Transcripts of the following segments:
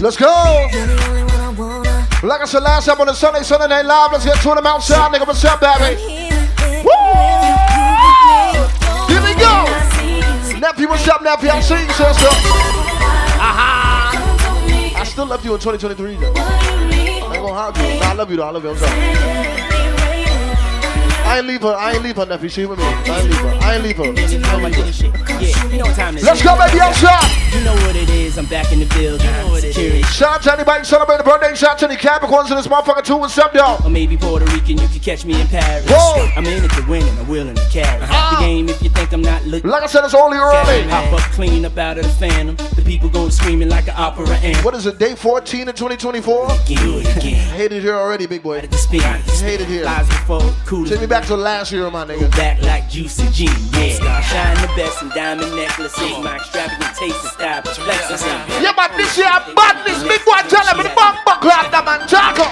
Let's go. Like I said last time on the Sunday, Sunday Night Live, let's get to them outside, nigga. What's up, baby? Woo! Here we go. Nephew, what's up, nephew? I'm seeing you, sister. Aha. I still love you in 2023, though. I ain't gonna hide you. Nah, I love you, though. I love you. I'm sorry. I ain't leave her. I ain't leave her, nephew. She with me. I ain't leave her. I ain't leave her. You know my shit. Yeah, you know what time it is. Let's go, baby. Outside. You know what it is. I'm back in the building. You know what it is. Shout out to anybody celebrating the birthday. Shout out to any Capricorns in this motherfucker too. What's up, y'all? Or maybe Puerto Rican, you can catch me in Paris. Whoa. I'm in it to win and I'm willing to carry. Ah. The game, if you think I'm not looking. Like I said, it's only early. Hop up clean up out of the phantom. The people go screaming like an opera anthem. What is it, day 14 in 2024? Again, again. Hate it here already, big boy. The. Hate it here. Lies before, cool Take me back to last year, my nigga. Back like Juicy G, yeah. Shine the best in diamond necklaces. My extravagant taste and style perplexes. Yeah, but this year I'm bad this big boy tell him the bumper clap the man taco.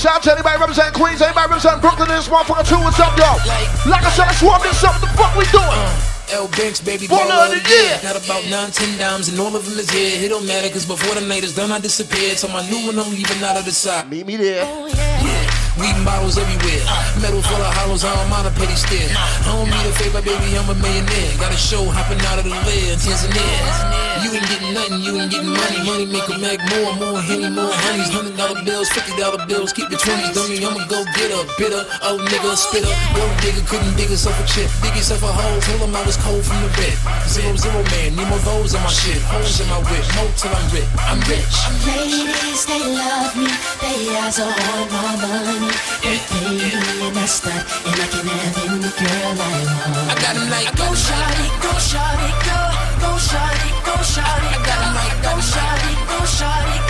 Shout out to anybody representing Queens, anybody representing Brooklyn, this motherfucker too. What's up, y'all? Like I said, let's warm this up. The fuck we doing? Uh. L Banks, baby, Baller baller of the year. Got about nine, ten dimes, and all of them is here. It don't matter, cause before the night is done, I disappeared. So my new one, I'm leaving out of the side. Meet me there. Oh, yeah, weed bottles everywhere. Metal full of hollows, I don't mind a petty stare. I don't need a favor, baby, I'm a millionaire. Got a show hopping out of the lid, Tanzania. You ain't getting nothing, you ain't getting money. Money make a mag more, more henny, more honeys. Hundred dollar bills, fifty dollar bills, keep the twenties. Dummy, I'ma go get a bitter, old nigga, a spitter. Gold digger couldn't dig herself a chip, dig yourself a hole. Told him I was cold from the bed. Zero, zero man, need more those in my shit. Holes in my whip, more till I'm rich. I'm rich. Ladies, they love me. They eyes are on my money. They pay me and I stop, and I can have any girl I want. I got him like Go shawty, go shawty, go, go shawty, go shawty, I got like go shawty, go shawty, go,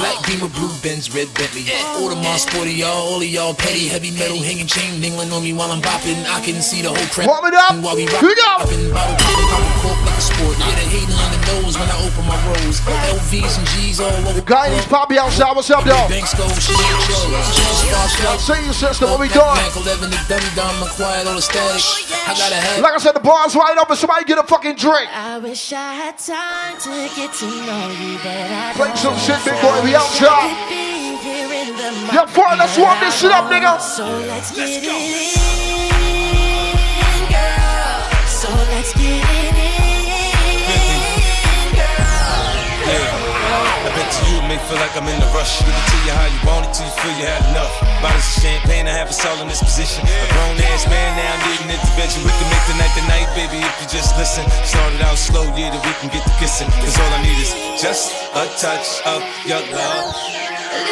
Black Beamer, blue Benz, red Bentley. Audemars, sporty, y'all, all of y'all petty, heavy metal, hanging chain, dingling on me while I'm bopping. I can see the whole crowd. Warm it up. While we rock, Here we go. Popping bottle, popping, popping cork like a sport. Yeah, they hating on the nose when I open my rolls. LVs and G's all over. The guy needs Poppy outside. What's up, y'all? Banks go, shit, close. See sister. What we doing? Mac 11, the dummy dumb, quiet, all the static. Oh, I gotta have. Like I said, the bar's wide open. Somebody get a fucking drink. I wish I had time to get to know you, but I Play don't. some shit, big boy. We outside. Could be here in the Yo, Ford, let's warm this shit up, nigga. So let's get it in, girl. So let's get to you it may feel like I'm in a rush. Give it to you how you want it till you feel you had enough. Bottles of champagne, I have us all in this position. A grown ass man now I'm needing intervention. We can make the night the night, baby, if you just listen. Started out slow, yeah, that we can get to kissing. Cause all I need is just a touch of your love.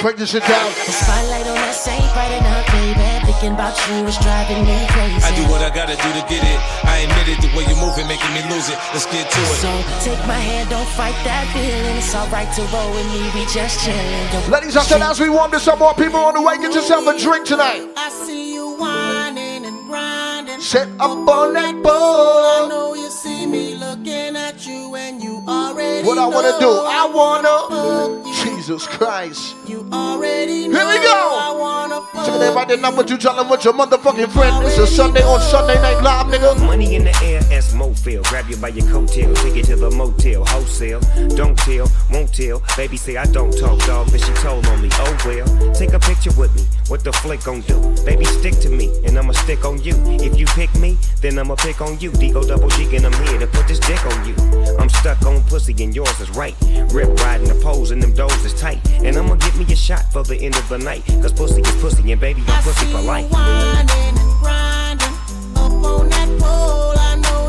Break this shit down. The spotlight on us ain't bright enough, baby. Thinking about you is driving me crazy. I do what I gotta do to get it. I admit it, the way you move it, making me lose it. Let's get to it. So take my hand, don't fight that feeling. It's alright to roll with me, we just chillin'. Don't Ladies, I said as we warm this up, more people on the way. Get yourself a drink tonight. I see you whining and grinding. Set up on that I know you see me looking at you and you already What I wanna do? I wanna. Jesus Christ. You already Here we go. I wanna fuck Tell everybody the number you tell them what your motherfucking friend. It's a Sunday on Sunday Night Live, nigga. Money in the air, as Mofil. Grab you by your coattail, take it to the motel, wholesale. Don't tell, won't tell. Baby say I don't talk, dog, but she told on me. Oh well, take a picture with me. What the flick gon' do? Baby, stick to me, and I'ma stick on you. If you pick me, then I'ma pick on you. D-Go double G, and I'm here to put this dick on you. I'm stuck on pussy, and yours is right. Rip riding the pose, and them doors is tight. And I'ma give me a shot for the end of the night. Cause pussy is pussy, and baby, I'm I pussy for life.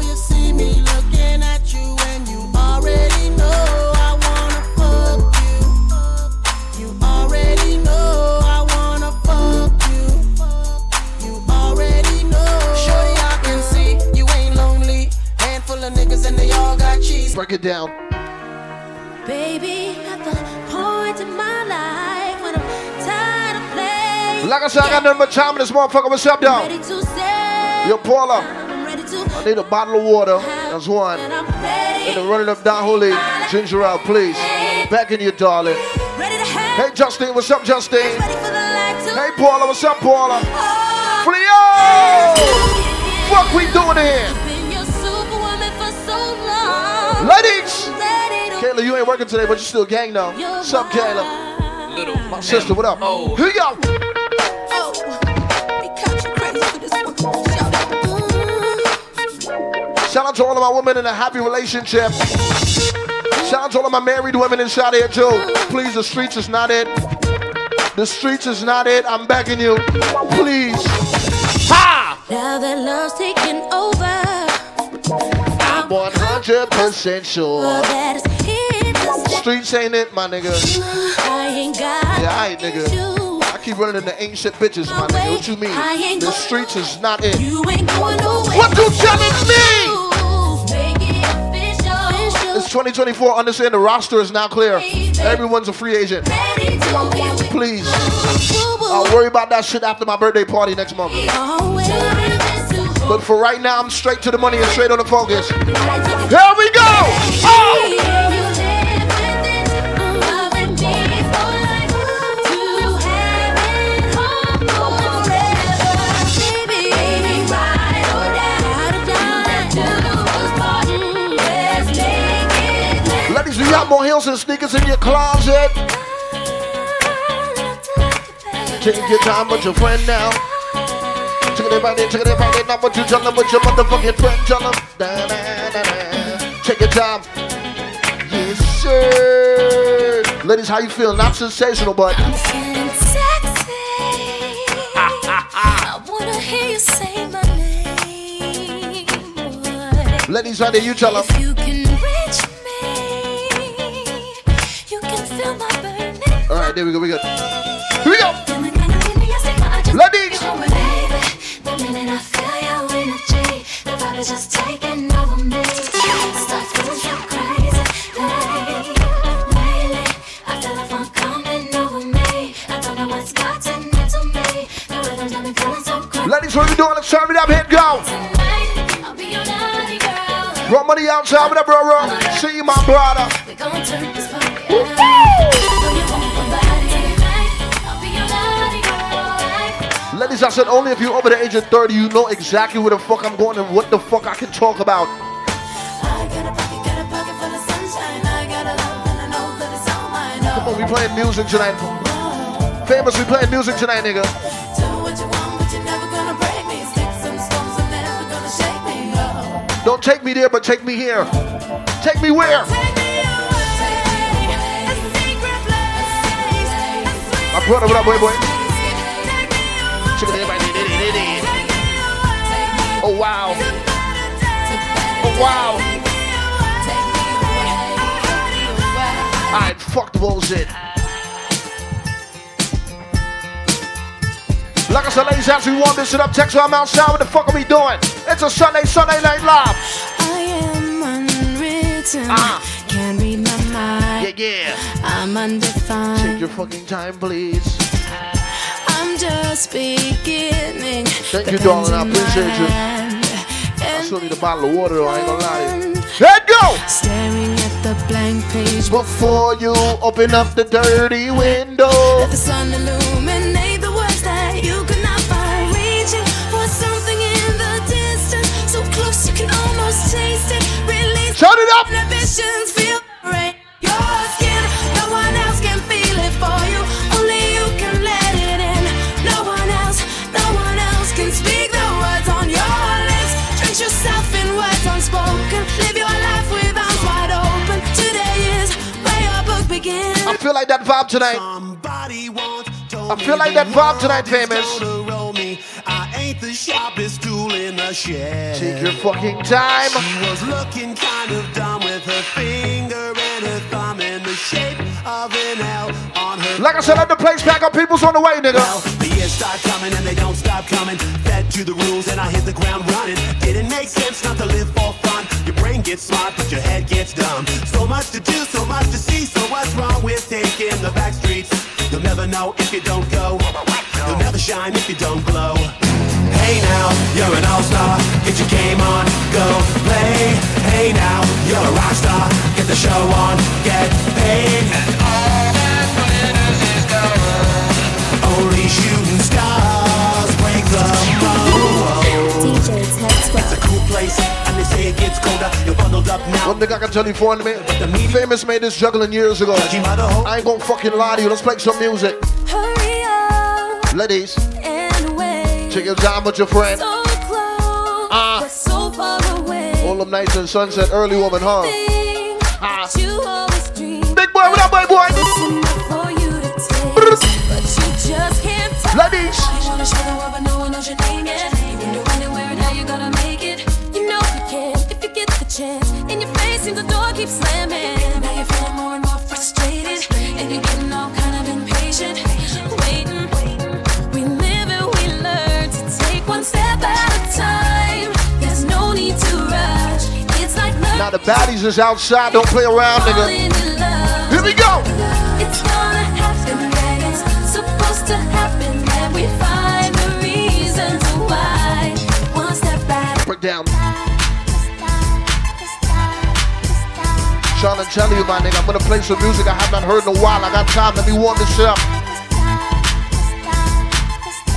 you see looking at you and you already know got cheese. Break it down. Baby, at the point in my life when I'm tired of playing. Like I said, I got nothing but time in this motherfucker. What's up, y'all? Ready to say, Yo, Paula. I'm ready to. I need a bottle of water. That's one. And I'm ready. And then run it up down, holy ginger out, please. Back in you, darling. Ready to have. Hey, Justine, what's up, Justine? Ready for the light to. Hey, Paula, what's up, Paula? Oh, Fleo! Fuck we of here. Ladies! Let it all Kayla, you ain't working today, but you still gang though. What's up, Kayla? Little My sister, what up? Oh. Here y'all. Oh, they cut you crazy for this one. Shout out. Shout out to all of my women in a happy relationship. Shout out to all of my married women inside here too. Please, the streets is not it. The streets is not it. I'm begging you. Please. Ha! Now that love's taking over, I'm 100% sure. that is here to stay. Streets ain't it, my nigga. I ain't got Yeah, I ain't, nigga. I keep running into shit bitches, my nigga. What you mean? The streets is not it. You ain't going away. What you telling me? Make it official. It's 2024. Understand the roster is now clear. Everyone's a free agent. Ready to be with Please. I'll worry about that shit after my birthday party next month. But for right now, I'm straight to the money and straight on the focus. Here we go! Oh! Ladies, do you have more heels and sneakers in your closet? Take your time with your friend now. Check it out there, check it out there. Not what you tell them, but your motherfucking friend tell them. Da, da, da, da. Take your time. Yes, sir. Ladies, how you feel? Not sensational, but I'm sensational. I want to hear you say my name, ladies out there, you tell them. If you can reach me, you can feel my burning. All right, there we go. We good. Here we go. Ladies. Minute I feel your energy, the vibe is just taking over me. Feeling so crazy. Lately, lately, I feel the funk coming over me. I don't know what's gotten into me. The rhythm's got me feeling so crazy. Ladies, what you doing? Let's turn it up. Go. Tonight, I'll be your naughty girl. Run money outside with a bro, bro. See you, my brother. We gon' turn this Ladies, I said only if you're over the age of 30, you know exactly where the fuck I'm going and what the fuck I can talk about. Come on, we playing music tonight. Famous, we playing music tonight, nigga. Don't take me there, but take me here. Take me where? My brother, what up, boy, boy? Oh, wow. Oh wow. Alright, fuck the bullshit. Like I said, ladies, as we warm this shit up, text while I'm outside. What the fuck are we doing? It's a Sunday, Sunday night live. I am unwritten. Ah. Can't read my mind. Yeah, yeah. I'm undefined. Take your fucking time, please. Just beginning. Thank you, darling. I appreciate you. I still need a bottle of water, though. I ain't gonna lie. Let go! Staring at the blank page Before you open up the dirty window. Let the sun illuminate the words that you could not find. Reaching for something in the distance, so close you can almost taste it. Release Turn it up! Feel like that vibe tonight. I feel like that vibe tonight, famous. gonna roll me. I ain't the sharpest tool in the shed. Take your fucking time. She was looking kind of dumb with her finger and her thumb in the shape of an L on her. Like I said, let the place back up. People's on the way, nigga. Well, the years start coming and they don't stop coming. Fed to the rules and I hit the ground running. Didn't make sense not to live for fun. Gets smart, but your head gets dumb. So much to do, so much to see. So what's wrong with taking the back streets? You'll never know if you don't go. You'll never shine if you don't glow. Hey now, you're an all-star. Get your game on, go play. Hey now, you're a rock star. Get the show on, get paid. And all that glitters is gold. Only shooting stars break the mold. DJ It's a cool One thing I can tell you for me, famous made this juggling years ago. I ain't gonna fucking lie to you. Let's play some music. Hurry up Ladies, and wait. take your time with your friend. So close, Ah. so far away. All them nights and sunset, early woman, huh? Thing that you always dream. Big boy, what up, big boy? Enough seems the door keeps slamming. Now you're feeling more and more frustrated, and you're getting all kind of impatient. Waiting, we live and we learn to take one step at a time. There's no need to rush. It's like Now the baddies is outside. Don't play around, nigga. Here we go. It's gonna happen, and it's supposed to happen, and we find the reasons why. One step back. Break down. Trying to tell you, my nigga, I'm gonna play some music I have not heard in a while. I got time. Let me warm this up.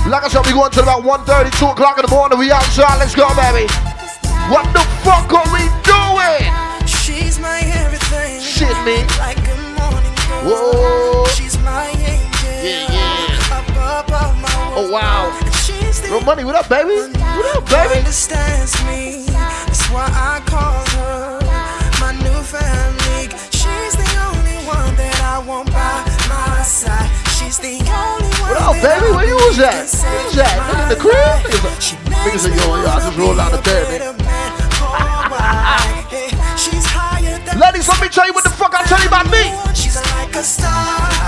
Like I said, we going till about 1.30, 2 o'clock in the morning. We outside. Let's go, baby. What the fuck are we doing? She's my everything. Shit, me. Like a morning girl. Whoa. She's my angel. Yeah, yeah. Up my oh, world. Oh, wow. She's the Real money, what up, baby? What up, baby? understands me. That's why I call her my new family. What up, baby? Where you was at? Where you was at? Nigga in the crib? Niggas say, yo, yo, I just rolled out of bed, nigga. She's higher than Ladies, let me tell you what the fuck I tell you about me. She's like a star.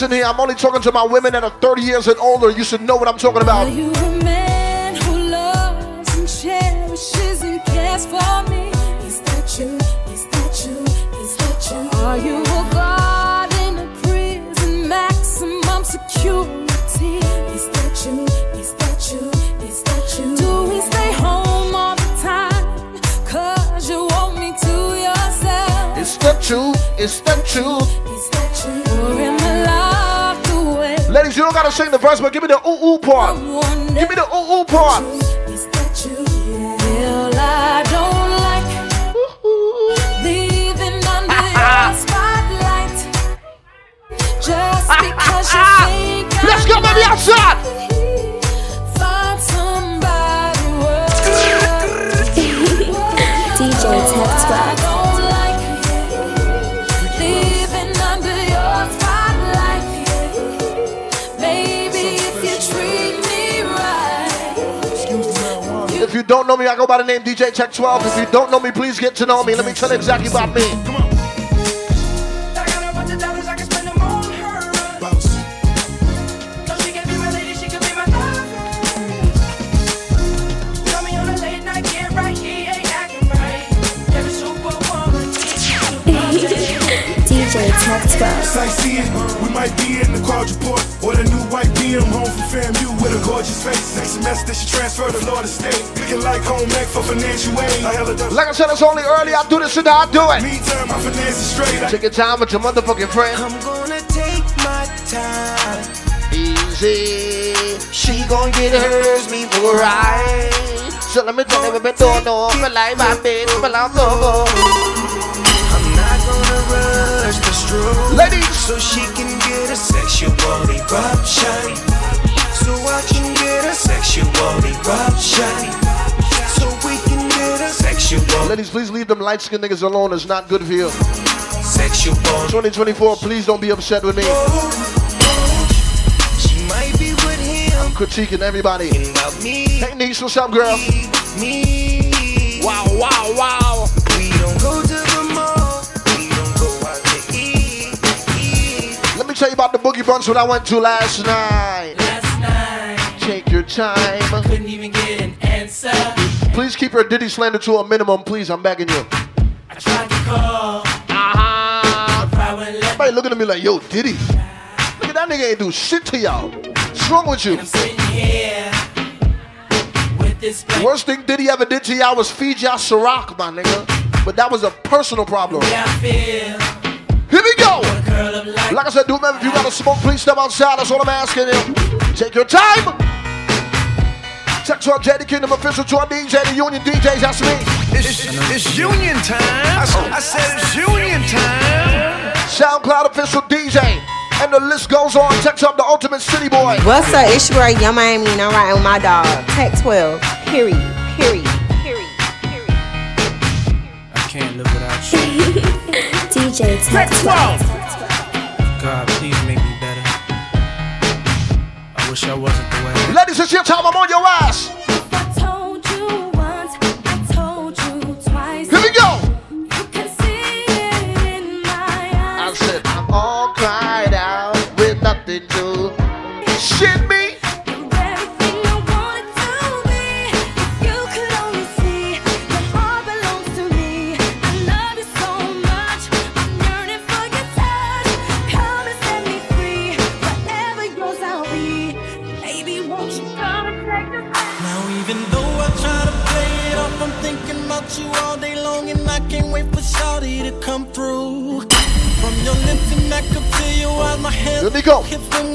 Listen here, I'm only talking to my women that are 30 years and older. You should know what I'm talking about. Are you a man who loves and cherishes and cares for me? Is that you? Is that you? Is that you? Are you a guard in a prison, maximum security? Is that you? Is that you? Is that you? Do we stay home all the time? Cause you want me to yourself. It's the truth, it's the truth. Is that you? You don't gotta sing the verse, but give me the ooh ooh part. Give me the ooh ooh part. Is that you? Well, I don't like leaving under your spotlight. Just because you think Let's go, baby, outside. You don't know me, I go by the name DJ Tech 12. If you don't know me, please get to know me. Let me tell you exactly about me. DJ Tech 12. Sightseeing, we might be in the quadruport or the new white BM home from FAMU with a gorgeous face. Next semester, she transferred to Florida State. Looking like home ec for financial aid. I hella done. Like I said, it's only early. I do this shit I do it. Me Meantime, my finances straight. I Take your time with your motherfucking friend. I'm gonna take my time. Easy. She gon' get hers, me for right. So let me tell you, me don't know. Me like my bitch, me love go. I'm not gonna stroke. Ladies. So she can get a sexual eruption. So I can get a sexual eruption. So we can get a sexual Ladies, please leave them light skinned niggas alone. It's not good for you. sexual 2024, please don't be upset with me. She might be with him Critiquing everybody. me. Hey, niece, what's up, girl? Me. Wow, wow, wow. Tell you about the boogie brunch that I went to last night. Last night, Take your time. couldn't even get an answer. Please keep your Diddy slander to a minimum, please. I'm begging you. I tried to call, Uh-huh. Everybody looking at me like, yo, Diddy. Look at that nigga ain't do shit to y'all. What's wrong with you? I'm sitting here with Worst thing Diddy ever did to y'all was feed y'all Ciroc, my nigga. But that was a personal problem. way like. Like I said, do remember if you got to smoke, please step outside. That's all I'm asking you. Take your time. Text on JD Kingdom official to our DJ, the Union DJs. That's me. It's, it's union time. I said it's union time. SoundCloud official DJ. And the list goes on. Text up the ultimate city boy. What's up? It's your girl, Yung Miami, and I'm riding with my dog. Tech 12. Period. Period. Period. Period. I can't live without you. DJ Tech 12. God, please make me better. I wish I wasn't the way. Ladies, and gentlemen. I'm on your ass. To my head Let me go.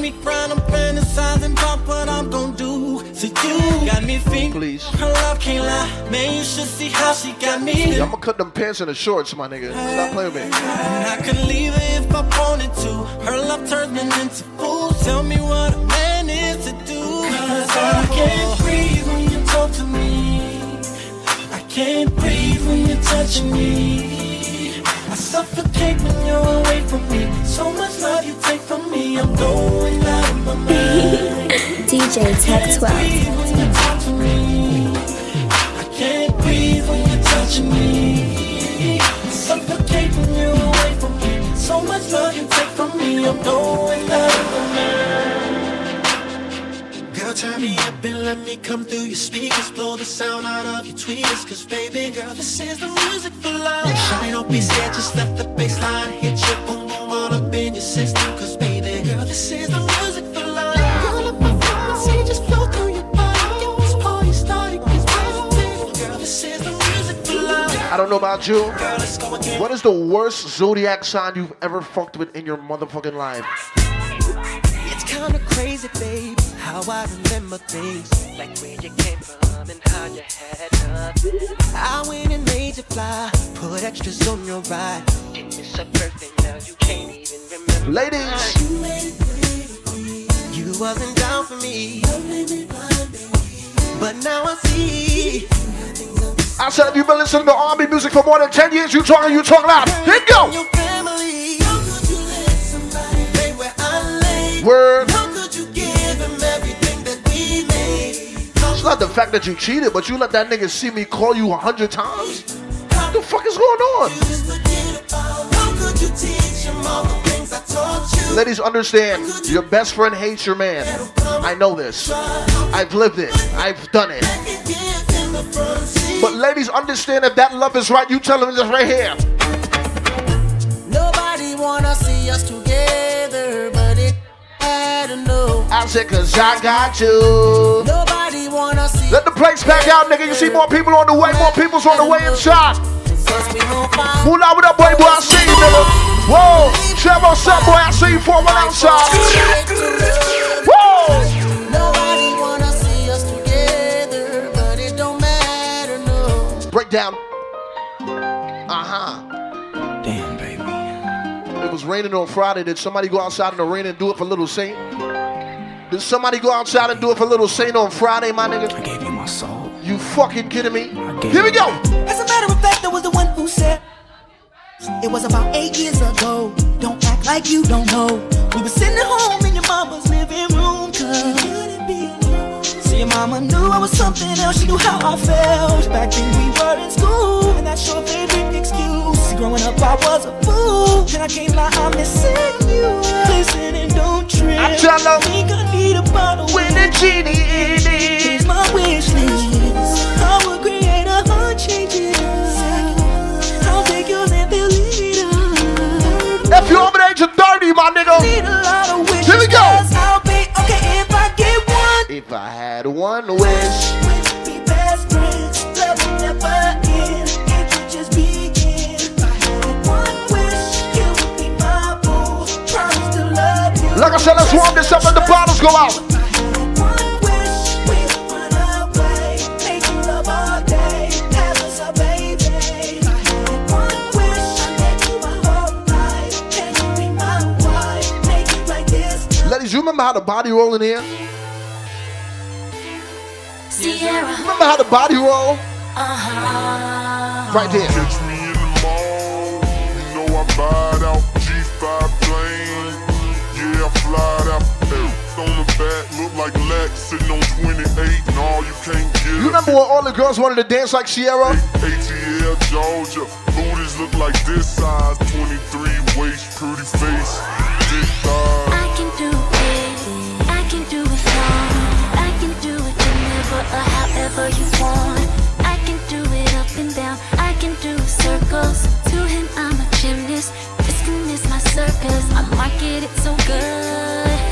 we grind, I'm fantasizing about what I'm gonna do. So you got me thinking, Please. her love can't lie. Man, you should see how she got me. I'm gonna cut them pants and the shorts, my nigga. Stop playing with me. And I could leave her if I wanted to. Her love turns me into fool. Tell me what a man is to do. Cause I can't breathe when you talk to me. I can't breathe when you're touching me. Suffocate when you're away from me. So much love you take from me. I'm going out of my mind. DJ Tech 12. when you talk to me. I can't breathe when you're touching me. Mind. Girl, turn me up and let me come through your speakers. Blow the sound out of your tweeters. Cause baby girl, this is the music for love. Shine, don't be scared, just let the bass line hit you. Boom, boom, all up in your system. Cause baby girl, this is the music for love. Girl, let my frequency just flow through your body. Get this party started. Cause baby, girl, this is the music for love. I don't know about you. Girl, let's go again. What is the worst zodiac sign you've ever fucked with in your motherfucking life? It's kinda crazy, babe, how I remember things. Like where you came from and how you had nothing. I went and made you fly, put extras on your ride. Didn't miss a birthday, now you can't even remember. Ladies, You wasn't down for me. But now I see. I said if you've been listening to R&B music for more than 10 years, you talking, you talk loud. Here you go. Your not the fact that you cheated, but you let that nigga see me call you a hundred times. What the fuck is going on? Ladies, understand, your best friend hates your man. I know this. I've lived it. I've done it. But ladies, understand if that love is right, you tell him this right here. Nobody wanna see us together, know. I said, cause I got you. Nobody wanna see Let the place back out, nigga. You see more people on the way, more people's on the way inside. gon' find. Move out with that boy, boy. I see you, nigga. Whoa, Trevor, up, boy? I see you for one outside. Whoa. Nobody wanna see us together, but it don't matter, no. Break down. Was raining on Friday. Did somebody go outside in the rain and do it for Little Saint? Did somebody go outside and do it for Little Saint on Friday, my nigga? I gave you my soul. You fucking kidding me? Here we go. As a matter of fact, I was the one who said it was about eight years ago. Don't act like you don't know. We were sitting at home in your mama's living room. Cause See, your mama knew I was something else. She knew how I felt. Back then we were in school, and that's your favorite excuse. See, growing up, I was a fool. And I can't lie, I'm missing you. Listen and don't trip. I'm tryna think I need a bottle with a genie in it. My wish list. I would create a heart changing. I'll take yours and fill it up. If you're over the age of 30, my nigga. Need a lot of. Here we go. If I had one wish. Be best friends. Love will never end. It could just begin. If I had one wish, you would be my boo. Promise said let's warm this up, let the bottles go out. Ladies, you remember how the body roll in here? Ciara. Remember how the body roll? Uh-huh. Right there. Catch me in the mall. You know I vibe out. G5 plane. Yeah, I fly out. Hey, on the back, look like Lex sitting on 28, and all you can't get. You remember when all the girls wanted to dance like Ciara? ATL, Georgia. Booties look like this size. 23 waist, pretty face. Big thighs. Or however you want. I can do it up and down. I can do circles. To him, I'm a gymnast. This can is my circus. I market it so good.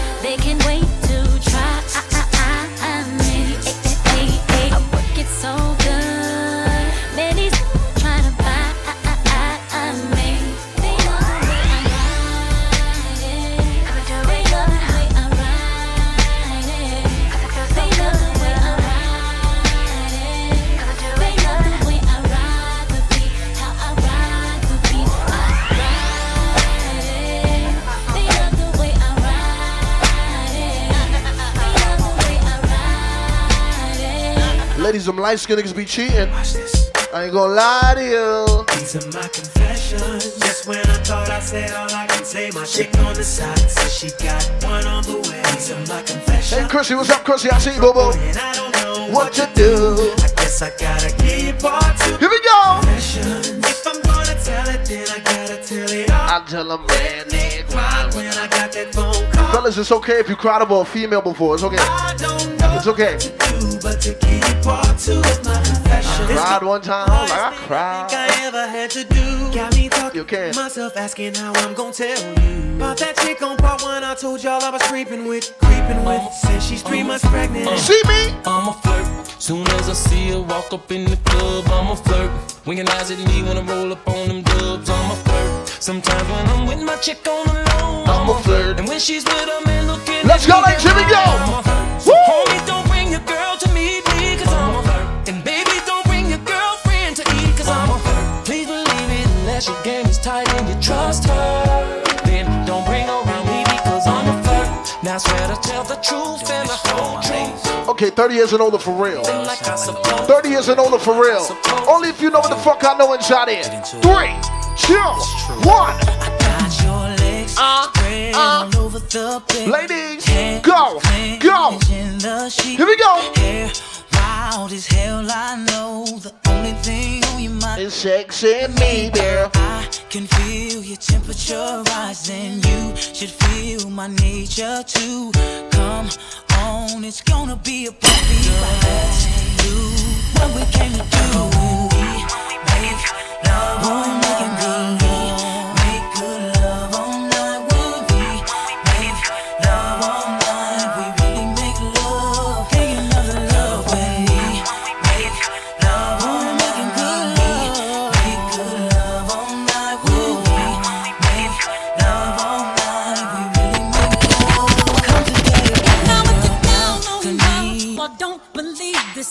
Ladies, them light skinned niggas be cheating. I ain't gonna lie to you. These are my confessions. Just when I thought I said all I can say, my chick on the side says she got one on the way. These are my confessions. Hey, Chrissy, what's up, Chrissy? I see you, boo boo. And I don't know What you do? I guess I gotta you part two. Here we go. Confessions. If I'm gonna tell it, then I gotta tell it all. I tell them, Cry when I got that phone call. Fellas, it's okay if you cried about a female before. It's okay. I don't know It's okay. What do, but to give you part two of my confessions. Cried one time, like I cried. I ever had to do. Got me talking You can. myself, asking how I'm gonna tell you. About that chick on part one, I told y'all I was creeping with, creeping with. Said she's three months pregnant. Uh, see me? I'm a flirt. Soon as I see her walk up in the club, I'm a flirt. Winking eyes at me when I roll up on them dubs, I'm a flirt. Sometimes when I'm with my chick on the low, I'm a flirt. And when she's with a man looking Let's at go, me, ladies, here we go. Okay, 30 years and older for real. Like I suppose. 30 years and older for real. Only if you know what the fuck I know inside here. Three, two, one. Uh, uh. all over the bed. Ladies, go, go. in the sheet. Here we go. Hair wild as hell. I know the only thing on your mind It's sexy me, girl. I can feel your temperature rising. You should feel my nature too. Come on, it's gonna be a party. Let's do what we came to do. when We make love on making good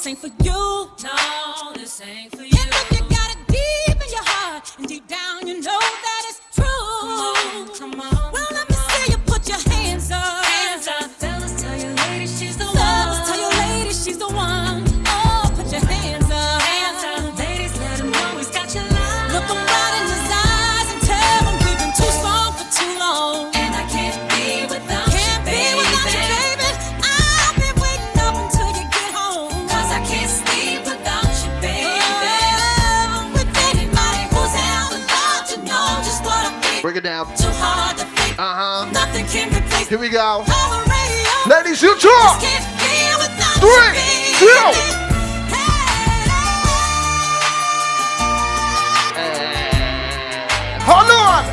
believe this feel. Break it down. Too hard to fake. Uh huh. Nothing can replace Here we go. Ladies, you talk. Can't be without Three, two. baby. Hold on.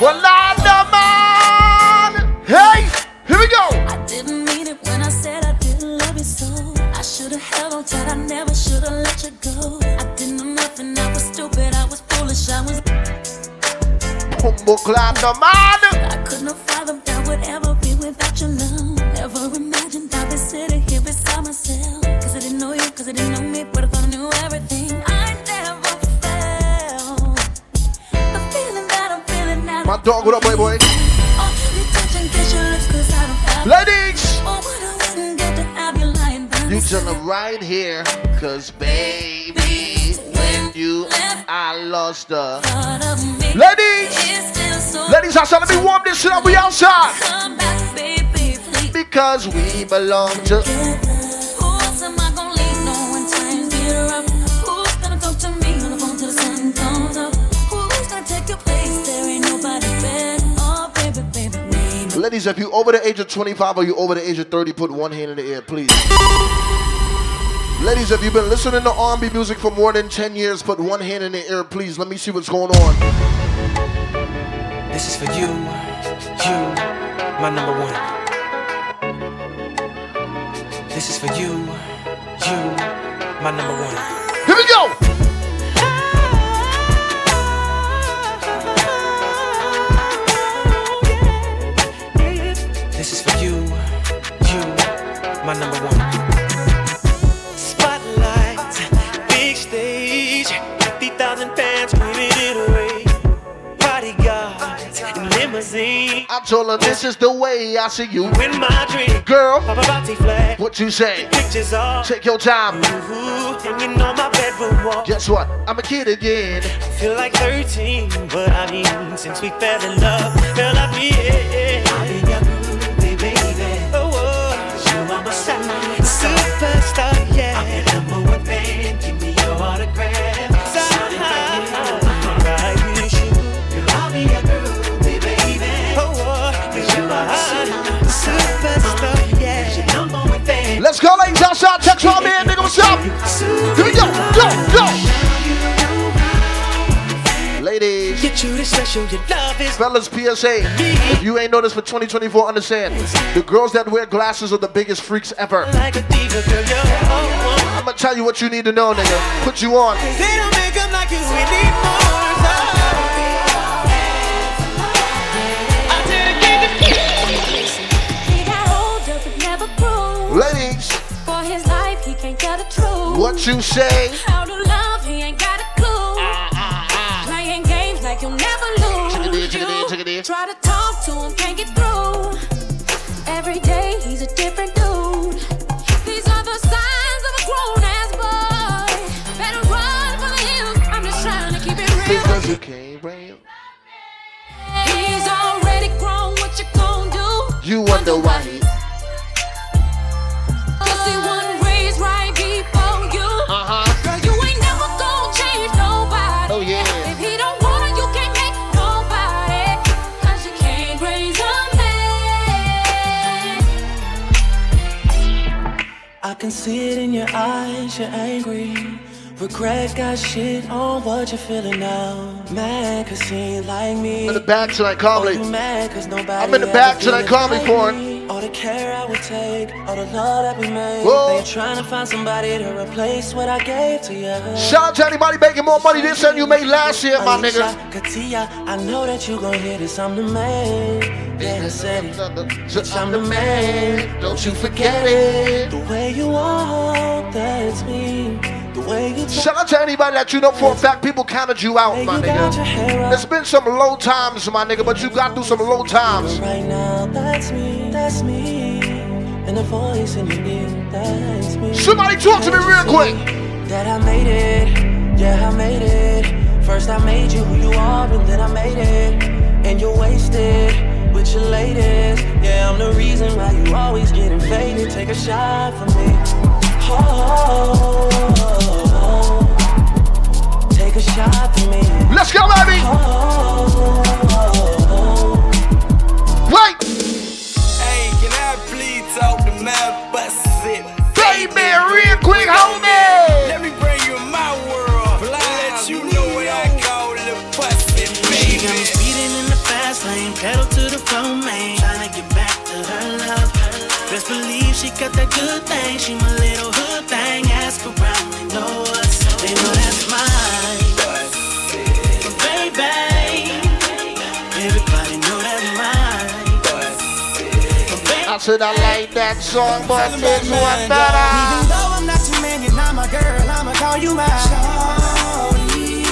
Well, Lord, man. Hey, here we go. I didn't mean it when I said I didn't love you so. I should've held on tight, I never should've let you go. I Bumbo clan no man. I could not fathom that would ever be without your love. Never imagined I'd be sitting here beside myself. Cause I didn't know you, cause I didn't know me, but I thought I knew everything. I never felt the feeling that I'm feeling now. My dog, what up, playboy? Touch and kiss your lips, cause I don't have Ladies! Oh, but gonna have you lying by You my turn it right here, cause baby, when you I lost her. Part of me Ladies! so Ladies, I said, let me warm this shit up. We outside. Come back, baby. Because we belong to. Who else am I gonna lean on when times get rough? Who's gonna talk to me on the phone till the sun comes up? Who's gonna take your place? There ain't nobody better. Oh. Ladies, if you over the age of 25 or you over the age of 30, put one hand in the air, please. Ladies, if you've been listening to R&B music for more than 10 years, put one hand in the air, please. Let me see what's going on. This is for you, you, my number one. This is for you, you, my number one. Here we go. Limousine. I told her this is the way I see you. In my dream, Girl, paparazzi flag, what you say? pictures all Take your time. Ooh, hanging on my bedroom wall. Guess what? I'm a kid again. Feel like 13, but I mean, since we fell in love, felt like we, yeah. Outside. Text my man, nigga. What's up? Here we go. Go, go. Ladies, Get you this special, your love is fellas, PSA. If you ain't noticed for 2024, understand. The girls that wear glasses are the biggest freaks ever. like diva, girl. You're oh, oh. I'm gonna tell you what you need to know, nigga. Put you on. They don't make 'em like you, we what you say? How to love, he ain't got a clue. Ah, ah, ah. Playing games like you'll never lose. Chickadee, chickadee, chickadee. You try to talk to him, can't get through. Every day, he's a different dude. These are the signs of a grown ass boy. Better run for the hills. I'm just trying to keep it real. Because you can't bring He's already grown, what you gonna do? You wonder why can see it in your eyes, you're angry. Regrets got shit on what you're feeling now. Mad cause he ain't like me. I'm in the back tonight, calmly. You mad cause nobody I'm in the back tonight, call me like for it. All the care I would take, all the love that we made. Whoa. They trying to find somebody to replace what I gave to you. Shout out to anybody making more money this than you made last year, my nigga. Katia, I know that you gon' hear this. I'm the man. Yeah, i said so i'm the man. Don't you forget it. The way you walk, that's me. The way you talk. Shout out to anybody that you know for a fact people counted you out, my nigga. There's been some low times, my nigga, but you got through some low times. Right now, that's me, that's me. And the voice in your ear, that's me. Somebody talk to me real quick. That I made it, yeah, I made it. First I made you who you are, and then I made it. And you're wasted with your latest. Yeah, I'm the reason why you always getting faded. Take a shot for me. Let's go, baby. Wait. Hey, can I please talk to my busted? Baby, real quick, homie. Let me bring you in my world. Let you know what I call the pussy, She got me speeding in the fast lane, pedal to the floor, man. Tryna get back to her love. Best believe she got that good thing. She my little said I like that song, but this one Even better. though I'm not your man, you're not my girl, I'ma call you my shawty.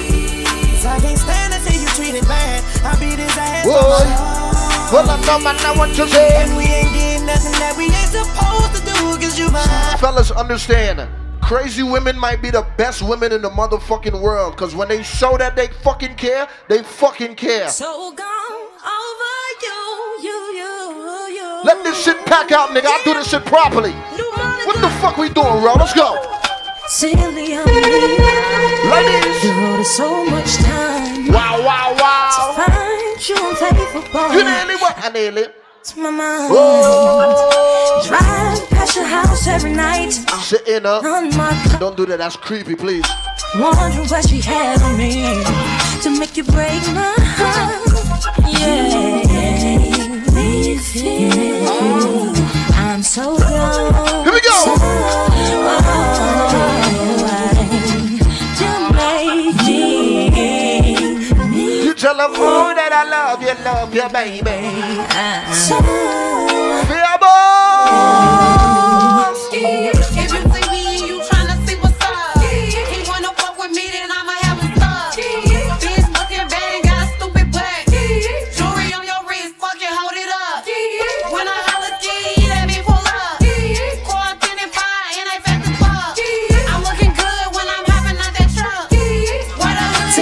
'Cause I can't stand to see you treated bad. I beat his ass Whoa. on my Well, I know, man, I want you say. And we ain't getting nothing that we ain't supposed to do, cause you my Fellas, understand. Crazy women might be the best women in the motherfucking world. Cause when they show that they fucking care, they fucking care. So gone Let this shit pack out, nigga. I do this shit properly. What the fuck we doing, bro? Let's go. Silly of me. Ladies. Devoted so much time. Wow, wow, wow. To find you unfaithful. You nearly what? I nearly. To my mind. Whoa. Drive past your house every night. Sit in her. On my Don't do that. That's creepy, please. Wondering what she had on me to make you break my heart. Yeah, So. Here we go. You tell her oh, that I love you, love you, baby. Feel boss.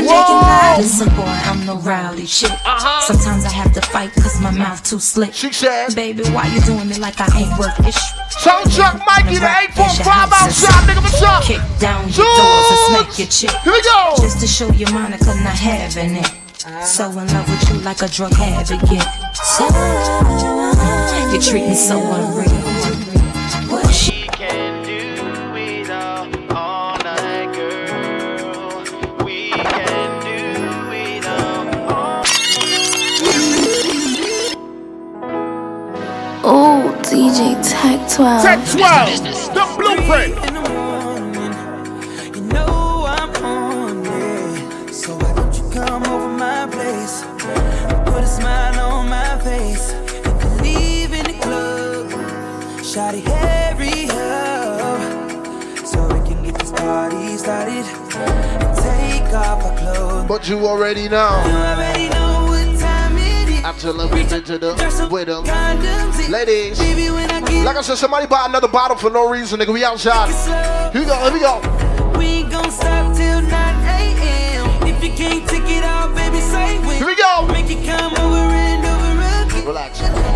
To make listen, boy, I'm no rowdy shit. Uh-huh. Sometimes I have to fight cause my mouth too slick. She said, Baby, why you doing me like I ain't worth it? Sound truck Mikey, the 845 outside, nigga, what's up? Kick down your doors and smack your chick. Here we go. Just to show you Monica not having it. So in love with you like a drug advocate. So you treat me so unreal. Oh, DJ Tech 12. Tech 12, the blueprint. You know I'm on it. So why don't you come over my place? Put a smile on my face. And then leave in the club. Shawty, hurry up. So we can get this party started. And take off our clothes. But you already know. You already know what time it is. I we to the with them. Ladies, like I said, somebody buy another bottle for no reason, nigga. We outside. Here we go, here we go. We ain't gon' stop till 9 a.m. If you can't take it out, baby, say when. Here we go. Make it come over and over again. Relax.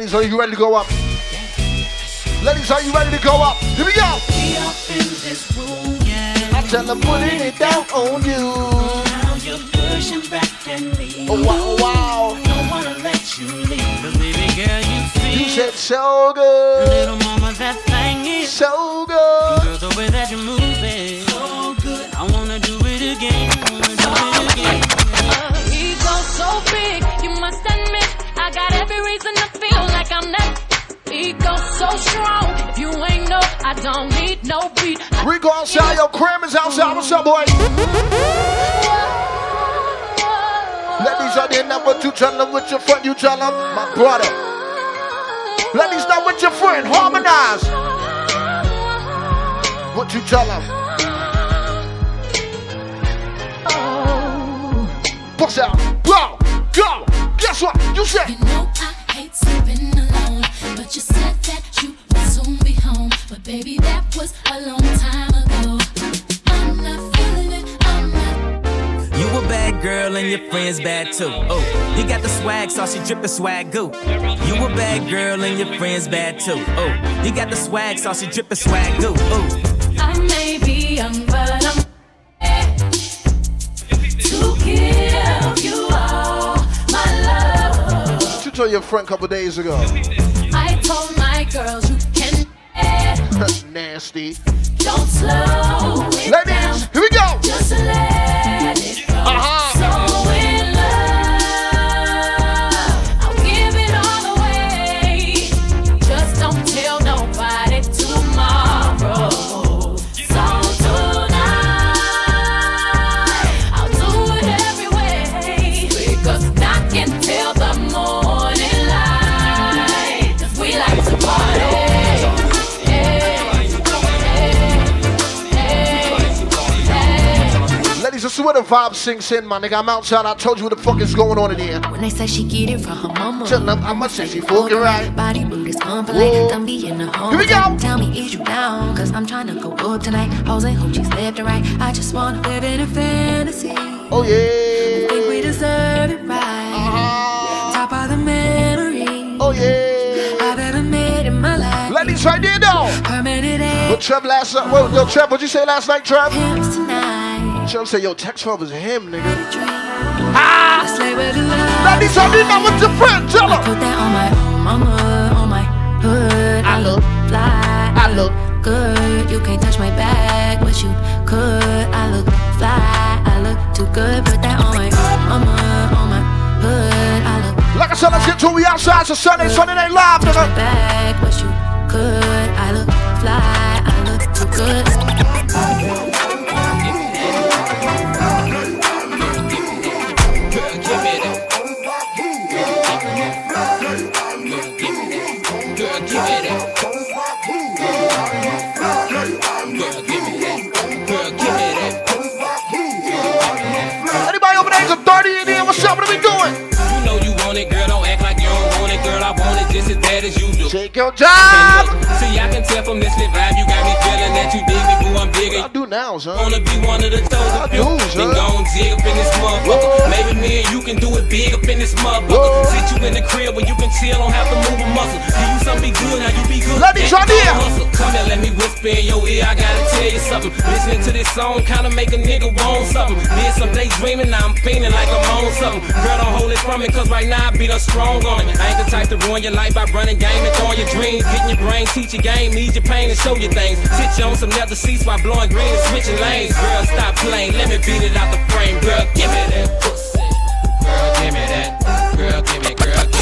Ladies, are you ready to go up? Ladies, are you ready to go up? Here we go. I tell them putting it down on you. Now you're pushing back at me. Oh, wow, oh, wow. Don't wanna let you leave. But baby girl, you feel You said so good. Little mama, that thing is so good. Girl, the way that you move it. Strong, if you ain't know, I don't need no beat. We go outside, yo, Cram is outside. What's up, boy? Ladies are there, number two, tell them with your friend, you tell them, my brother. Ladies, now with your friend, harmonize. What you tell them? Bust out, blow, go. Guess what? You said. You know I hate sleeping alone, but you said that soon be home. But baby, that was a long time ago. I'm not feeling it. I'm not. You a bad girl and your friends bad too. Oh, you got the swag, so she drippin' swag goo. You a bad girl and your friends bad too. Oh, you got the swag, so she drippin' swag goo. Oh. I may be young, but I'm to give you all my love. What you told your friend a couple days ago. I told my girls you can Mm-hmm. Nasty. don't slow it Ladies, down. here we go. Where the vibe sinks in, my nigga. I'm outside. I told you what the fuck is going on in here. When they say she get it from her mama. Tell them how much she fucking right. Body rude is unpolite. Don't be in the home. Here we go. Tell me, is you down? Cause I'm trying to go up tonight. Hoes and hoochies left and right. I just wanna live in a fantasy. Oh, yeah. Think we deserve it right. Uh-huh. Top of the memory. Oh, yeah. I've ever made in my life. Ladies, right there, though. Permanent What Trev last night? Well, yo, Trev, what'd you say last night, Trev? Trev said, yo, text Trev was him, nigga. Ah! Slay with the love. Ladies, I need that with your friend. Tell her. Put that on my mama, on my hood. I look fly. I look good. You can't touch my bag, but you could. I look fly. I look too good. Put that on my mama, on my hood. I look Like I said, let's get to. We outside. It's a Sunday. Sunday night live, nigga. bag, but you could. I look fly. I look too good. As you do. Take your time. See, I can tell from this lit vibe, you got me feeling that you dig me, boo. I'm digging. I do now, son. Wanna be one of the toes I of you. do, Then son. go and dig up in this motherfucker. Maybe me and you can do it big up in this motherfucker. Sit you in the crib where you can chill, don't have to move a muscle. Give you something be good, now you be good. Right here. no hustle. Come here, let me whisper in your ear. I gotta tell you something. Listening to this song kinda make a nigga want something. Did some days dreaming, now I'm feeling like I'm on something. Girl, don't hold it from me, cause right now I beat up strong on it. I ain't the type to ruin your life by running game and throwing your dreams. Getting your brain, teach your game, ease your pain and show you things. Sit you on some leather seats while blowing green and switching lanes. Girl, stop playing, let me beat it out the frame. Girl, give me that pussy. Girl, give me that. Girl, give me, girl, give me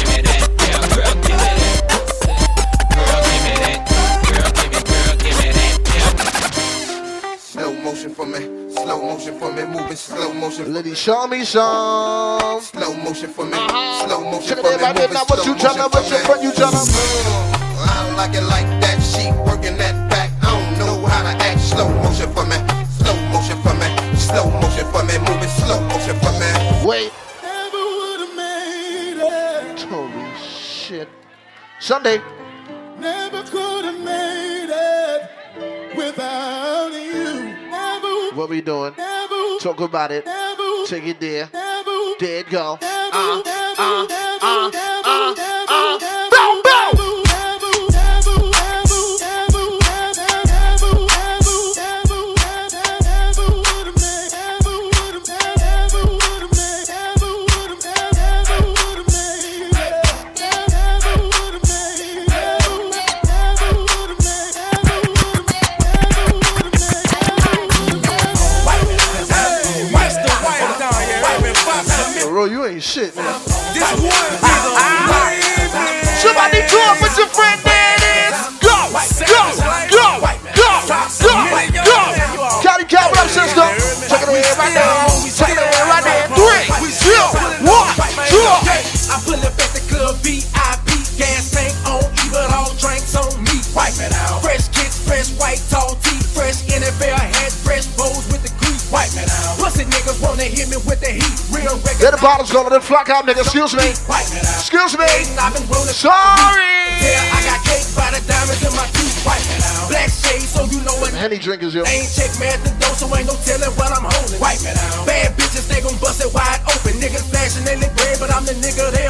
motion for me, moving slow motion. Ladies, show me some. Slow motion for me, uh-huh. slow motion Check it for out, me, right there. moving Now, what slow you tryna, motion what for your me. friend you tryna? Uh, I don't like it like that. She working that back. I don't know how to act. Slow motion for me, slow motion for me, slow motion for me, moving slow motion for me. Wait. Holy shit. Sunday. Never could have made it without you. Never, What we doing? Talk about it. Take it there. There it go. Uh, uh, uh, Ain't shit, man. This one be the way, Somebody do it with your friend. There it is. Go, go, go, go, go, go. County Cal, what up, sister? Check it in right now. The bottles. Let them flock out, nigga. Excuse me. Wipe it out. Excuse me. I've been rolling. Sorry. Yeah, I got cake by the diamonds in my teeth. Wipe it out. Black shades, so you know what. Henny drinkers, yo. Ain't check me at the door, so ain't no telling what I'm holding. Wipe it out. Bad bitches, they gon' bust it wide open. Niggas flashing in the grave, but I'm the nigga they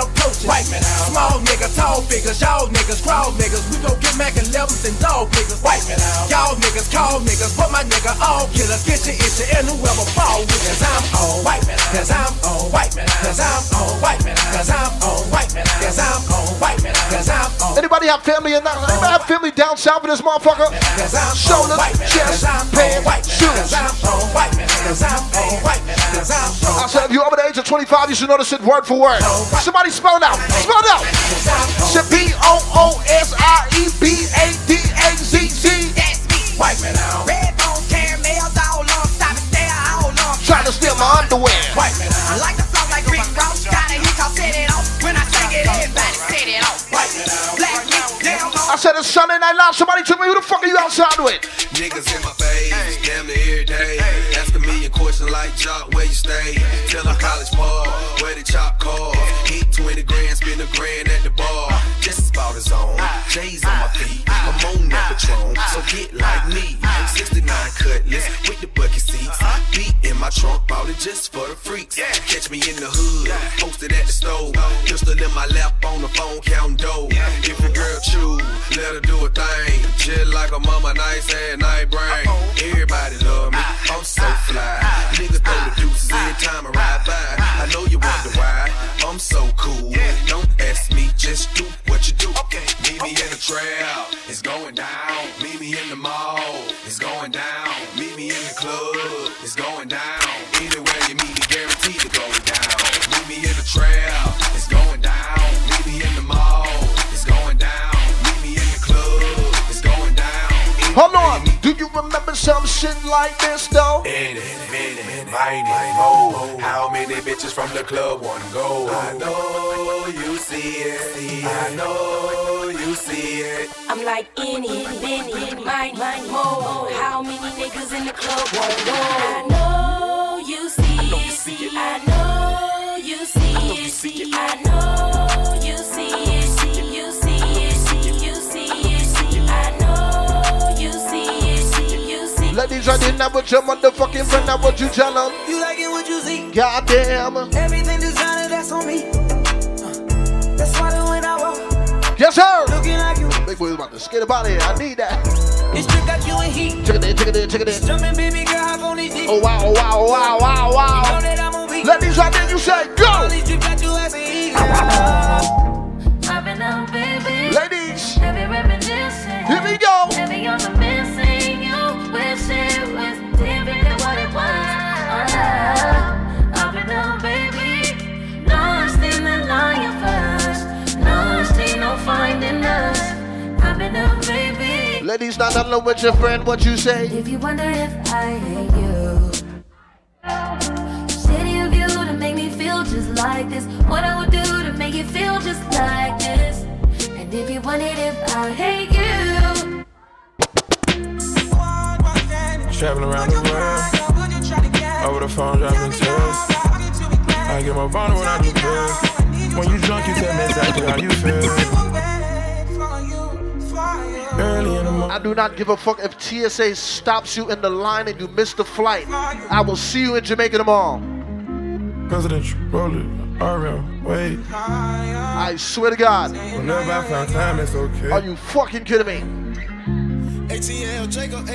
Small nigga, tall figures, y'all niggas, crowd niggas. We gon' get Mac 11s and dog niggas. Wipe it out. Y'all niggas call niggas, but my nigga all killers. Get you itchy and whoever fall with Cause I'm on. Wipe it out. Cause I'm on. It out. Cause I'm on. It out. Cause I'm on. It out. Cause I'm on. Cause I'm on. Anybody have family in that? Anybody have family down south in this motherfucker? Shoulders, chest, pants, shoes. I said if you're over the age of 25, you should know this shit word for word. Somebody spell it out. Spell it out. It's B O O S I E B A D A Z Z. Wipe it out. Red bone caramels all on, stop all on. Trying to steal my underwear. Wipe it out. I like the flow like Rick Ross. Got a hit, I'll set it off. When I sing it, everybody set it off. I said it's Sunday Night Live. Somebody took me who the fuck are you outside with? Niggas in my face, damn near every day. Ask me a million questions like Joc, where you stay? Tell them college ball, where the chop cars. Hit 20 grand, spend a grand at the bar. Just about his own. J's on my feet, I'm on that. So get like me. 69 cutlass with the seats. Beat in my trunk, bought it just for the freaks. Catch me in the hood, posted at the stove. Pistol in my lap on the phone, counting dough. If your girl choose, let her do a thing. Chill like a mama, nice and night brain. Everybody love me, ah. I'm so fly. Ah. Niggas throw the ah. deuces every time I ride by. I know you wonder why, I'm so cool. Don't ask me, just do what you do. Okay. Meet me in the trail, it's going down. Meet me in the mall, it's going down. Meet me in the club, it's going down. Anywhere you meet me, guaranteed to go down. Meet me in the trail, it's going down. Meet me in the mall, it's going down. Meet me in the club, it's going down. Hold on. Do you remember some shit like this though? In it, minute, mighty, mo. How many bitches from the club wanna go? I know you see it. I know you see it. I'm like any, Benny, mine, mine, mo. How many niggas in the club wanna go? I know you see it. I know you see it. I know You see it. Ladies, I didn't have what your motherfucking friend, now what you tell them? You like it what you see. Goddamn. Everything designer, that's on me. Uh, That's why that when I walk, Yes, sir. looking like you. Big boy's about to skate about here. I need that. It's trick got you in heat. Check it in, check it in, check it in. Jumping, baby girl, hop on these Oh, wow, oh, wow, oh, wow, wow, wow. You know that I'm a weak. Ladies, I did you say All these trick got you as a heat. I've been up, baby. Ladies, Heavy reminiscing. here we go. Ladies, not alone with your friend, what you say? If you wonder if I hate you, shitty of you to make me feel just like this. What I would do to make you feel just like this. And if you wondered if I hate you. Traveling around the world. Over the phone, dropping tears. I get more vulnerable when I do pills. When you drunk, you tell me exactly how you feel. Early in the morning. I do not give a fuck if TSA stops you in the line and you miss the flight. I will see you in Jamaica tomorrow. Presidential, roll it, RM, wait. I swear to God. Whenever I found time, it's okay. Are you fucking kidding me? Let's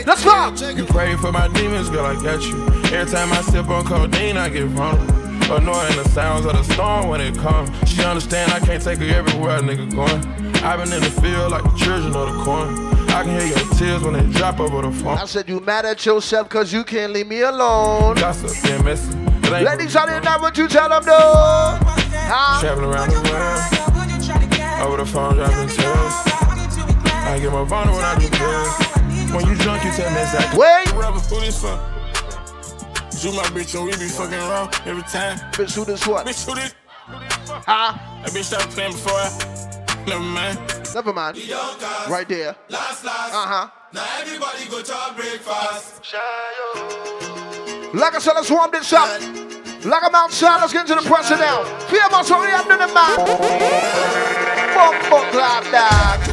Let's go! You pray for my demons, girl, I got you. Every time I sip on codeine, I get vulnerable. Annoying the sounds of the storm when it comes. She understand I can't take her everywhere a nigga going. I've been in the field like the children of the corn. I can hear your tears when they drop over the phone. I said you mad at yourself because you can't leave me alone. Gossip, being messy. Ladies, I didn't know what you tell them though. Huh? Traveling around the world. Over the phone, dropping tears. I get more vulnerable when I do this. When you drunk, you tell me exactly. Wait! You my bitch and we be fucking around every time. Bitch, who this what? Bitch, who this? Huh? That bitch started playing before I. Never mind. Never mind. Right there. Last, last. Uh huh. Now everybody go to breakfast. Like I said, let's warm this up. Like I'm outside, let's get into the presser now. Feel my sorry, I'm doing the man. Fuck, fuck, like that.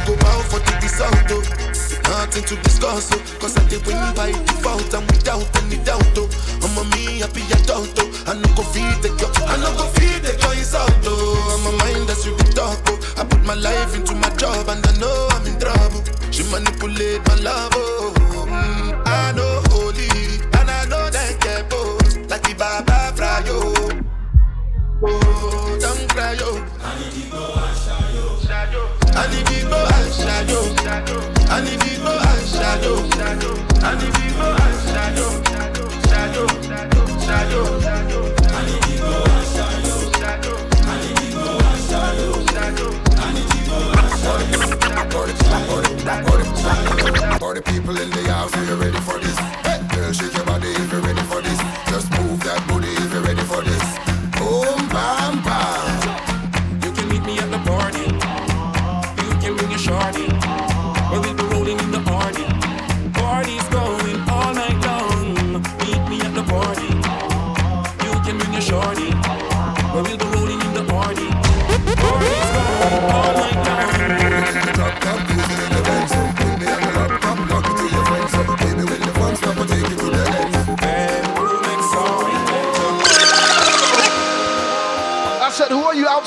To go bound for to be sound oh. Nothing to discuss oh. Cause I did win by default and without any doubt oh. I'm a me happy adult oh. I no go feed the girl I no go feed the girl is out oh. I'm a mind that's you talk oh. I put my life into my job and I know I'm in trouble She manipulate my love. Oh, mm, I know holy, and I know that get both. Like the Baba Frayo. Oh, don't cry, yo. Anibibo and shadow. Anibibo and shadow. Anibibo and the people and shadow. Shadow. Shadow. Anibibo and shadow. Shadow. Anibibo and shadow. Shadow. Party people in the house, are you ready for this? Hey, girl, shake your body if you're ready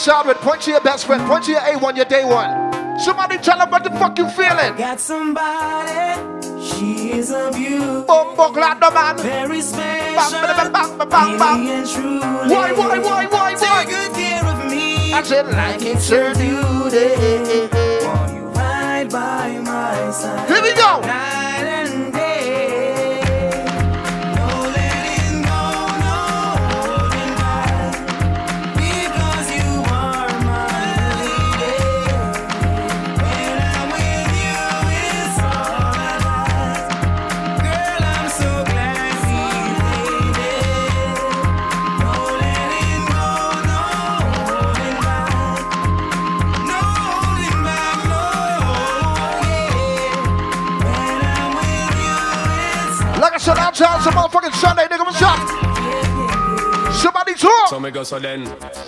who are you outside with? Point to your best friend. Point to your A1, your day one. Somebody tell them what the fuck you feeling. Got somebody, she is a beauty. Bumbo glad the man. Very special. Bang, bang. Really and truly. Why, why, why, why, why? Take good care of me. I said, like it's her duty. While you ride by my side. Here we go. Like I said, outside some motherfucking Sunday, nigga, what's up? Somebody talk. So me go so then.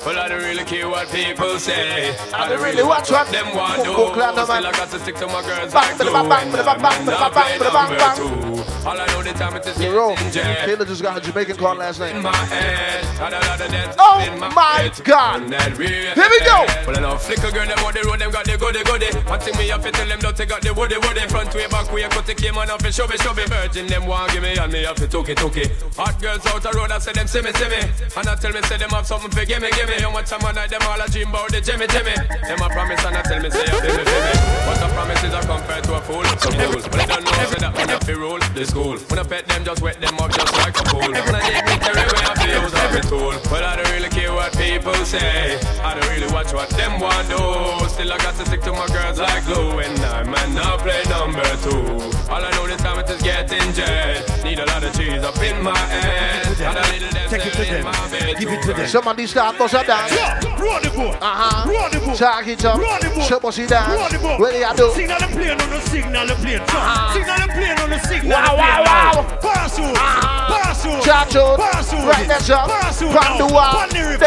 Well, I don't really care what people say. I don't really watch what them want do. Still I got to stick to my girls Bang, like bada, glue. bang, bang, And bada, bang, I'm bang, not bada, bang, play bada, bang, number bang. two. All I know the time it is Yo. Kayla just got her Jamaican card last night. My head, had a lot of dance Oh my my. God. And that real Here we go. head. Well, I know flicker girl, them on the road, them got the goody goody. One thing me have to tell them, don't take out the woody woody. Front way, back way, cut the came on off and show me, show me. Virgin, them want give me and me have to took it, took it. Hot girls out the road, I say them see me, see me. And I tell me, say them have something for gimme, gimme. How much time I night, them all a dream about the Jimmy, Jimmy. Them a promise and I tell me, say you feel me, feel me. What a promise is a compared to a fool. Some fool, but they don't know, say that when I feel rule, the school. When I pet them, just wet them up just like a fool. I dig me every way I feel every tool. But I don't really care what people say. I don't really watch what them want do. Still I got to stick to my girls like glue. And I might not play number two. All I know this time it is getting jet. Need a lot of cheese up in my head. And a little Take it to them. Give it to them. Somebody start bust a dance. Roll the boat. Uh-huh. Roll the boat. Talk it up. Roll the boat. Show us it dance. Roll the boat. What do you do? Signal the plane on the signal the plane. So, Signal the plane on the signal Wow, wow, wow. Pass out. Pass out. Charge out. Pass out. Right next up. Pass out Pan the now. wall. Pan the river.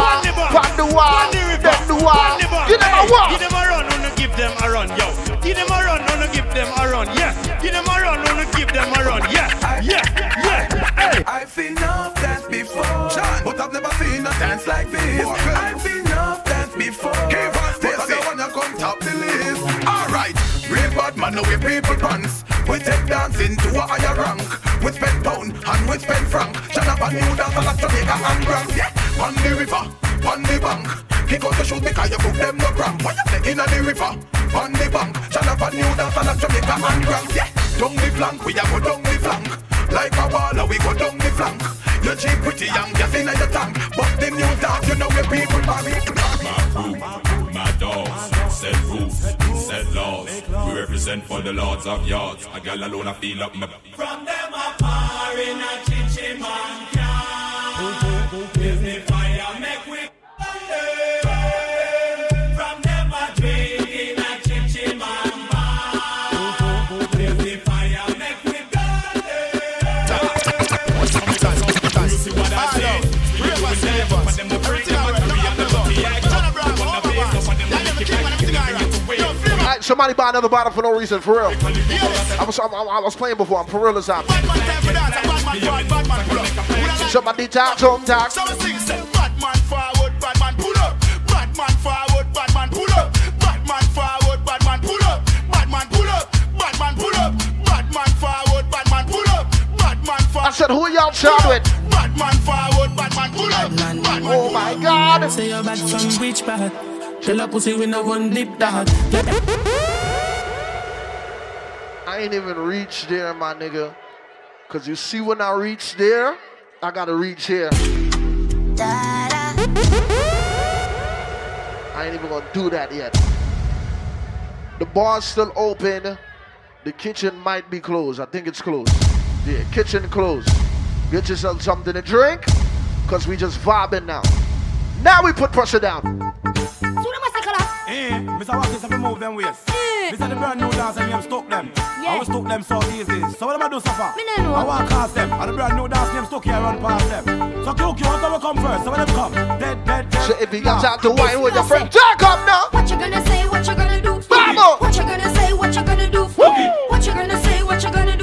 Bend the wall. Pan the bar. Pan the wall. Pan the river. Bend the wall. Pan the bar. Give them a walk. Give them a run. Wanna give them a run, yo. Give them a run. Wanna give them a run. Yeah. Give them a run. Wanna give them a run. Yeah. Yeah. Yeah. Hey. I've seen enough dance before, but I've never seen a dance like this. I've seen enough dance before, but I don't wanna come top the list. Alright, real bad man, no way people pants. We take dancing to a higher rank. We spend pound and we spend franc. Shut up and new dance like Jamaica and Grand. Yeah, on the river, on the bank. Kick out the shoes because you cook them no cramp. What you say in the river, on the bank. And new dance like Jamaica and Grand. Yeah, down the flank, we a go down the flank. Like a baller, we go down the flank. You cheap pretty young, just in your tank. But the new dance, you know where people marry. My dogs, set rules, laws. We represent for the lords of yards. A gal alone, I feel up my. From them par in a chichi man Somebody buy another bottle for no reason, for real. I was, I, I, was playing before, I'm for real as I'm. Somebody talk, some talk. Batman I said, who y'all chat with? Batman forward, Batman pull up. Batman, oh my God. Say you're back from which part? Tell a pussy we no. I ain't even reached there, my nigga. Cause you see when I reach there, I gotta reach here. I ain't even gonna do that yet. The bar's still open. The kitchen might be closed. I think it's closed. Yeah, kitchen closed. Get yourself something to drink. Cause we just vibing now. Now we put pressure down. Eh, Mr. Watkins, have you move them ways? This is the brand new dance and we have stuck them. I will stuck them so easy. So what am I do so far? Me no know. I want to cast them. And the brand new dance name stuck here run past them. So QQ, what come come first? So when them come? Dead, dead, dead. So if you got time to wine with your friend, talk up now. What you gonna say? What you gonna do? Vamos. What you gonna say? What you gonna do? What you gonna say? What you gonna do?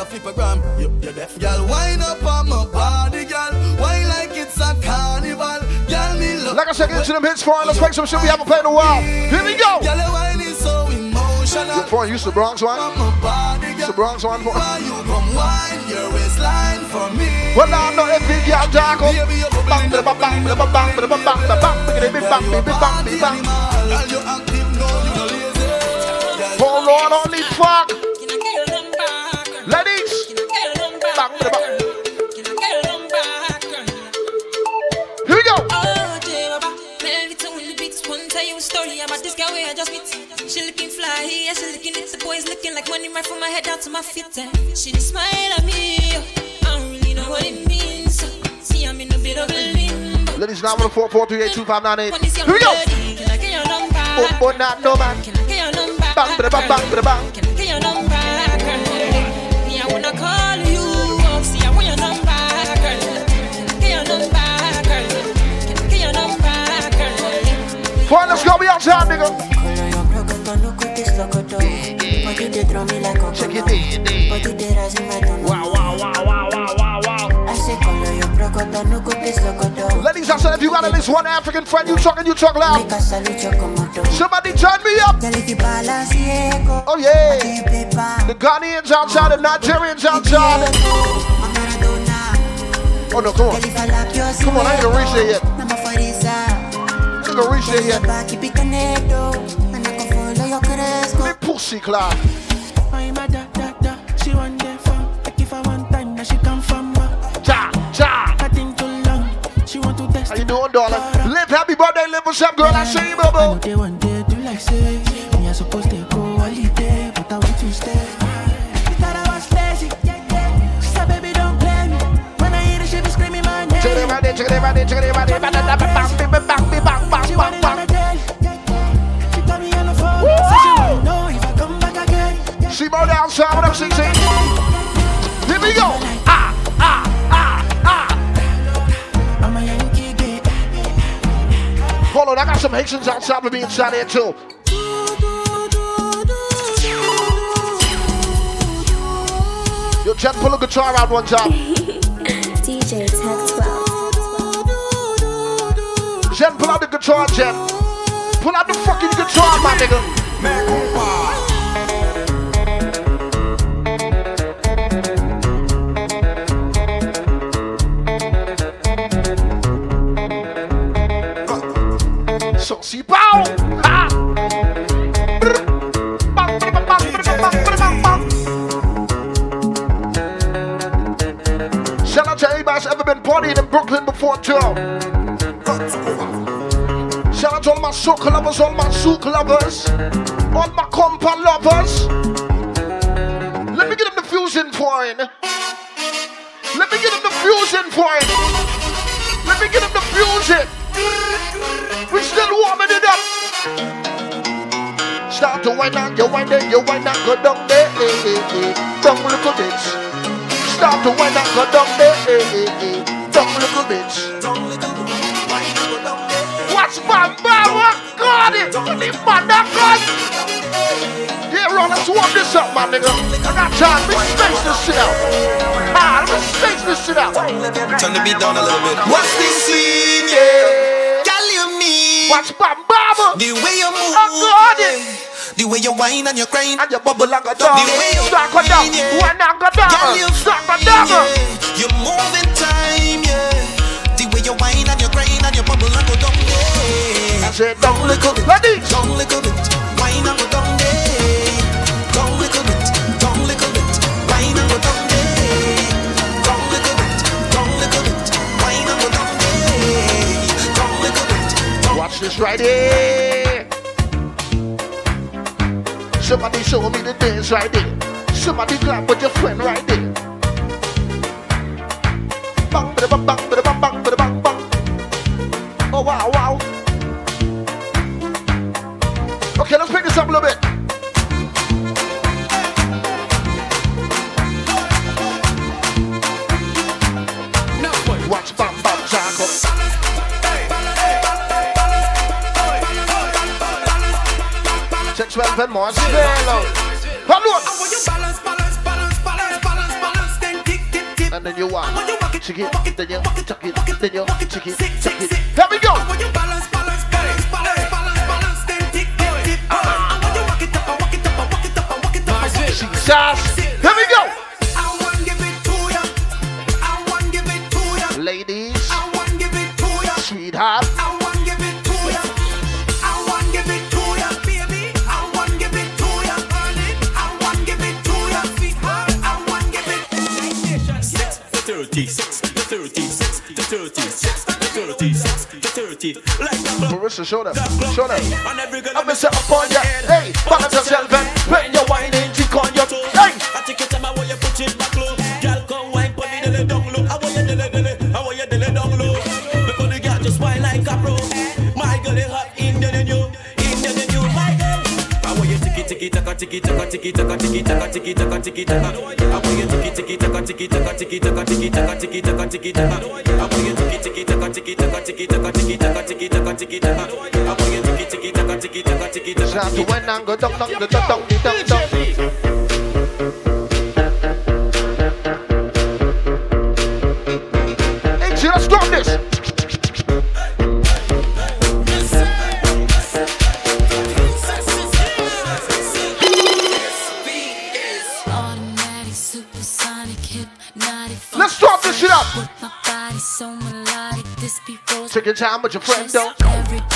A flippergram. You, you're deaf, girl. Wind up on my body, girl. Wine like it's a carnival, girl. Me love. Like I said, get into them hits for Let's make some shit we haven't played in a while. Here we go. Girl, wine is so emotional. Your phone used to Bronx one? On my body, Used to girl. Bronx one? for- Why you come wine your waistline for me? Well, I know every girl jack up. Bang, bang, bang, bang, bang, bang, bang, bang, bang, bang, bang, bang, bang, bang, Hold on, only fuck. Just meet. She looking fly, yeah, she looking it. The boys looking like money right from my head down to my feet. eh. She smile at me. I don't really know what it means. See, I'm in a bit of a limbo. Ladies, now on the 4438258. When this young Here we go. can I get your number? Oh, but not no man. Can I get your number? Bang, bang, bang, bang, bang, bang. Can I get your number, girl? Me, I wanna call you. See, I want your number, girl. Can I get your number, girl? Can I get your number, girl? Fine, let's go. We outside, nigga. Check it in. Wow, wow, wow, wow, wow, wow, wow. Ladies, I said if you got at least one African friend, you talking, you talk loud. Somebody turn me up. Oh yeah. The Ghanaians outside, the Nigerians outside. Oh no, come on. Come on, I ain't gonna reach there yet. I ain't gonna reach there yet. Me pussy clap. I'm a da da da. She want. Like if I want time, now she come from. Ja, ja. I think too long. She want to test. How you doing, darling? Live happy birthday, live what's up, girl. I see you, I know bubble. they want to do like say. Me I supposed to go holiday, but I want to stay. She thought I was lazy. She said, baby, don't play me. When I hear the shit, be screaming my name. Check it there, check it there, check it right there. Bang, bang, bang, bang, bang, bang, bang, bang, bang, it bang. See more downside, what up, CC? Here we go. Ah, ah, ah, ah. I'm a Yankee gay. Hold on, I got some Haitians outside of me inside here too. Yo, Jen, pull a guitar out one time. DJ Tech 12. Jen, pull out the guitar, Jen. Pull out the fucking guitar, my nigga. Partying in Brooklyn before, too. Shout out to all my soca lovers, all my zouk lovers, all my compa lovers. Let me get them the fusion point. Let me get them the fusion point. Let me get them the fusion. We still warming it up. Start to wind out, you wind it, you wind out, go down there, eh, eh, eh. down little bitch. Start to wind out, go down there, eh, eh, eh. down little bitch. Watch my mama, got it. My neck on. Yeah, Ron, let's warm this up, my nigga. I got time. Let me space this shit out. Ah, let me space this shit out. Turn the beat down a little bit. What's this scene, yeah? Girl, you me. Watch my mama. The way you move. I got it. The way you whine and you crying. And you bubble like a dog. The way you Start go down. One down, go down. Girl, you Start go fine, The way you whine and you crying and you bubble and go down there. I said, down little bit. Ready? Down little bit. Whine and go down there. Down little bit. Down little bit. Whine and go down there. Down little bit. Down little bit. Whine and go down there. Down little bit. Watch this right here. Somebody show me the dance right there. Somebody clap with your friend right there. Bang, bada, bang, bang, bang, bang, bang, bang. Oh wow, wow. Okay, let's pick this up a little bit. Watch Six, twelve, and more. And then you walk. Check it. Then you check it. Then you check it. Check it. Here we go. Jesus. Here we the thirty. Like a Marissa, show them. Show them. I'm gonna set up on ya. Hey, balance yourself and tiki taka tiki taka tiki taka tiki taka tiki taka. I want you tiki tiki taka tiki taka tiki taka tiki taka tiki taka tiki taka. I want you tiki tiki taka tiki taka tiki taka tiki taka tiki taka tiki taka. I want you tiki tiki taka tiki taka tiki taka. Shout to when I'm go dong dong dong dong dong dong. Rose. Your time with your friend, don't.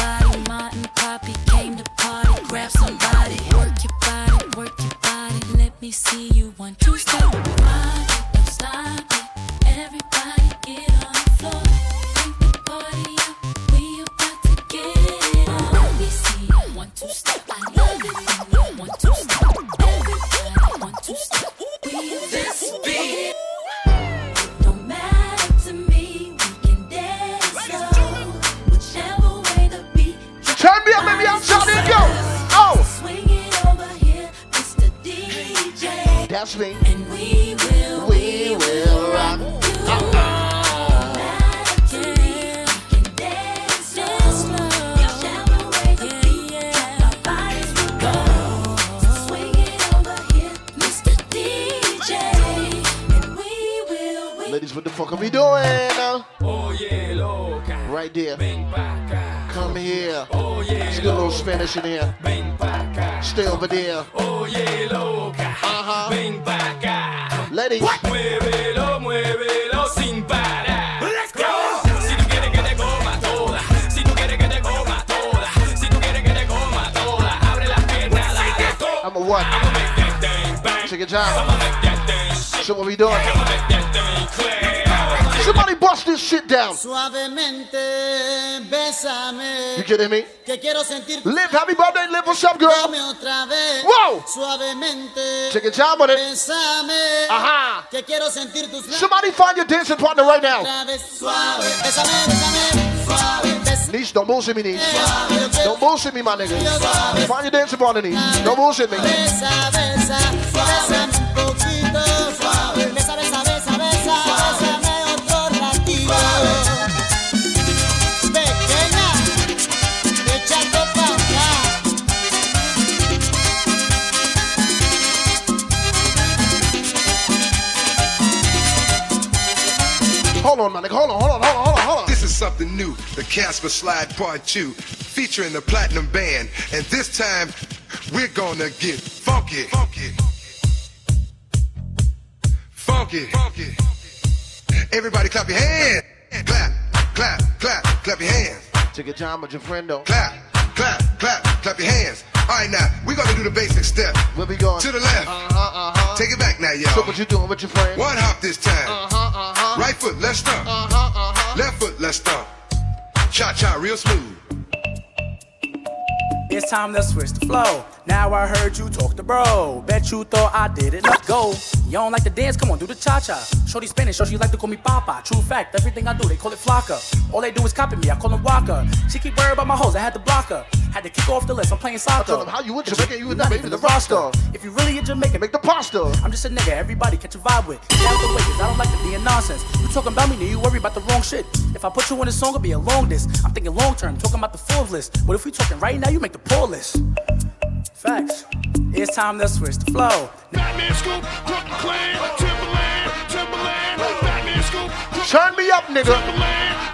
In here. Ven pa' acá. Stay over there. Oh yeah, loca. Uh-huh. Ven pa' acá. Ladies. Muévelo, muévelo sin parar. Let's go. Si tú quieres que te coma toda, si tú quieres que te coma toda, si tú quieres que te coma toda, abre las piernas, dale. I'm a what? I'ma make that thing bang. Take your time. I'ma make that thing shake. So what we doing? I'ma make that thing clear. Somebody bust this shit down. Suavemente, bésame. You kidding me? Que quiero sentir Live, happy birthday, live, what's up, girl? Otra vez. Whoa. Suavemente. Take your time with it. Bésame. Ajá. Que quiero sentir tus. Somebody find your dancing partner right now. Suave. Bésame, bésame. Suave. Niche, don't bullshit me, Niche. Eh, don't bullshit me, my nigga. Find your dancing partner, Niche. Don't bullshit me. Besa, besa. Bésame un poquito. Hold on, my nigga. Hold on, hold on, hold on, hold on, hold on. This is something new. The Casper Slide Part 2, featuring the Platinum Band. And this time, we're gonna get funky. Funky. Funky. Funky. Everybody clap your hands. Clap, clap, clap, clap your hands. Take your time with your friend, though. Clap, clap, clap, clap your hands. All right, now, we're gonna do the basic step. Where we going? To the left. Uh-huh, uh-huh. Take it back now, y'all. So what you doing with your friend? One hop this time. Uh-huh, uh-huh. Right foot, let's stomp. Uh-huh, uh-huh. Left foot, let's stomp. Cha-cha, real smooth. It's time to switch the flow. Now I heard you talk to bro. Bet you thought I didn't let go. You don't like to dance? Come on, do the cha cha. Shorty Spanish, so she like to call me Papa. True fact, everything I do, they call it Flocka. All they do is copy me, I call them Waka. She keep worried about my hoes, I had to block her. Had to kick off the list, I'm playing soccer. told them, how you in Jamaica? You not even the roster. If you really in Jamaica, make the pasta. I'm just a nigga, everybody catch a vibe with. Get out the way, cause I don't like to be in nonsense. You talking about me, then you worry about the wrong shit. If I put you in a song, it'll be a long list. I'm thinking long term, talking about the full list. But if we talking right now, you make the pull list. Facts. It's time to switch the flow. Fatman Scoop, Crooklyn Clan, Timbaland, Timbaland, Fatman Scoop, Turn me up, nigga.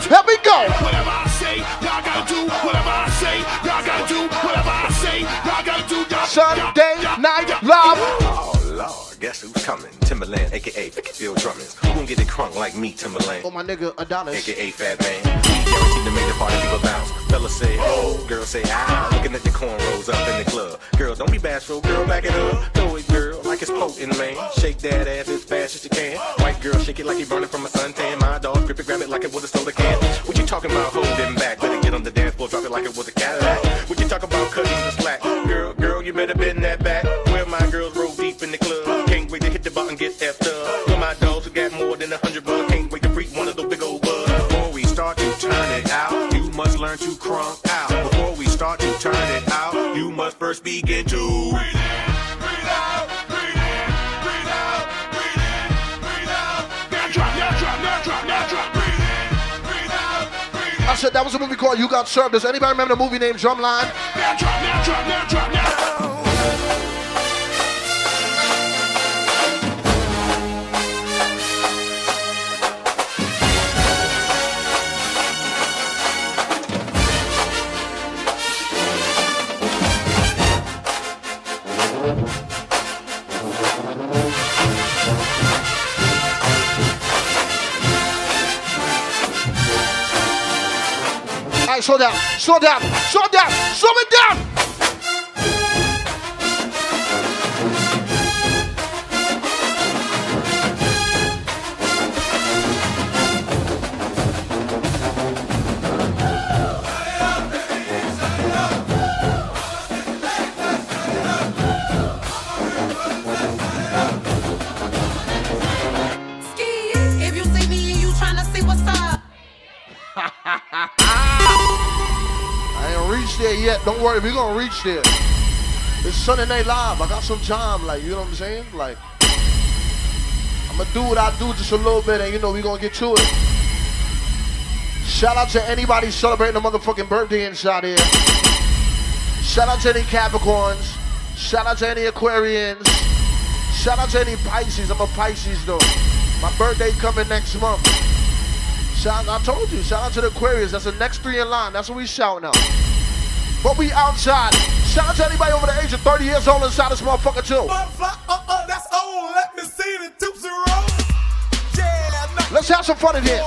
Here we go. Whatever I say, y'all gotta do whatever I say. Y'all gotta do whatever I say. Y'all gotta do y'all. Sunday night love. Oh Lord, guess who's coming? Timbaland, aka Field Drummers. Who gon' get it crunk like me, Timbaland? Oh, my nigga Adonis. AKA Fat Man. Guaranteed to make the party people bounce. Fellas say, oh, girls say, ah. Looking at the cornrows up in the club. Girl, don't be bashful, girl, back it up. Throw it, girl, like it's potent, man. Shake that ass as fast as you can. White girl, shake it like you burning from a suntan. My dog, grip it, grab it like it was a soda can. What you talking about holding back? Better get on the dance floor, drop it like it was a Cadillac. Crunk out. Before we start to turn it out, you must first begin to. Now drop, now drop, now drop, now drop. I said that was a movie called You Got Served. Does anybody remember the movie named Drumline? Now drop, now drop, now drop, now. Slow down, slow down, slow down, slow it down. Don't worry, we gonna reach there. It's Sunday Night Live. I got some time, like you know what I'm saying? Like I'm gonna do what I do just a little bit, and you know we gonna get to it. Shout out to anybody celebrating a motherfucking birthday inside here. Shout out to any Capricorns. Shout out to any Aquarians. Shout out to any Pisces. I'm a Pisces though. My birthday coming next month. Shout I told you, shout out to the Aquarius. That's the next three in line. That's what we shouting out. But we outside. Shout out to anybody over the age of 30 years old inside this motherfucker too. Uh-uh, that's old. Let me see the tubes roll. Yeah, Let's have some fun in here.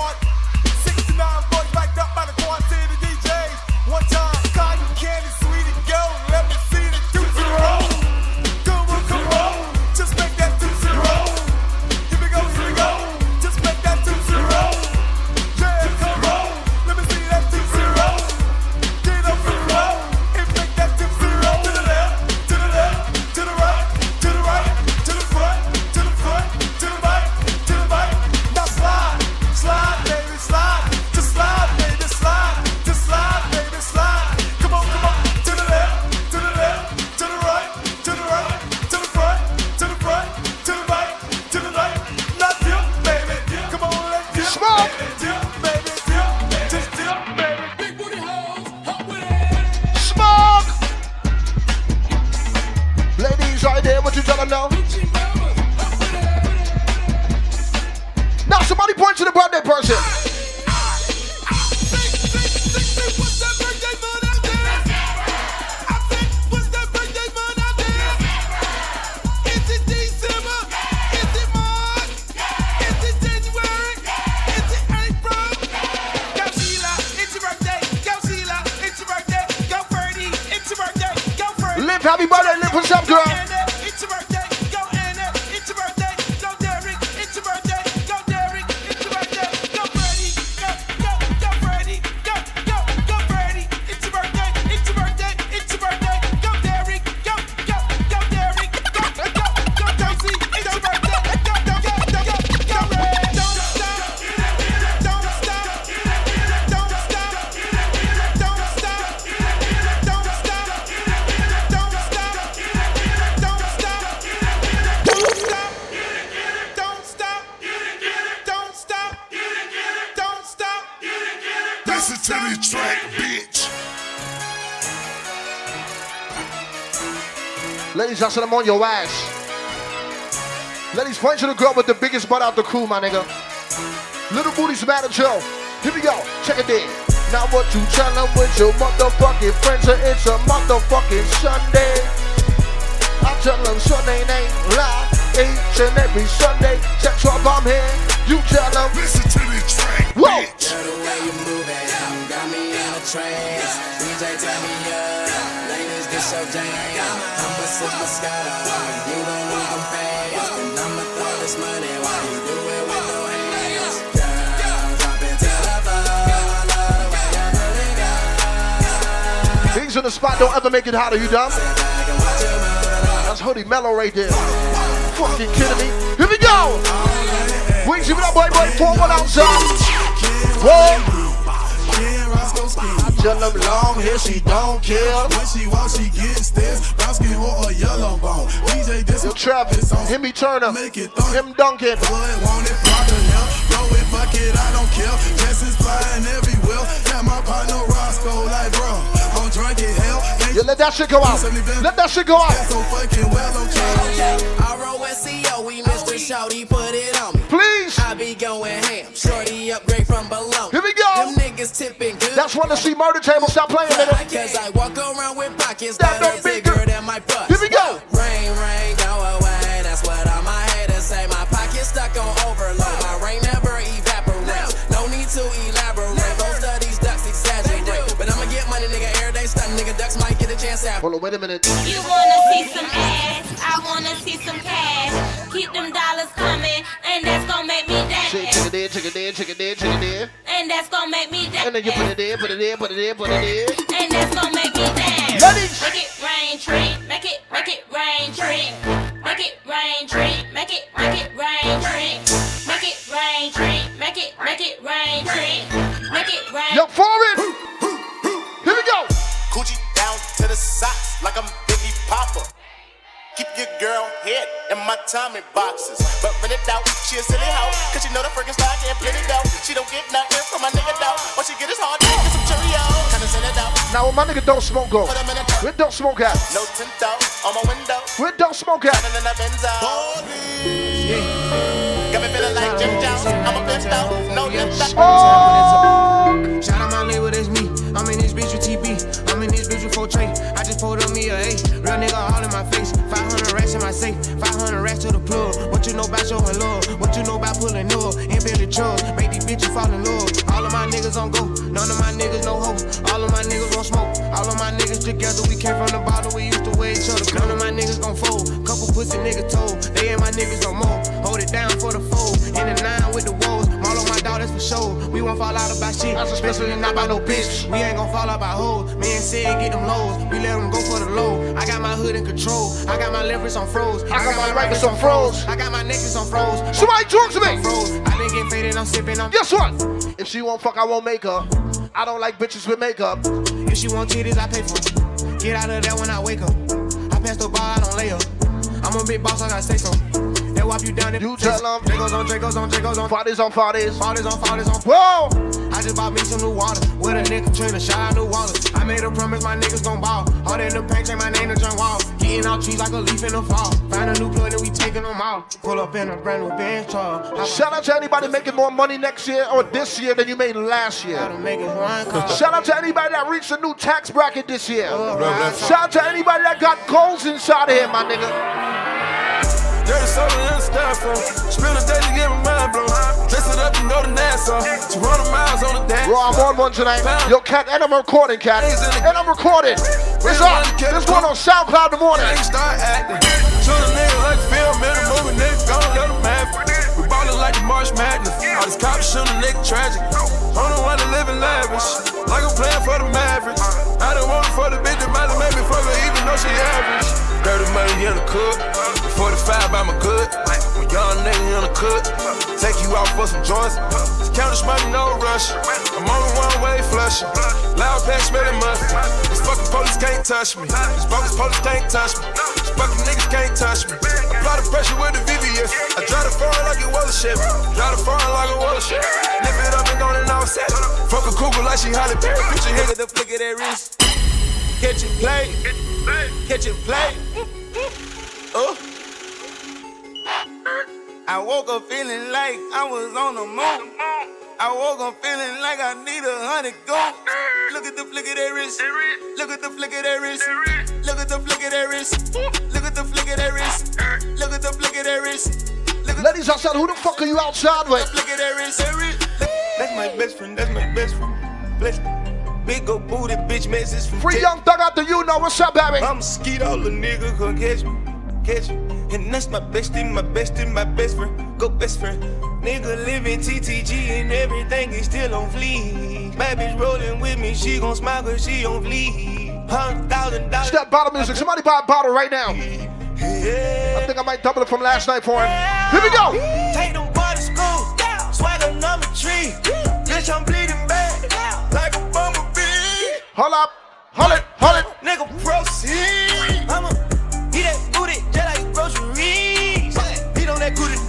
Said I'm on your ass. Ladies, point to the girl with the biggest butt out the crew, my nigga. Little booty's mad at Joe. Here we go. Check it in. Now what you tellin' with your motherfucking friends? or It's a motherfucking Sunday. I tell them Sunday ain't lie. Each and every Sunday, check your bomb here. You tell them. Listen to this track, Whoa. Your jam. I'm a superstar. You don't need them fast. And I'ma throw this money while you do it with no hands. Things in the spot don't ever make it hotter, you dumb? That's Hoodie Mellow right there. Fucking kidding me? Here we go! Wings, give it up, boy, boy. Pour one outside. Whoa! I tell them long hair, she don't care. When she walk, she gets this. Brown skin or a yellow bone. DJ, this Yo, Travis, him be Turner, him Duncan. want it proper hell. Throw it, fuck it, I don't care. Jesse's flying everywhere. Got my partner Roscoe like bro. I'm drunk in hell. Yeah, let that shit go out. Let that shit go out. So fucking well, okay. R-O-S-C-O, we Mr. Shorty, put it on me. Please. I be going ham. Shorty upgrade Tipping good. That's when the see murder table. Stop playing, nigga. Cause I walk around with pockets that are bigger than my butt. Here we go. Might get a chance after. Hold on, wait a minute. You wanna see some ass? I wanna see some cash. Keep them dollars coming, and that's gonna make me dance. chick it there, chick it there, chick it there, chick it there. And that's gonna make me dance. And then you put it there, put it there, put it there, put it there. And that's gonna make me dance. Make it rain, tree. Make it, make it rain, tree. Make it rain, tree. Make it, make it rain, tree. Make it rain, tree. Make it, make it rain, tree. Make it rain. Yo, foreign. Here the socks like I'm Biggie Popper. Keep your girl head in my Tommy boxes. But when it out, she a silly hoe. Cause she know the freaking stock and it out. She don't get nothing from my nigga though. What she get is hard, get some Cheerios. Kinda send it out. Now, when my nigga don't smoke go. Where don't smoke at? No tint out on my window. Where don't smoke at? Shining in the Benzo. Got me feeling like Jim Jones. I'm a bent out. No lip Shout out my label, that's me. I'm in this bitch with TB. I'm in this bitch with 4 tray. I just pulled up me a A. Real nigga all in my face. 500 racks in my safe. 500 racks to the plug. What you know about showing love? What you know about pulling up? And building trust. Make these bitches fall in love. All of my niggas on go. None of my niggas no hope. All of my niggas want smoke. All of my niggas together. We came from the bottom. We used to wear each other. None of my niggas gon' fold. Couple pussy niggas told. They ain't my niggas no more. Hold it down for the fold. In the nine for sure. We won't fall out about shit. Especially not about no bitch. We ain't gon' fall out by hoes. Me and Sid get them lows. We let them go for the low. I got my hood in control. I got my leverage on froze. I got my rifles on froze. I got my necklace on froze. Somebody to me. I been getting faded. I'm sipping on. Guess what? If she won't fuck, I won't make her. I don't like bitches with makeup. If she want titties, I pay for it. Get out of there when I wake up. I pass the ball, I don't lay up. I'm a big boss, I gotta say so. They wipe you down. You tell them. Dracos on Dracos on Dracos on. Fathers on fathers. Fathers on fathers on. Whoa! I just bought me some new water. With a nigga trainer, shout out new Wallace. I made a promise my niggas gon' ball. Hard in the paint, change my name to John Wall. Getting out trees like a leaf in the fall. Find a new plug and we taking them out. Pull up in a brand new Benz truck. Shout out to anybody making more money next year or this year than you made last year. Shout out to anybody that reached a new tax bracket this year. Oh, Shout out to anybody that got goals inside of here, my nigga. Dirty soda in the styrofoam. Spill the day to get my mind blown. Dress it up, you know the Nassau. 200 miles on the dash. Bro, I'm on one tonight. Yo, cat, and I'm recording, cat. And I'm recording. It's up. This one on SoundCloud in the morning. Start acting. Shoot a nigga like film in a movie, nigga, gon' let him have it. We ballin' like the March Madness. All these cops shootin' a nigga tragic. I'm the one that living lavish, like I'm playing for the Mavericks. I don't want it for the bitch though she average. Dirty money in the cook, 45 by my good. When young nigga in the cook, take you out for some joints. Count this money, no rush. I'm on the one way flushing. Loud pack smelling mustard. These fucking police can't touch me. These bogus police can't touch me. These fucking niggas can't touch me. Apply the pressure with the VVS. I drive the foreign like it was a ship. Drive the foreign like it was a ship. Lift it up and go and all set. Fuck a cougar like she Halle Berry. Put your head at the flick of that wrist. Catch and play. Catch and play. Oh. I woke up feeling like I was on the moon. I woke up feeling like I need a hundred gold. Look at the flick of that wrist. Look at the flick of that wrist. Look at the flick of that wrist. Look at the flick of that wrist. Look at the flick of that wrist. Ladies outside, who the fuck are you outside with? Look at that wrist. That's my best friend. That's my best friend. Bless me. Big old booty bitch message from Free young thug out the you know what's up, baby. I'm skeet all the nigga, come catch me, catch me. And that's my bestie, my bestie, my best friend, go best friend. Nigga living TTG and everything is still on fleek. Bitch rolling with me, she gon' smile cause she on fleek. Hundred thousand dollars. Step bottle music. Somebody buy a bottle right now. I think I might double it from last night for him. Here we go. Take them boy to school, swagger number three. Bitch, I'm bleeding bad, like a. Hold up, hold it, hold it. Nigga, proceed. I'ma eat that booty just like groceries. Beat on that booty,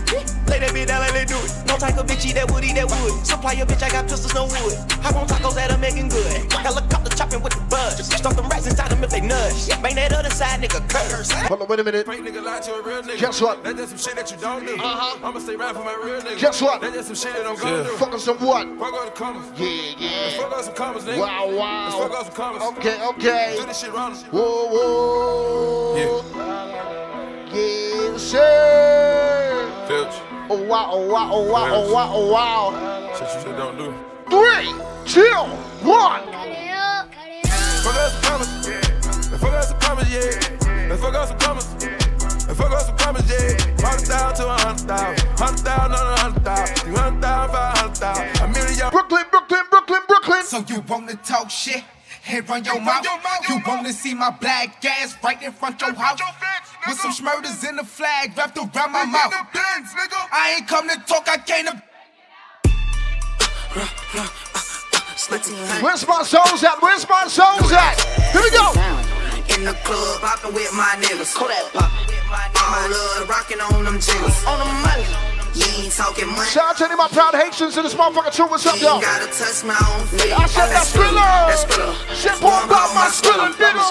lay that bitch down like they do it. No type of bitch eat that wood, eat that wood. Supply your bitch, I got pistols, no wood. Hop on tacos that are making good. Helicopter chopping with the buzz. Stuff them rats inside them if they nudge. Bang that other side, nigga, curse. Hold on, wait a minute. Nigga lie to a real nigga. Guess what? That's some shit that you don't do. Uh-huh. I'ma stay right for my real nigga. Guess what? That's some shit that I'm gonna do. Fucking some what? Fuck all the commas. Yeah, Let's yeah. fuck out some commas, nigga. Wow, wow. Let's fuck out some commas. Okay, okay. Do this shit wrong. Whoa, whoa. Yes, sir. Filch. Oh wow, oh wow, oh wow, oh wow, oh wow. Shit you just don't do. Three, two, one. Fuck out some commas. Let's fuck out some commas, yeah. Let's fuck out some commas. Let's fuck out some commas, yeah. Hundred thousand to a hundred thousand. Hundred thousand on a hundred thousand. Two hundred thousand, five hundred thousand. A million. Brooklyn, Brooklyn, Brooklyn, Brooklyn. So you wanna talk shit? Head run your mouth. You wanna see my black ass right in front your house? With some smurders in the flag wrapped around my mouth. I ain't come to talk, I came to. Where's my souls at? Where's my souls at? Here we go. In the club, hopping with my niggas. Kodak pop. All love, rocking on them jiggers. On the money. You ain't talking money. Shout out to any of my proud Haitians in this motherfucker too. What's up, You y'all? ain't gotta touch my own feet. I said that's That's Skrilla. Skrilla. Shit, boy, about my Skrilla, nigga.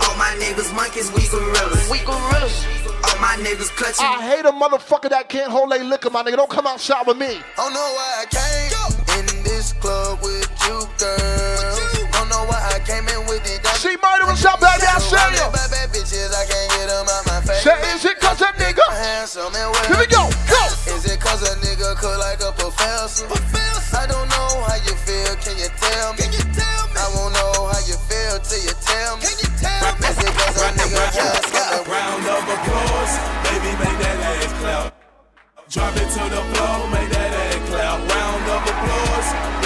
All my niggas monkeys, we gorillas. We gorillas. All my niggas clutching. I hate a motherfucker that can't hold a liquor, my nigga. Don't come out outside with me. Oh, Don't know why I came in this club with you, girl. Oh, Don't know why I came in with it. See, murder, what's up, baby? I see you. Bad, bad bitches, I can't get them out my face. Say, is it cause a nigga? Handsome and well. Here we go, go. Is it cause a nigga cook like a professor? I don't know how you feel, can you tell me? I won't know how you feel till you tell me. Is it cause a nigga just got a Round of applause, baby, make that ass clap. Drop it to the floor, make that ass clap. Round of applause,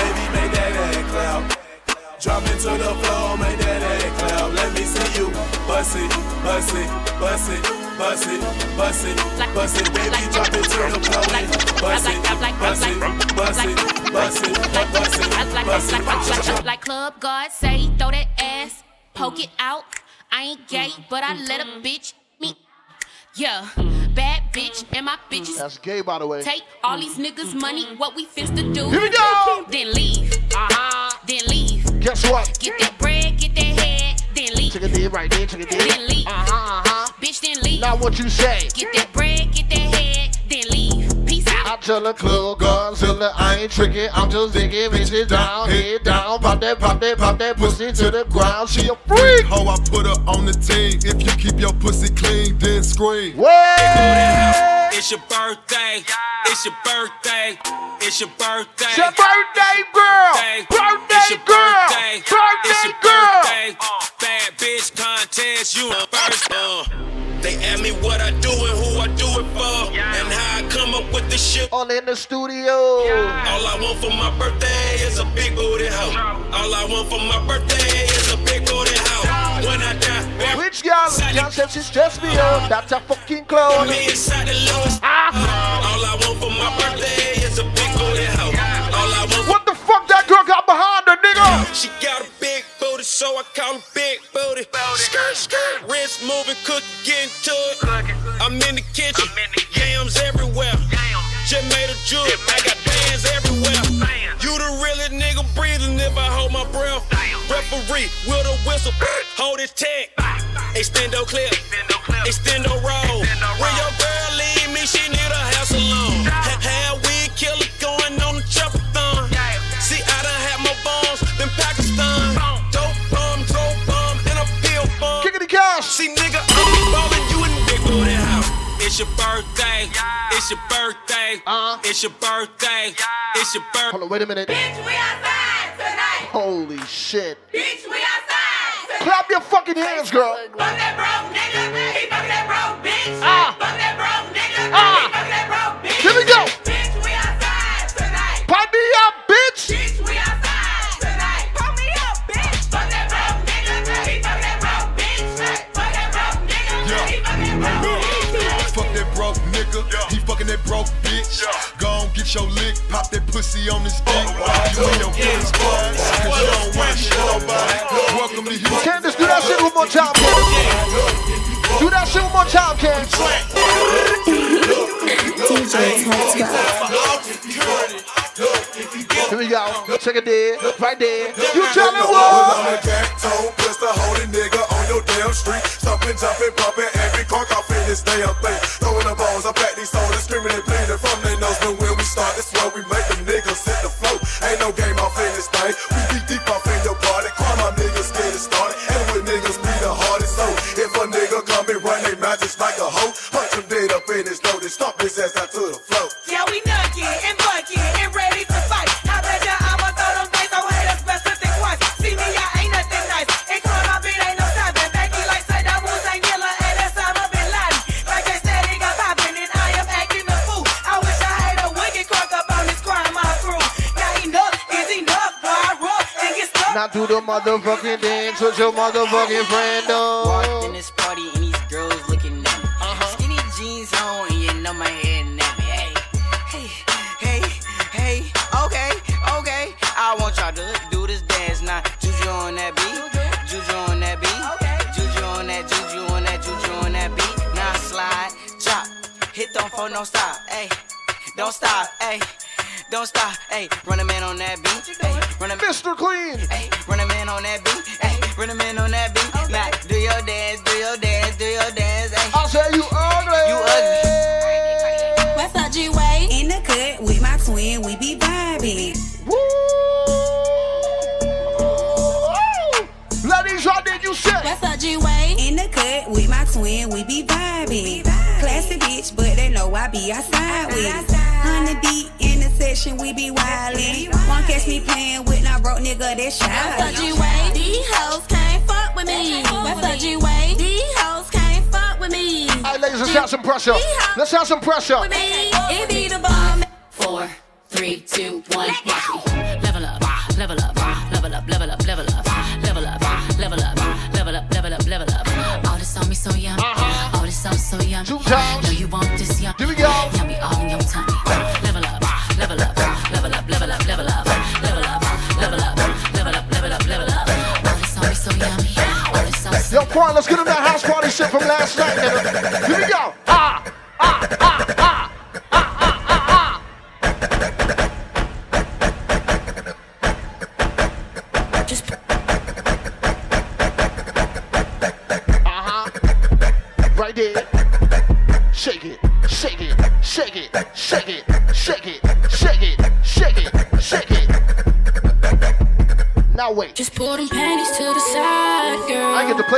Drop it to the floor, make that ass clap. Let me see you bust it, bust it, bust it, bust it, bust it, bust it, baby. Drop it to the floor, bust it, bust it, bust it, bust it, bust it, bust it, bust it. Like club guard say, throw that ass, poke it out. I ain't gay, but I let a bitch me. Yeah, bad bitch and my bitches. That's gay, by the way. Take all these niggas' money, what we finna do. Here we go. Then leave. Uh-huh. Then leave. Guess what? Get that bread, get that head, then leave. Take a dig right there, take a dig. Then leave. Uh-huh, uh-huh. Bitch, then leave. Now what you say? Get that bread, get that head, then leave. Peace out. I to the club, Godzilla. I ain't tricking, I'm just digging, bitches down, head down, pop that, pop that, pop that pussy to the ground. She a freak. Ho, I put her on the team. If you keep your pussy clean, then scream. It's your birthday. It's your birthday. It's your birthday. It's your birthday, girl. Birthday, it's your girl. Birthday. Birthday, it's your girl. birthday. Bad bitch contest. You the first. Uh, they ask me what I do and who I do it for, and how I come up with this shit. All in the studio. All I want for my birthday is a big booty hoe. All I want for my birthday is a big booty hoe. When I die, Which girl? Girl said she stressed me out. That's a fucking clown. me inside the Louis. Ah. All I want for my birthday is a fuck that girl got behind her, nigga? She got a big booty, so I call her big booty. Skirt, skirt, wrist moving, cook, get into it. I'm in the kitchen, yams everywhere. Just made a jewel, I got bands everywhere. You the realest nigga breathing if I hold my breath. Referee with a whistle, hold his tag. Extendo clip, extendo roll. When your girl leave me, she need a hair salon. It's your birthday. It's your birthday. It's your birthday. It's your birthday. Hold on, wait a minute. Bitch, we outside tonight. Holy shit. Bitch, we outside tonight. Clap your fucking hands, girl. Fuck that broke nigga. He fuck that broke bitch. Ah. Fuck that broke nigga. Ah. He fuck that broke bitch. Here we go. Bitch, we outside tonight. Pipe me up, bitch. Bitch, we outside fucking that broke bitch. Go on, get your lick. Pop that pussy on his dick. You in your feelings, boy. Cause you don't wanna shit nobody. Welcome to Houston. Candace, do that shit one more time, Candace. Do that shit one more time, Candace. DJ Here we go. Check it there. Right there. You tell me I'm what? a cat toe, pistol holding nigga on your damn street. Stomping, jumping, pumping, every cork off in this damn thing. Throwing the balls, I pack these soldiers, screaming and bleeding from their nose. But when we start, it's where we make them niggas hit the flow. Ain't no game off in this thing. We be deep off in your party. Call my niggas get it started. And with niggas be the hardest. So if a nigga come and run they mouth just like a hoe, punch him dead up in his throat and stomp his ass out to the floor. Now do the motherfucking dance with your motherfucking friend, Walked oh. in this party and these girls looking at me. Uh-huh. Skinny jeans on and you know my head nappy. Hey, hey, hey, hey, okay, okay. I want y'all to do this dance now. Juju on that beat, juju on that beat, juju on that, juju on that, juju on that beat. Now slide, drop, hit don't phone, don't stop, hey, don't stop, hey. Don't stop, hey, run a man on that beat, hey, run a Mr. Clean, hey, run a man on that beat, hey, run a man on that beat. Now do your dance, do your dance, do your dance, hey. I say you ugly. You ugly. What's up, G Way? In the cut with my twin, we be vibing. Ladies, what did you say? What's up, G Way? In the cut with my twin, we be vibing. Classy bitch, but they know I be outside with it. Hundred deep in session, we be wildin'. Won't catch me playing with no broke nigga that shy. What's up, G Way? These hoes can't fuck with me. What's up, G Way? These hoes can't fuck with me. All right, ladies, let's have some pressure. Let's have some pressure. It be the bomb. Four, three, two, one. Watch me. Level up, level up, level up, level up, level up, level up, level up, level up, level up, level up. All this on me so yum. Uh-huh. All this sauce so yum. Know you let's get him that house party shit from last night, nigga. Here we go. Ah, ah, ah,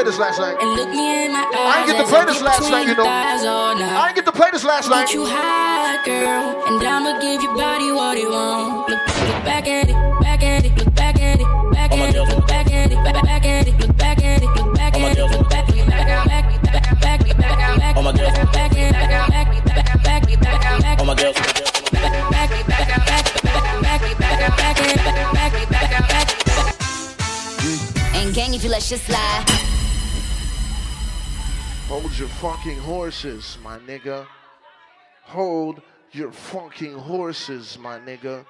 this last night. And look me in my eyes. I didn't get to play this last night, you know. thighs all night. I didn't get to play this last night. You high, girl, and I'ma give your body what it want. Look, look back at it, back at it, look back at it, back at it, look back at it, back, back at it, look back at it, look back at it, look back, look back, back, back, back, back, back, back, Oh my girl. back, back, back, back, back, back, back, back, Oh my girl. And gang, if you let shit slide. Hold your fucking horses, my nigga. Hold your fucking horses, my nigga.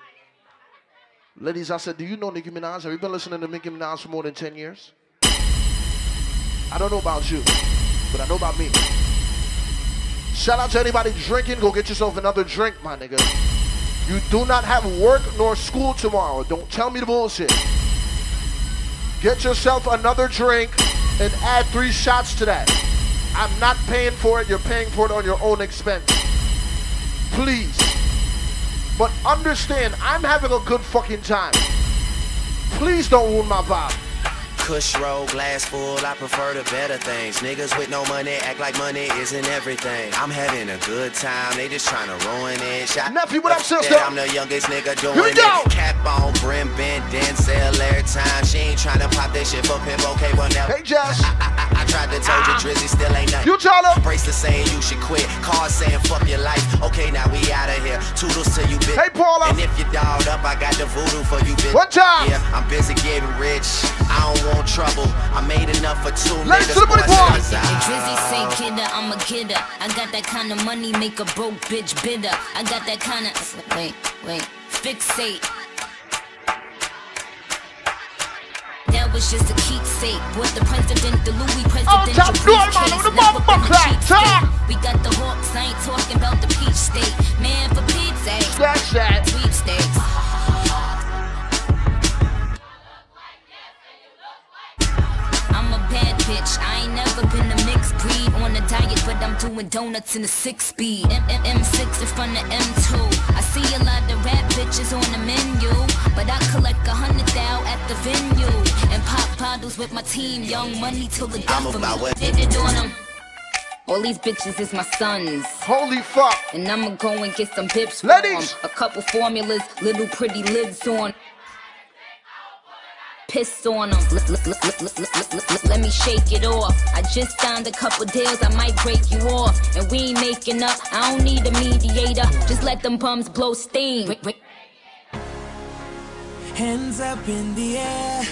Ladies, I said, do you know Nicki Minaj? Have you been listening to Nicki Minaj for more than 10 years? I don't know about you, but I know about me. Shout out to anybody drinking. Go get yourself another drink, my nigga. You do not have work nor school tomorrow. Don't tell me the bullshit. Get yourself another drink and add three shots to that. I'm not paying for it. You're paying for it on your own expense. Please. But understand, I'm having a good fucking time. Please don't ruin my vibe. Kush roll, glass full, I prefer the better things. Niggas with no money act like money isn't everything. I'm having a good time, they just trying to ruin it. Shot Nephew, what up, sister? I'm the youngest nigga doing Here we go. it. Cap on, brim bent, Denzel every time. She ain't trying to pop that shit for pimp, okay, well now. Hey, Jess. I, I, I, I tried to tell you, ah. Drizzy still ain't nothing. You tell him. Bracelet saying you should quit. Cars saying fuck your life. Okay, now we out of here. Toodles to you, bitch. Hey, Paula. And if you dolled up, I got the voodoo for you, bitch. One time. Yeah, I'm busy getting rich. I don't want trouble. I made enough for two Ladies niggas. to the booty boy, boys. so And it's Drizzy say out. kidder, I'm a kidder. I got that kind of money, make a broke bitch bitter. I got that kind of wait, wait, fixate. That was just a keepsake. What the president, the Louis president, top your door, briefcase, the never been a bumper clap, cheapskate. We got the hawks, I ain't talking about the peach state. Man, for Pete's sake, That's that. sweepstakes. A bitch. I ain't never been a mixed breed on a diet, but I'm doing donuts in a six speed. M- M- M6 in front of M2. I see a lot of rap bitches on the menu, but I collect a hundred thou at the venue and pop bottles with my team. Young money till the death I'm of about me. what- Did it on 'em. All these bitches is my sons. Holy fuck. And I'ma go and get some bips for Ladies. 'em. A couple formulas, little pretty lids on. Piss on them. Let me shake it off. I just signed a couple deals, I might break you off. And we ain't making up, I don't need a mediator. Just let them bums blow steam. Hands up in the air.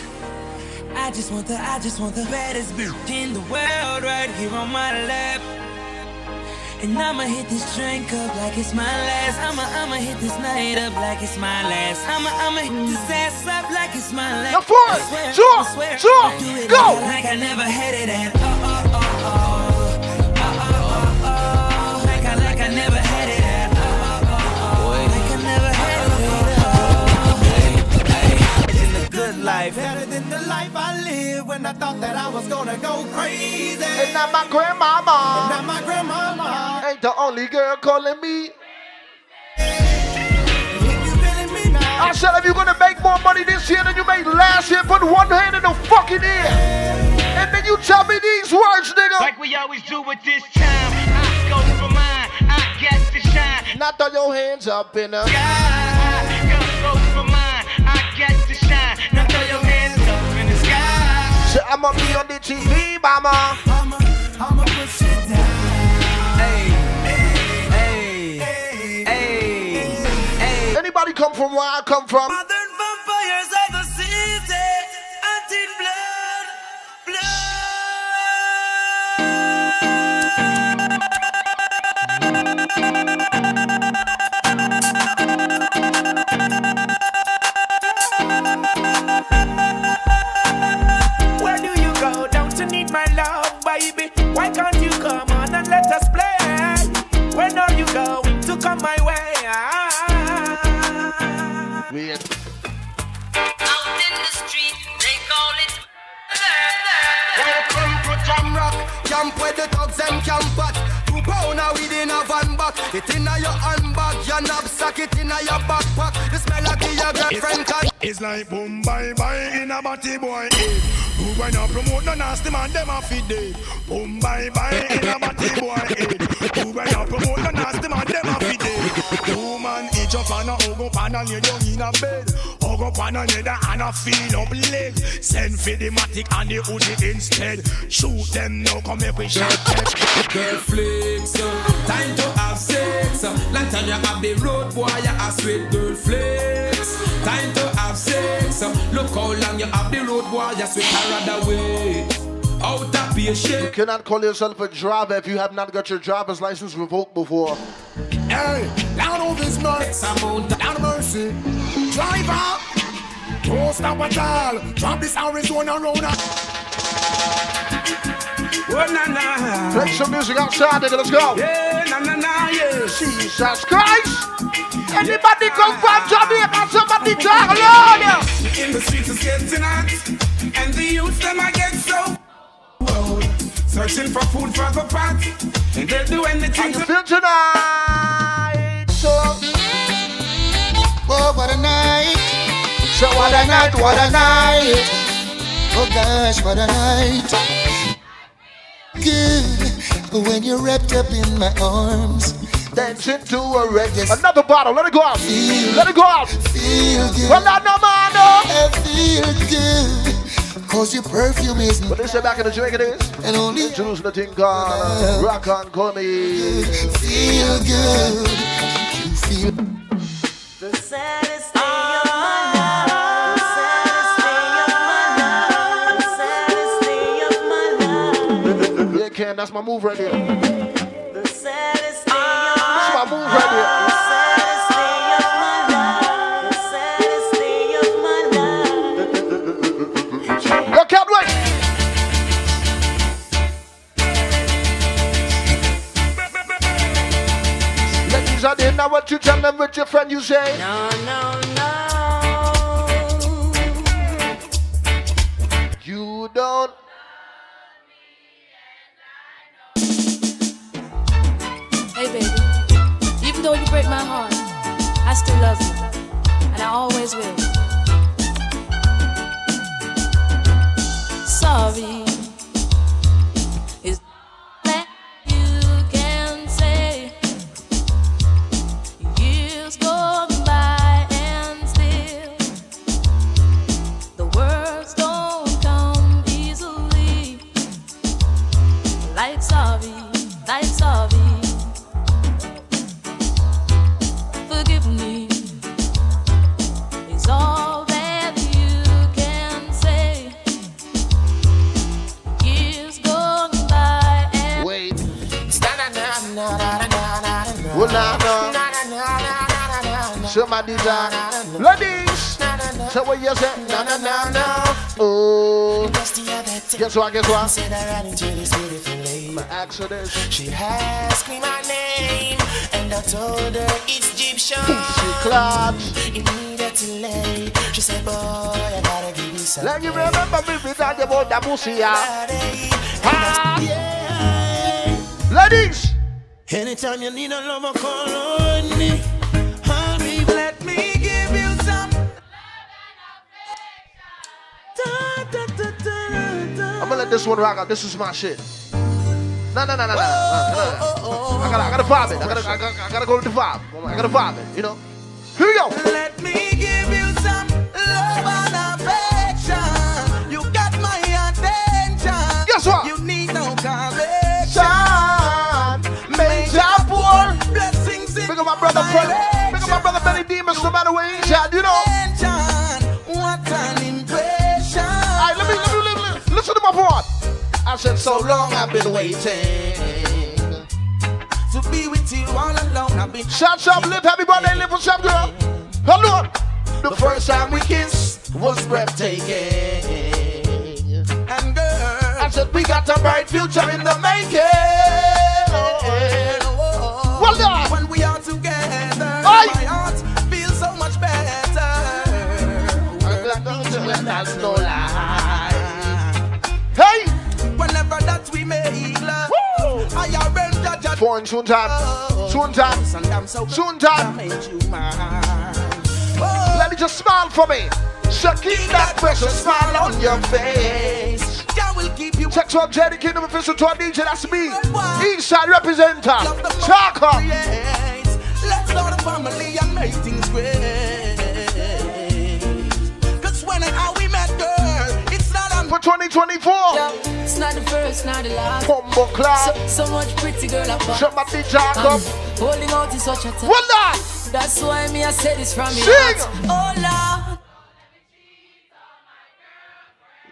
I just want the, I just want the baddest bitch in the world right here on my lap. And I'ma hit this drink up like it's my last. I'ma, I'ma hit this night up like it's my last. I'ma, I'ma hit this ass up like it's my last. Now for it. I swear, Jump, jump, I'll do it go. Like, I never had it at. Oh, oh, oh, oh. Oh, oh, oh, oh. Like I, like I never had it life, better than the life I lived when I thought that I was gonna go crazy. And now my grandmama. And now my grandmama. Ain't the only girl calling me. I said, if you're gonna make more money this year than you made last year, put one hand in the fucking air. And then you tell me these words, nigga. Like we always do at this time. I go for mine. I get to shine. Now throw your hands up in the I Say, I'ma be on the TV, mama. I'ma, I'ma push it down. Hey, hey, hey, hey. Anybody come from where I come from? Modern like boom bye bye in a body boy head. Who when you promote no nasty man, them a feed dead. Boom bye bye in a body boy head. Who when you promote no nasty man, them a feed dead. Woman each up on a hug up and a lay down in a bed. Hug up on another and a feel up leg. Send for the matic and the Uzi instead. Shoot them now, come make we shot Girl flex, uh, time to have sex. Long time you have the road boy, you a sweet girl flex. Time to have sex. Uh, look how long you have the road boy, you sweet her other way. Out of You cannot call yourself a driver if you have not got your driver's license revoked before. Hey, down on this mercy, down mercy. Driver, don't stop at all. Drop this Arizona road. Oh, na, na. Play some music outside, nigga. Let's go. Yeah, na, na, na, yeah. Jesus Christ. Anybody come from Jamaica? Somebody talk loud. In the streets is getting hot, and the youth them I get so. Searching for food for the pot, and they'll do anything to feel tonight. So, Oh, what a night. So what a night, what a night. Oh gosh, what a night. Good when you're wrapped up in my arms. Dancing to a reggae. Another bottle. Let it go out. Let it go out. Feel good. Well, not no man, no. I feel good. Cause your perfume is But they say back in the Jamaican days. And only Introduce the thing called Rock on Call Me. feel good. You feel The saddest day of my life. The saddest day of my life. The saddest day of my life. Yeah, Ken, that's my move right there. The saddest day of my That's my move right there. Ladies are in, now what you tell them with your friend you say? No, no, no. You don't. Hey, baby. Even though you break my heart, I still love you. And I always will. Sorry. Nah, nah. Somebody down. Ladies. So what you say? No, no, no, no. Oh. Guess what? Guess what? My accident. She asked me my name, and I told her it's Egyptian. She clapped. Immediately, she said, Boy, I gotta give you something. Let you remember me we talk about the pussy, yeah. Ah. Ladies. Anytime you need a lover, call on me. Honey, let me give you some. Da, da, da, da, da. I'm gonna let this one rock out. This is my shit. No, no, no, no, no, no, no, no. I gotta, I gotta vibe it. I gotta, I gotta, I gotta go with the vibe. I gotta vibe it. You know. Here we go. Let me give you Demons, no matter where he's at, you know. What an impression. Alright, let me, let me, let me, listen to my part. I said, so long I've been waiting. To be with you all alone, I've been. Shout, shout, live, happy birthday, live for some girl. Hello. The first time we kissed was breathtaking. And girl, I said, we got a bright future in the making. Oh, oh, oh. Well done. when we are together, Aye. That's no lie. Hey! Whenever that we make love, I arrange a judge. Phone soon time. Soon time. Soon time. Let me just smile for me. So keep that precious smile on your face. God will keep you. Text up Jada Kingdom official to DJ, that's me. Eastside representative. Talk up. Let's start a family and make things great. For 2024. It's not the first, not the last. Pumbo clap. So, so much pretty girl up. Shut my bitch jack up. Um, holding out is such a time. What that? That's why me I said this from your Sing. Oh Lord.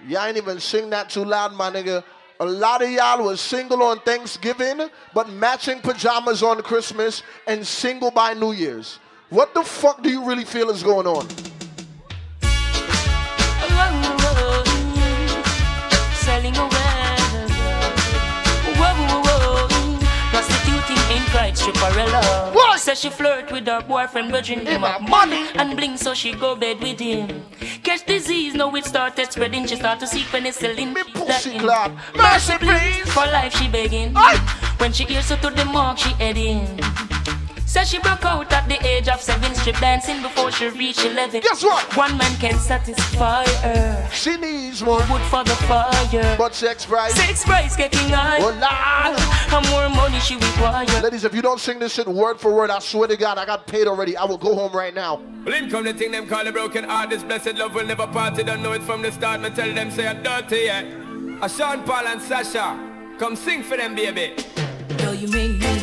Y'all ain't even sing that too loud, my nigga. A lot of y'all was single on Thanksgiving, but matching pajamas on Christmas and single by New Year's. What the fuck do you really feel is going on? Pride What? Says she flirt with her boyfriend, but him Him up money and bling, so she go bed with him. Catch disease, now it started spreading. She start to seek penicillin. Me pussy clap. Mercy, please. For life, she begging. When she hears her to the mark, she heading. Says she broke out at the age of seven, strip dancing before she reached eleven. Guess what? One man can satisfy her. She needs more wood for the fire. But sex price. Sex price getting high. Oh, Lord. And more money she require. Ladies, if you don't sing this shit word for word, I swear to God, I got paid already. I will go home right now. Well, in come the thing them call a broken heart. This blessed love will never part. They don't know it from the start. Me tell them say I'm dirty, yeah. A Sean Paul and Sasha, come sing for them, baby. Though you make me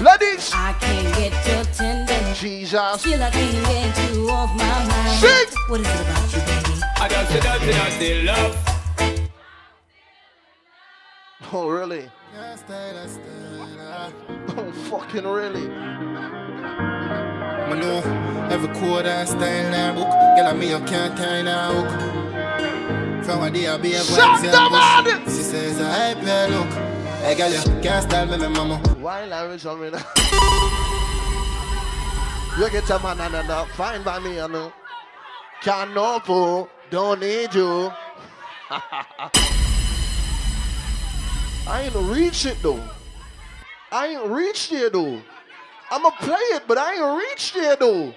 Ladies. I can't get your tenderness. Jesus. Still I can't get you off my mind. Sing. What is it about you, baby? I just say dirty, dirty love. Oh, really? Oh, fucking really? I know every quarter style now book. Girl, I me you can't kind of hook. From a day I be a Shut the man! She says I play look. Hey girl, you can't style me, me mama. Why language on me now? You get a man and enough, fine by me, you know. Can't no fool, don't need you. I ain't reach it though. I ain't reached there though. I'ma play it, but I ain't reached there though.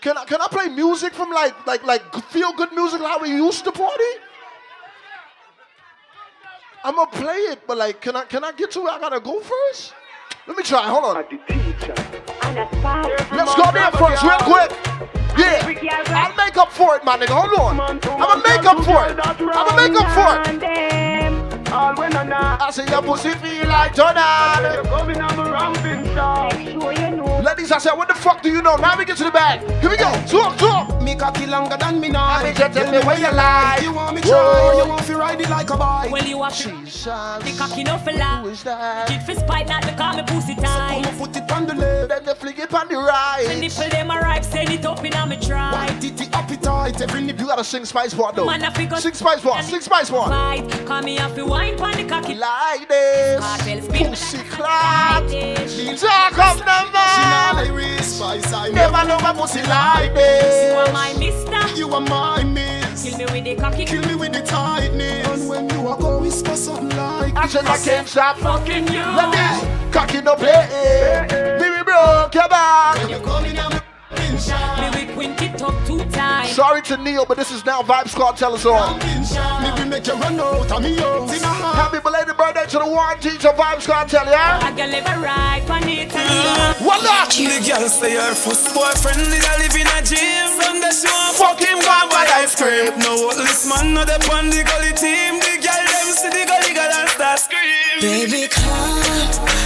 Can I can I play music from like like like feel good music like we used to party? I'ma play it, but like can I can I get to where I gotta go first? Let me try, hold on. Let's go there first, real quick. Yeah, I'll make up for it, my nigga. Hold on. I'ma make up for it. I'ma make up for it. I say your pussy feel like Jordan. Ladies, I said, what the fuck do you know? Now we get to the bag. Here we go. Talk, talk. Me cocky longer than me now. I mean, just tell me where you like. You want me Whoa. try, you want to ride it like a bike. Well, you have to the cocky no fella. Who is that? Kid for spite, not to call me pussy tight. Come put it on the left. Then you flick it on the The right. nipple them a ripe, send it up in a me try. White titty appetite, every nip You gotta sing Spice Part though. Man, I figure Sing Spice Part. Sing Spice Part. Fight, call me off the wine pon the cocky. Like this. Cartel Pussy clap. Talk up She not number. Iris Spice, I Never know my pussy like You are my mister. You are my miss. Kill me with the cocky. Kill me with the tightness. And when you are go whisper something like I said I can't stop Fucking you. Let me cocky no play. Baby broke your back. You coming on Sorry to Neil, but this is now Vibe Squad Tell Us All. Me we make you run out of me out in a heart. Happy belated birthday to the one teacher Vibe Squad Tell ya. I can live a ride pon it mm. What up? The girl say her first boyfriend did a live in a gym. From the show fuck him gone by ice cream. No this man not the on the gully team. The girl them see the gully girl and start scream. Baby, come, come,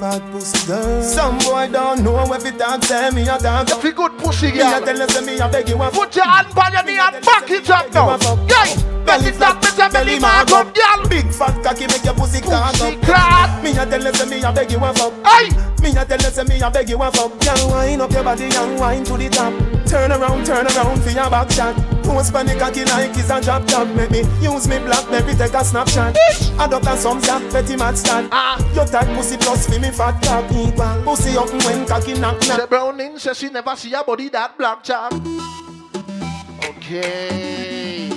Fat pussy girl. Some boy don't know if it dance, say me a dance. If you good pussy girl, Me a tell you, say me a beg you a put your hand on your knee and back it up now. Yay! Belly flat, me say belly mark up, girl. Big fat cocky make your pussy cock up. clap. Me a tell you, say me a beg you a fuck. Hey! Me a tell you, say me a beg you a fuck. Girl, wind up your body and wind to the top. Turn around, turn around for your back shot. Post panic cocky like it's a drop top. Make me use me blackberry take a snapshot. Adopt a some ya, petty mad stand. Ah, your tight pussy plus for me fat cock equal. Pussy up when cocky knock knock. Say Browning says she never see a body that black chap. Okay.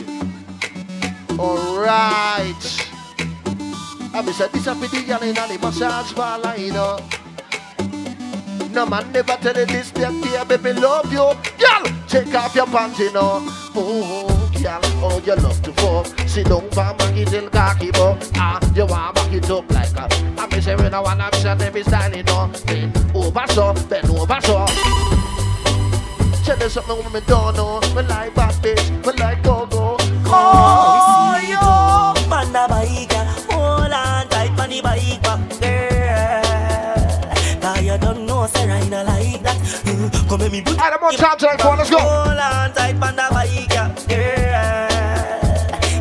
Alright. I be said this a pretty girl in the massage parlor, you know. No man never tell you this, step here, baby, love you. Girl, take off your pants, you know. Oh, girl, oh, you love to fuck. Sit down for monkey till cocky, but ah, you want back it up like a. I be say when I want to be shot, every style, you know. Bend over so, bend over so. Tell you something women don't know. Me like bad bitch, me like go-go. Oh, yo, Come let me put Alright, more time to phone, let's go. Hold on tight on the bike, girl.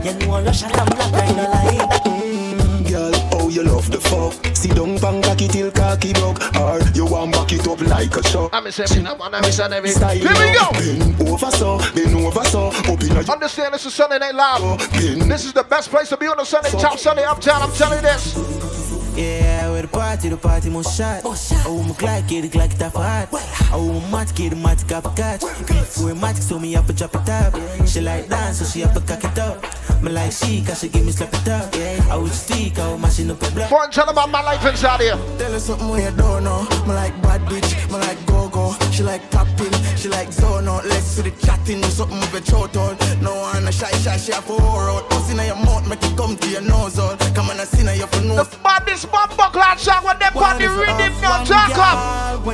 You know Russian and black, I not like that. Mm, Girl, oh you love the fuck. Sit down pang cocky till cocky broke. Or you want back it up like a shock. I'm a seven, I'm a mission every Style Here we go. Bend over so, bend over so. Up in a Understand this is Sunday Night Live. This is the best place to be on a Sunday, top Sunday uptown. I'm telling you this. Yeah, where the party, the party must shot. Oh, my Glock, get it like it off hot. Oh, my mat, get the mat, got a catch. Before matic, so me up and drop it up. She like dance, so she up and cock it up. Me like she, cause she give me slap it up. I would stick, I would mashing up a block. Fun, tell about my life inside here. Tell her something when you don't know. Me like bad bitch, me like go-go. She like tapping, she like zone out. Let's do the chatting, do something with your throat out. No one a shy shy, she a for out. Pussy in your mouth, make it come to your nose out. Come on, I see now you for nose. The baddest bumper clad song when they the rhythm now, talk up.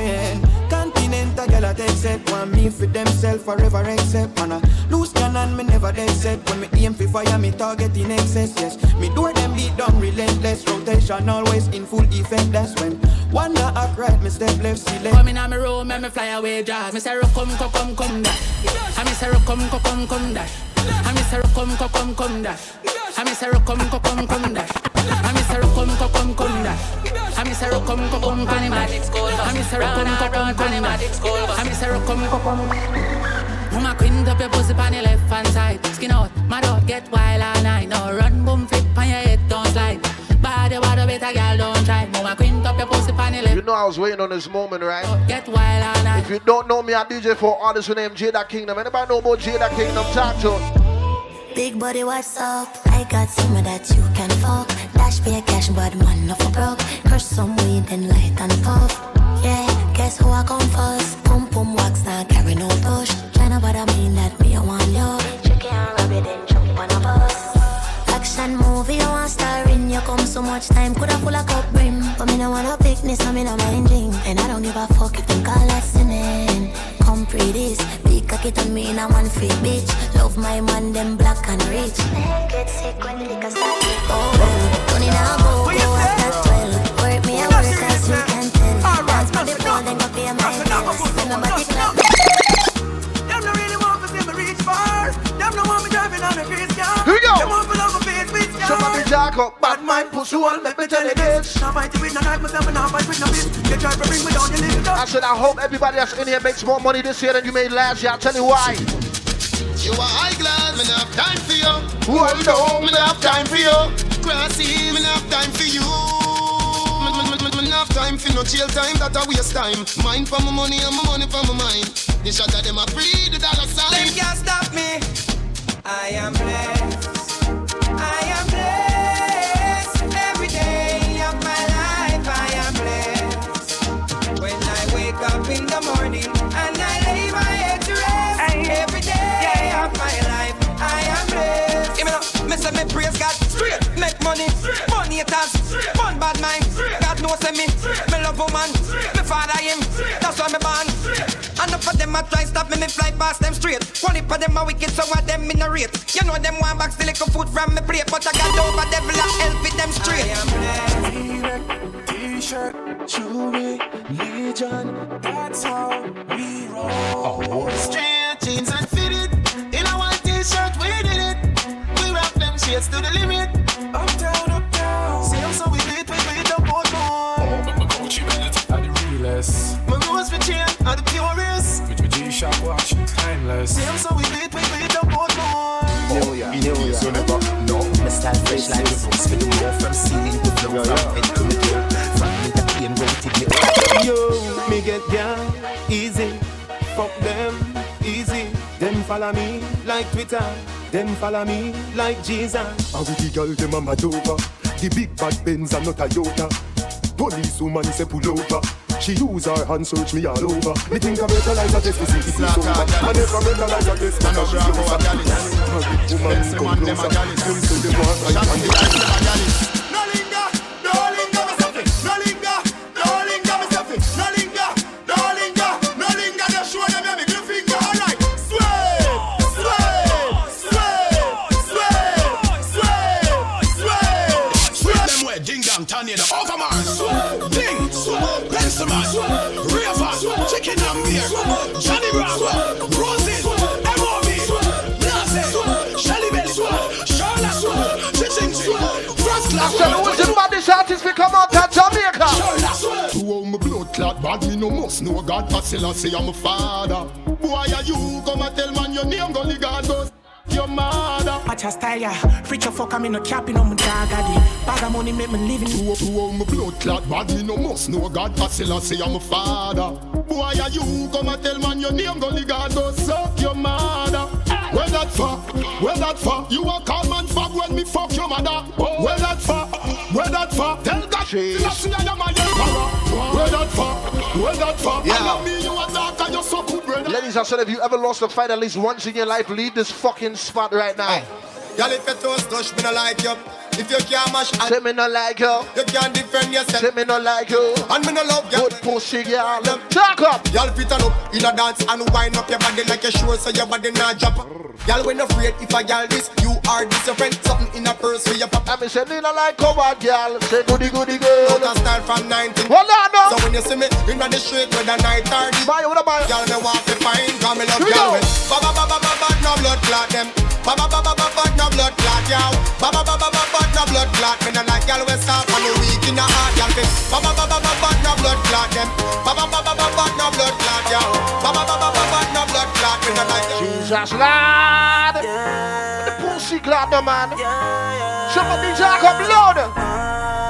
When girl a take set, want me for themself forever accept. Man a loose cannon, me never dead set. When me aim for fire, me target in excess. Yes, me door them beat down relentless. Rotation always in full effect. That's when one a act right, me step left, select. Come in on me room, make me fly away, jazz. Me say, rock, come, come, come, come, dash. I me say, rock, come, come, come, come, dash. I me say, rock, come, come, come, come, dash. I me say, rock, come, come, come, come, dash. I say, rock, come, come, come, come, dash. I say, rock, come, come, come, come, dash. I say, rock, come, come, come, come, dash. I say, rock, come, come, come. Mama quint up your pussy on your left hand side. Skin out, my dog get wild all night. Now run, boom, flip on your head, don't slide. You bad, better girl, don't try. Mama quint up your pussy on your left. You know I was waiting on this moment, right? Get wild all night. If you don't know me, I DJ for artists named Jada Kingdom. Anybody know about Jada Kingdom? Talk to. Big body, what's up? I got of that you can fuck. Dash pay cash, but man, not for broke. Crush some weed, then light and puff. Yeah, guess who I come first? Pum pum wax, not carry no push. Tryna bother me, let me, I want you. Come so much time, coulda full of cup brim. But me no want no picnic, so me no mind drink. And I don't give a fuck if them call us sinning. Come pre this, big cocky on me in a one free bitch. Love my man, them black and rich. Get sick when the liquor start to go well. Tony now go, go after 12. Work me a work as you can tell. Dance for the pound, then go pay my bills. Remember the Somebody talk up, bad mind, pussy wall, let me tell you this. Now fight with no knife, myself and now fight with no bitch. You try to bring me down, you leave it up. I said, I hope everybody that's in here makes more money this year than you made last year. I'll tell you why. You are high glass, me not have time for you. Hold on. me not have time for you. Grassy, me not have time for you. Not have time for no jail time, that a waste time. Mine for my money and my money for my mind. The shot of them a free the dollar sign. Them can't stop me. I am blessed. I am blessed. Say me praise God. Straight. Make money. Money it has. Fun bad mind. God knows me. Me love woman. Me father him. That's why me born. Enough of them a try stop me, me fly past them straight. One of them a wicked, so of them in a rate. You know them want back still little food from me plate, but I got over devil a help with them straight. T-shirt, jewelry, legion. That's how we roll. Oh, straight jeans and Straight to the limit. up down up down. See I'm so we beat, we beat up boat boy. Oh, but my Gucci belt are the realest. My nose for chain are the purest. With my G-Shock watch, timeless. See I'm so we beat, we beat up boat boy. New York, New York. So never, no. My style fresh like the books. Me do more from ceiling to floor, from head to the toe. From me to pain, rotate me. Yo, me get down easy. Fuck them easy. Them follow me like Twitter them follow me like Jesus. And with the girl them a mad over. The big bad Benz and not a Toyota. Police woman say pull over. She use her hand search me all over. Me think I better like a test to see if it's over. I never better like a test because she's closer. A big woman come closer. Them say they want right and Johnny Rock, Rosie, M.O.B., Blase, Shelly Belly, Charlotte, Chiching, first I class. said, who's the baddest artist we come of Jamaica? To all my blood bad, me no must know God, but still I say I'm a father. Boy, are you come and tell man your name, gully God goes. Your mother. Watch your style, yeah. Your fuck, I'm in no capping on my dog, addy. Bag of money make me living. To, to all my blood clot bad, me no must know God, but still I say I'm a father. Boy, are you come and tell man your name, gully God goes. Suck your mother. Where that for? Where that for? You a call man fuck when me fuck your mother. Where that for? Where that for? Tell God, still I see I am a emperor. Where that for? Where that for? Yeah. I love me, you a dark and you so good, brother. Ladies, I said, if you ever lost a fight at least once in your life, leave this fucking spot right now. Y'all if your toes touch, me no like you. If you can't mash and Say me no like you. you can't defend yourself. Say me no like you. And me no love you. Good pussy, girl. Talk up. Y'all fit on up in a dance and wind up your body like a sure so your body not drop. Y'all when afraid if I y'all this, you are this your friend. Something in a purse for your pop. I me say me no like coward, girl. Say goody goody girl. Out of style from 19. Hold on, no. So when you see me in the street with a night or the Buy what buy? Y'all me want to find, cause me love y'all. Ba ba ba ba ba ba no blood clot them Ba ba ba ba ba ba no blood clot y'all Ba ba ba ba ba ba no blood clot Me no like y'all we stop on the weak in the heart y'all fit Ba ba ba ba ba ba no blood clot them Ba ba ba ba ba ba no blood clot y'all Ba ba ba ba ba ba no blood clot Me no like Jesus Lord. The pussy glad no man. Somebody talk up louder. Woo!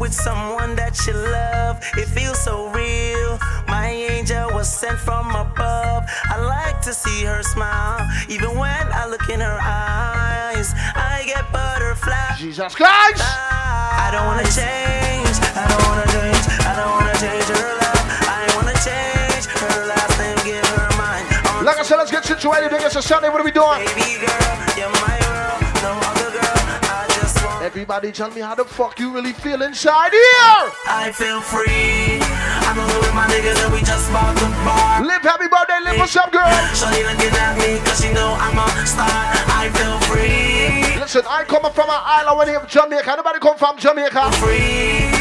With someone that you love? It feels so real. My angel was sent from above. I like to see her smile. Even when I look in her eyes, I get butterflies. Jesus Christ! I don't wanna change. I don't wanna change. I don't wanna change her life. I wanna change her last name, give her mine. Like I said, let's get situated. It's a Sunday. What are we doing? baby girl, Everybody tell me how the fuck you really feel inside here. I feel free. I'm alone with my niggas and we just bought the bar. Live happy birthday, live what's up, girl. Shorty looking at me cause she know I'm a star. I feel free. Listen, I come from an island when you Jamaica. Nobody come from Jamaica. Free.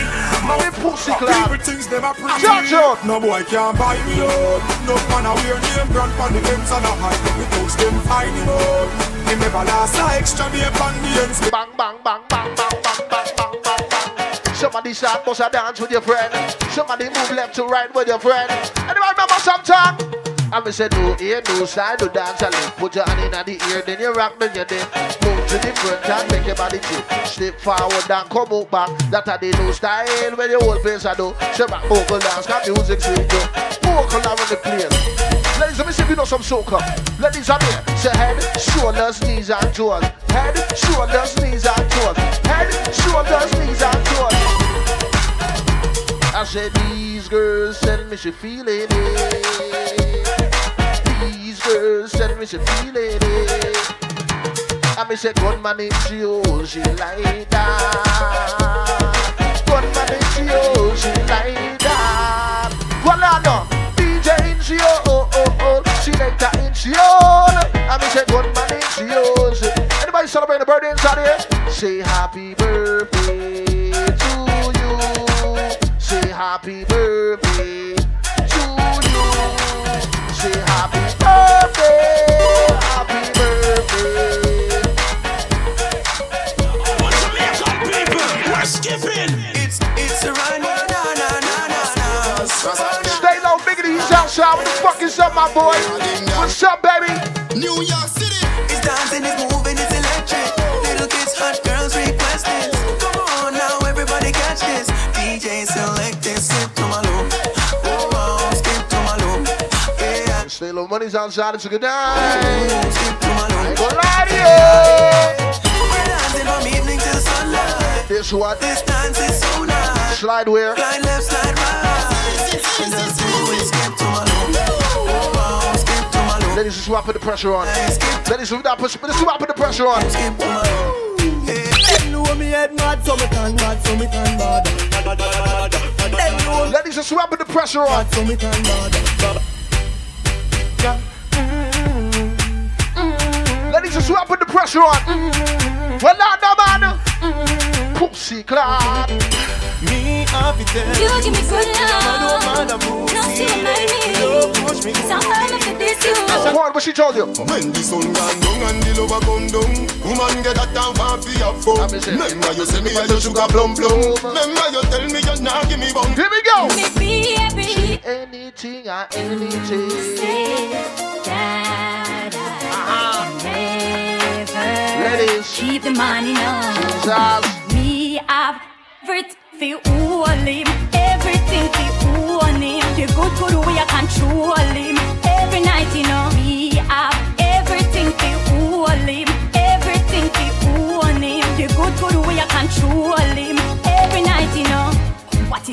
Mommy pussy clap. Everything's them a pretty. Out. No boy can't buy me out. No man a wear name brand pon the ends and a hide the toast them find him out. He never last a extra day pon the ends. Bang, bang, bang, bang, bang, bang, bang, bang, bang, bang. Somebody start bust a dance with your friend. Somebody move left to right with your friend. Anybody remember sometime? I me say no ear, no side, no dance a lip. Put your hand in the ear, then you rock, then you dip. Move to the front and make your body tip. Step forward and come out back. That a the new style when your whole face I do. Say rock, vocal dance, got music sweet too. Vocal around the place. Ladies, let me see if you know some soca. Ladies, I'm here. Say head, shoulders, knees and toes. Head, shoulders, knees and toes. Head, shoulders, knees and toes. I said these girls send me she feeling it. These girls send me she feeling it. Eh. I me say gunman in oh she like that. Gunman in oh she like that. No. DJ in she oh oh oh. She like that in oh. I me say gunman in. She. Anybody celebrating a birthday inside here? Say happy birthday to you. Say happy birthday to you. Say happy birthday, happy birthday. We're skipping. It's it's a run. Stay low, biggity, he's outside. What the fuck is up, my boy? What's up, baby? New York City. It's dancing, Stay little money's outside, it's a good night. Skip to my loop. I ain't gonna lie to We're dancing from evening till sunlight. you. This what? This dance is so nice. Slide where? Slide left, slide right. And that's the way skip to my loop. Oh, oh, skip to my loop. Ladies, just put the pressure on. Ladies, without push, let's put the pressure on. Know me head mad, so me can mad, so me can mad. Ladies, just put the pressure on. so me can mad. Ladies, just put the pressure on. Well, not no man. Pussy clap. Me have it tell You give me good I don't love. mind a move. No, see what I mean. Love push me. Some hurt for this you. What, what she told you? When the sun gone down and the lover come down Woman get that down for fi have fun Remember you say me a your sugar plum plum Remember you tell me you nah give me bun Here we go Me be happy. Anything or anything. Say that I uh-huh. can never Ladies. keep the money now. Jesus. Have everything for all him, everything for all him. The good good way I control him. Every night you know me have everything for all him, everything for all him. The good good way I control him.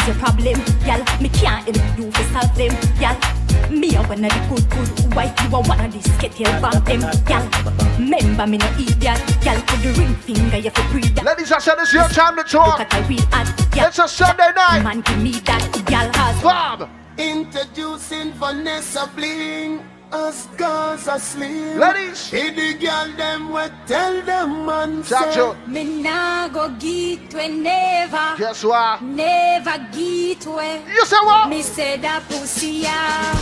Your problem, y'all? Me can't help you to solve them, y'all. Me a one of the good good wife, you a one of the sketty bang them, y'all. Remember me no idiot, y'all. Put the ring finger, you for breathe that. Ladies, I said it's your time to talk. Look at a real ad, y'all. It's a Sunday night. Man, give me that, y'all. Has Bob. Introducing Vanessa Bling. Us girls asleep. Ladies. Hey, the girl them we tell them man say. Me nah go get we never, Guess what? never get we. You say what? Me say that pussy yeah.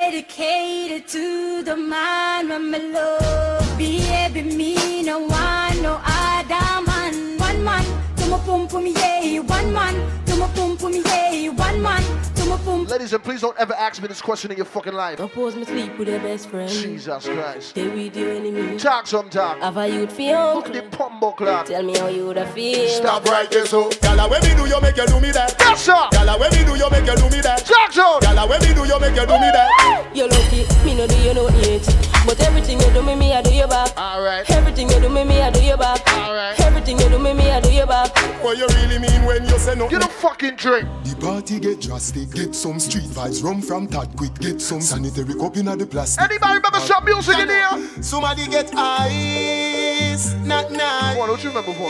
Dedicated to the man when me love. Baby, me no want no other man. One man to my pum pum yeah. One man to my pum pum yeah. One man to my pum. Ladies, and please don't ever ask me this question in your fucking life. Suppose me sleep with your best friend. Jesus Christ. Stay with your enemy. Talk some talk. Have a youth for your Look the pumbo clock. Tell me how you woulda feel. Stop right there so Gala when me do you make you do me that Yes, sir. Gala when me do you make you do me that Talk zone. Gala when me do you make you do me that You lucky, me no do you no yet. But everything you do me, me I do you back. Alright. Everything you do me, me I do you back. Alright. Everything you do me, me I do you back. What you really mean when you say no You don't fucking drink. The party get drastic Get some street vibes Rum from Tad quick Get some sanitary cup in the plastic Anybody remember some music in here? Somebody get ice, not nice. What don't you remember for?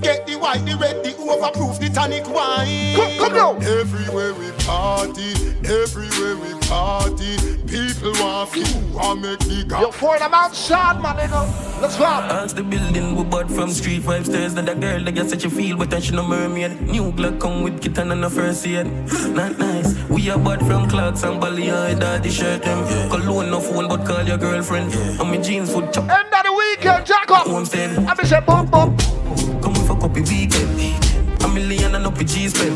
Get the white, the red, the overproof, the tonic wine. Come, come now. Everywhere we party Everywhere we party People want to want make the Yo, for them outside, my nigga. Let's go. Ask the building we bought from Street Five Stairs. That girl that get such a feel, but then she no mermaid. New Glock come with kitten and a first aid. Not nice. We are bought from Clarks and Bally. I daddy shirt them. Cologne no phone, but call your girlfriend. And my jeans would chop. End of the weekend, jack up. Homestead. I be say bump bump. Come fuck up your weekend. A million and up your G spend.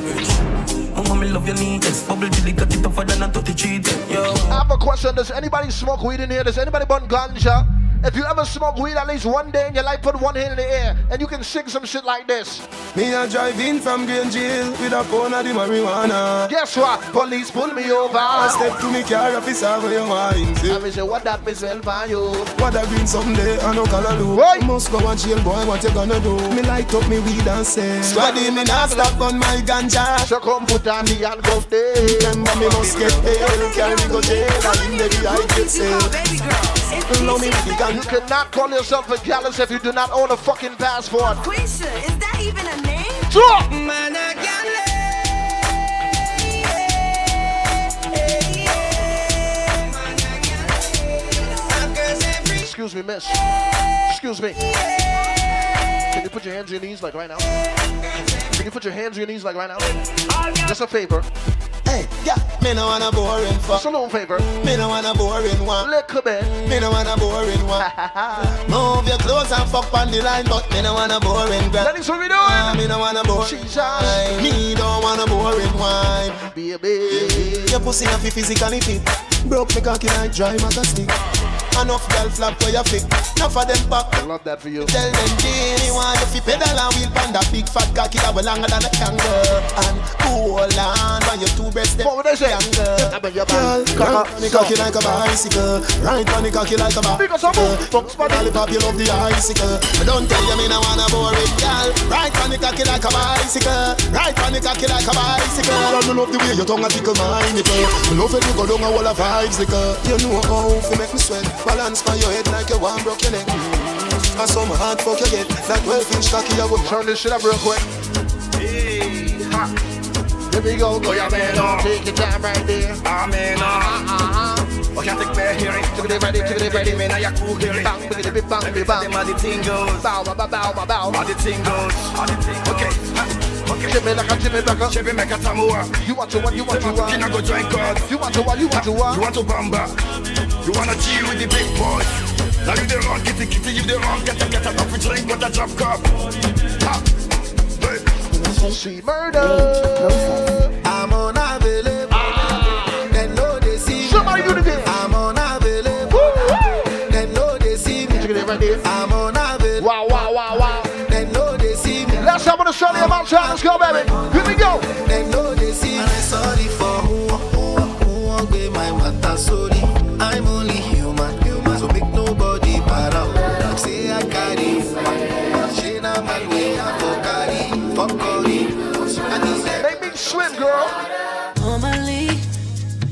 Mama, me love your neatness. Bubble till got it tougher than a 33 ten. Yo. I have a question. Does anybody smoke weed in here? Does anybody burn ganja? If you ever smoke weed at least one day in your life, put one hand in the air and you can sing some shit like this. Me a drive in from Green Jail with a pound of the marijuana. Guess what? Police pull me over. I step to me car officer for your wine. I me say, what that miss well for you? What a green someday, I no color do. Right. Must go and jail, boy, what you gonna do? Me light up me weed and say, Squaddy, me not stop on my ganja. So come put on the handcuff there. Remember me must get paid, carry me go jail, and in the I get sale. Me with You cannot call yourself a gallus if you do not own a fucking passport. Quisha, is that even a name? Talk! Man, I Excuse me, miss. Excuse me. Can you put your hands on your knees like right now? Can you put your hands on your knees like right now? Just a favor. Hey, yeah, me no want a boring fuck. Little favor. Me no want a boring one. Little bit. Me no want a boring one. Move your clothes and fuck on the line, but me no want a boring girl. That is what we doing. Ah, me no want a boring Jesus. wine. Me don't want a boring wine. Baby. Your pussy have to physically fit. Broke me cocky like dry matter stick. Enough girl flap where you fit. Enough of them back. I love that for you. Tell them this. Want you fi pedal and wheel pan that big fat cocky that way longer than a kangaroo. And hold on while your two breasts them. What would say? I your Girl, right on cocky like a bicycle. Right on the cocky like a bicycle. Lollipop, you love the icicle. But don't tell you me no wanna bore it, girl. Right on the cocky like a bicycle. Right on the cocky like a bicycle. I don't love the way your tongue a tickle my nipple. Love it, you go down a wall of vibes, You know how to make me sweat. Balance on your head like you want broke your neck. Mm. And some hard fuck you get. That 12 inch cocky, I will turn this shit up real quick. Hey, ha. Here we go, go, oh, yeah, man. Oh. Take your time right there. Ah, Amen. Uh. Uh-huh. Uh-huh. Okay, take hearing. Took ready, ready. Now you cool hearing. Bang, bang, bang, bang, bang, bang. How the thing goes. Bow, bow, bow, bow, bow. How the thing goes. How the thing goes. Okay. Okay. Jimmy like a Jimmy like a Chevy a tamua. You want to what? You want to what? Can I go drink cards? You want to what? You want to what? You want to bamba? You wanna chill with the big boys? Now you the wrong kitty kitty, you the wrong get a get a coffee drink with a drop cup. Ha. Hey. She murder. I'm on a bit. Wow, wow, wow, wow. They know they see me. Let's on the show them out. Let's go, baby. Here we go. They know they see me. I'm sorry for who, who, who won't be my water. Sorry, I'm only human. human. So make nobody para. Say I carry. She na man we have for carry. For carry. Make me swim, girl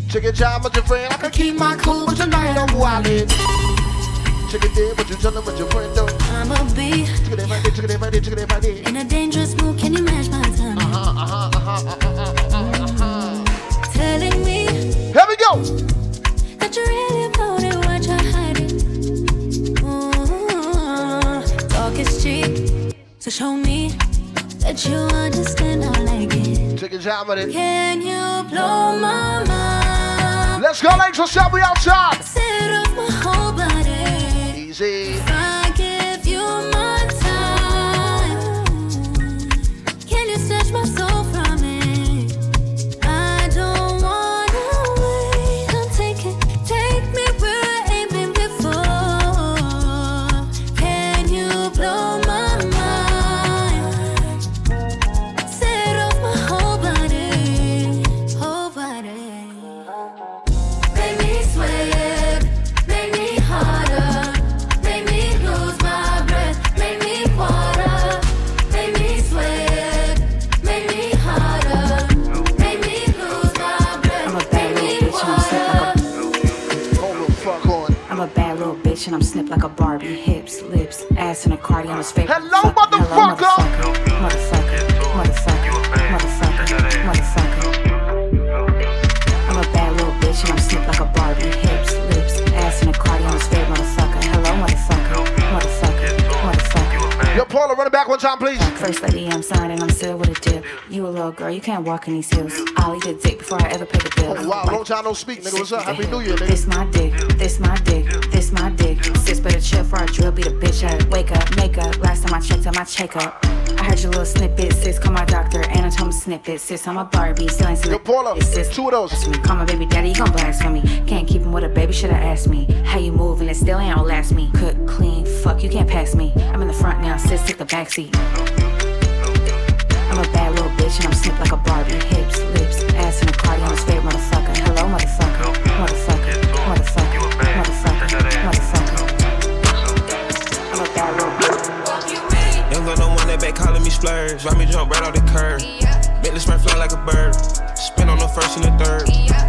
chicken job with your friend. I can keep my cool, but tonight I'm wildin'. What in a dangerous mood. Can you match my time? Uh-huh, uh-huh, uh-huh, uh-huh, uh-huh, uh-huh. Telling me Here we go. that you really about it, what you're hiding. Ooh, talk is cheap, so show me that you understand. I like it. Check your time with it. Can you blow my mind? Let's go, ladies. What's up? We outside. Set off my whole body. Easy. Walk in these heels. I'll eat a dick before I ever pay the bill. Oh, wow, long time no speak, nigga. What's up? Happy New Year, nigga. This my dick, this my dick, this my dick. Sis better chill for I drill, be the bitch up. Wake up, make up. Last time I checked on my checkup. I heard your little snippet, sis. Call my doctor, anatomy snippet. Sis, I'm a Barbie, still ain't seen Yo, Paula, sis. two of those. Call my baby daddy, you gon' blaspheme me. Can't keep him with a baby, shoulda asked me. How you move and it still ain't last me. Cook, clean, fuck, you can't pass me. I'm in the front now, sis, take the back seat. Bitch I'm snipped like a Barbie. Hips, lips, ass, and a Cardiana's favorite motherfucker. Hello, motherfucker, motherfucker, motherfucker, motherfucker, motherfucker. I'm a bad little bitch. Young gun, no one that back calling me splurge. Ride me jump right off the curb. Bentley spread fly like a bird. Spin on the first and the third.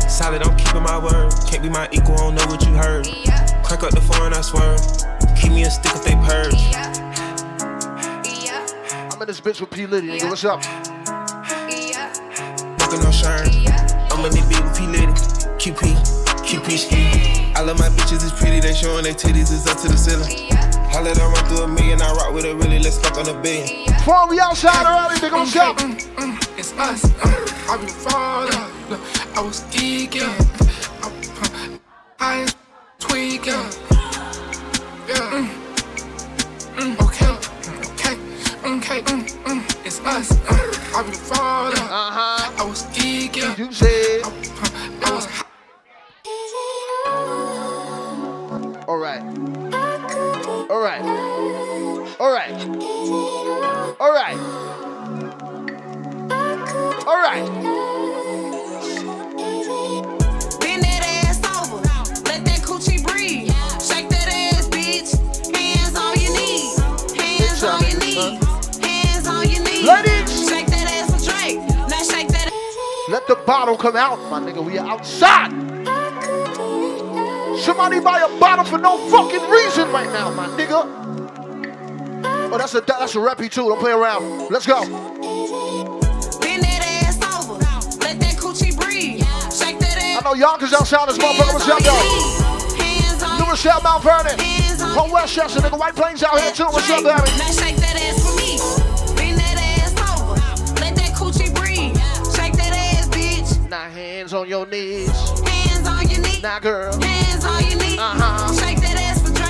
Solid, I'm keeping my word. Can't be my equal, I don't know what you heard. Crack up the foreign, I swear. Keep me a stick if they purge. I'm in this bitch with P. Liddy, nigga. What's up? Showing their titties, is up to the ceiling. I let her run through a million, I rock with her really, let's fuck on a billion. Before we outside already, nigga. What's up? It's us. Uh, I been falling. Look, I was that's a that's a reppy too. Don't play around. Let's go. Bend that ass over. Let that coochie breathe. Shake that ass. I know Yonkers outside this motherfucker. What's up, though? Hands New Rochelle, Mount Vernon. From Westchester, nigga. White Plains out here too. What's up, baby? Now shake that ass for me. Bend that ass over. Let that coochie breathe. Shake that ass, bitch. Now hands on your knees. Hands on your knees. Now, girl. Hands on your knees. Uh-huh.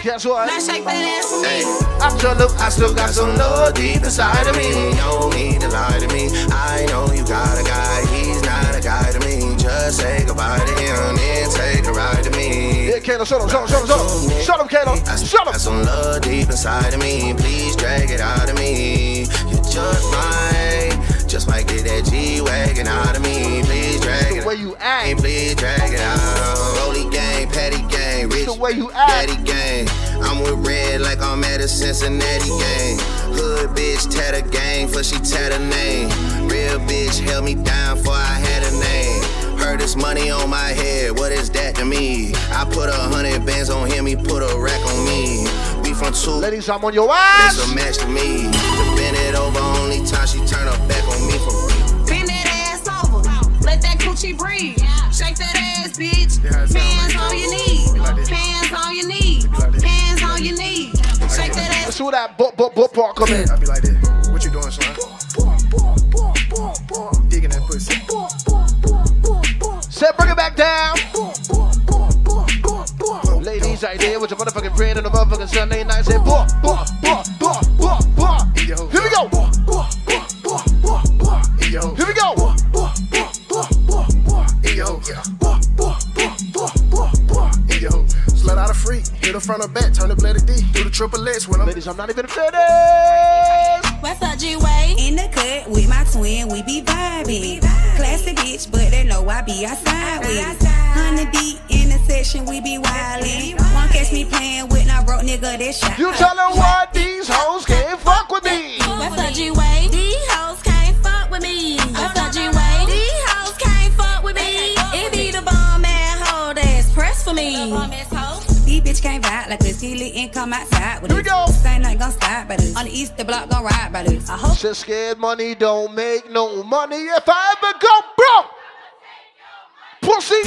Guess what? Now shake that ass for me. I still look, I still got some love deep inside of me. You don't need to lie to me. I know you got a guy, he's not a guy to me. Just say goodbye to him, then take a ride to me. Yeah, Kayla, shut up, shut up, shut up, shut up. Shut up, Kayla. Shut up. Got some love deep inside of me. Please drag it out of me. You just might, just might get that G wagon out of me. Please drag The it. way you act. Please drag it out. Rolly gang, patty gang, rich The way you act. daddy gang. I'm with red like I'm at a Cincinnati gang. Hood bitch tat a gang for she tat a name. Real bitch held me down for I had a name. Heard this money on my head, what is that to me? I put a hundred bands on him, he put a rack on me. We from two. Ladies, I'm on your ass. It's a match to me. To bend it over, only time she turn her back on me for Bend that ass over. Let that coochie breathe. Shake that ass, bitch. Hands on your knees. Hands on your knees. Hands on your knees. Shake that ass. Let's see where that book, book, book part come in. I be like this. What you doing, son? Digging that pussy. Say, bring it back down. Ladies, right there with your motherfucking friend on the motherfucking Sunday night. Say, boy, I'm. Not even finished. Gon' stop. On the east, the block gon' ride by this. I hope. Shit scared money don't make no money if I ever go broke. Pussy.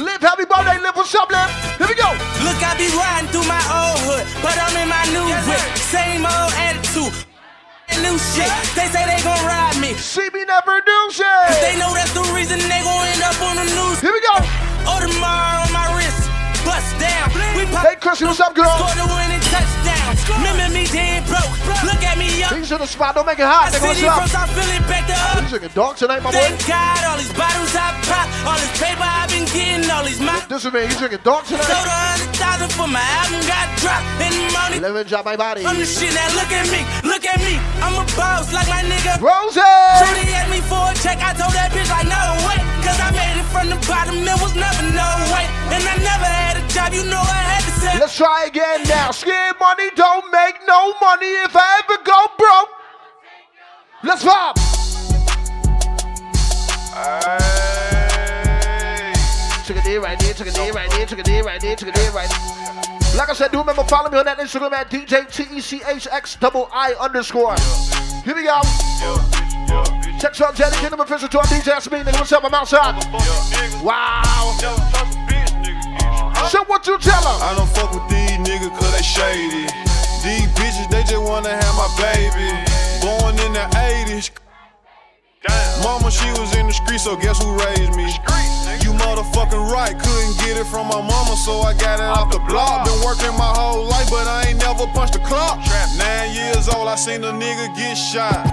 Live happy birthday, live for something. Here we go. Look, I be riding through my old hood, but I'm in my new whip. Same old attitude. New shit. They say they gon' ride me. See me never do shit. They know that's the reason they gon' end up on the news. Here we go. Oh, Audemars on my wrist. Bust down. We pop. Hey, Chrissy, what's up, girl? Score the winning touchdown. Remember me dead broke. Look at me up. He's in the spot. Don't make it hot. Nigga, what's up? South Philly back to up. Drinking dog tonight, my boy? Thank God, all these bottles I pop, all this paper I've been getting, all these my This is me. You drinking dog sold tonight? a hundred thousand for my album got dropped in the morning. Eleven drop my body. I'm the shit now. Look at me, look at me. I'm a boss like my nigga. Rosie. Shorty asked me for a check. I told that bitch like no way, cause I made it from the bottom. It was never no way, and I never had a job. You know I had to say. Let's try again now. Scared money don't make no money if I ever go broke. Let's vibe. Took a day right there, took a day right there, took a day right there, took a day right there. Like I said, do remember follow me on that Instagram at DJ TECHX double I underscore. Here we go. Check out Jada Kingdom official to our DJ. Nigga, what's up? I'm outside. Wow. So what you tell her? I don't fuck with these niggas cause they shady. These bitches, they just wanna have my baby. Born in the 80s. Mama, she was in the street, so guess who raised me? You motherfucking right, couldn't get it from my mama, so I got it off the block. Been working my whole life, but I ain't never punched a clock. Nine years old, I seen a nigga get shot.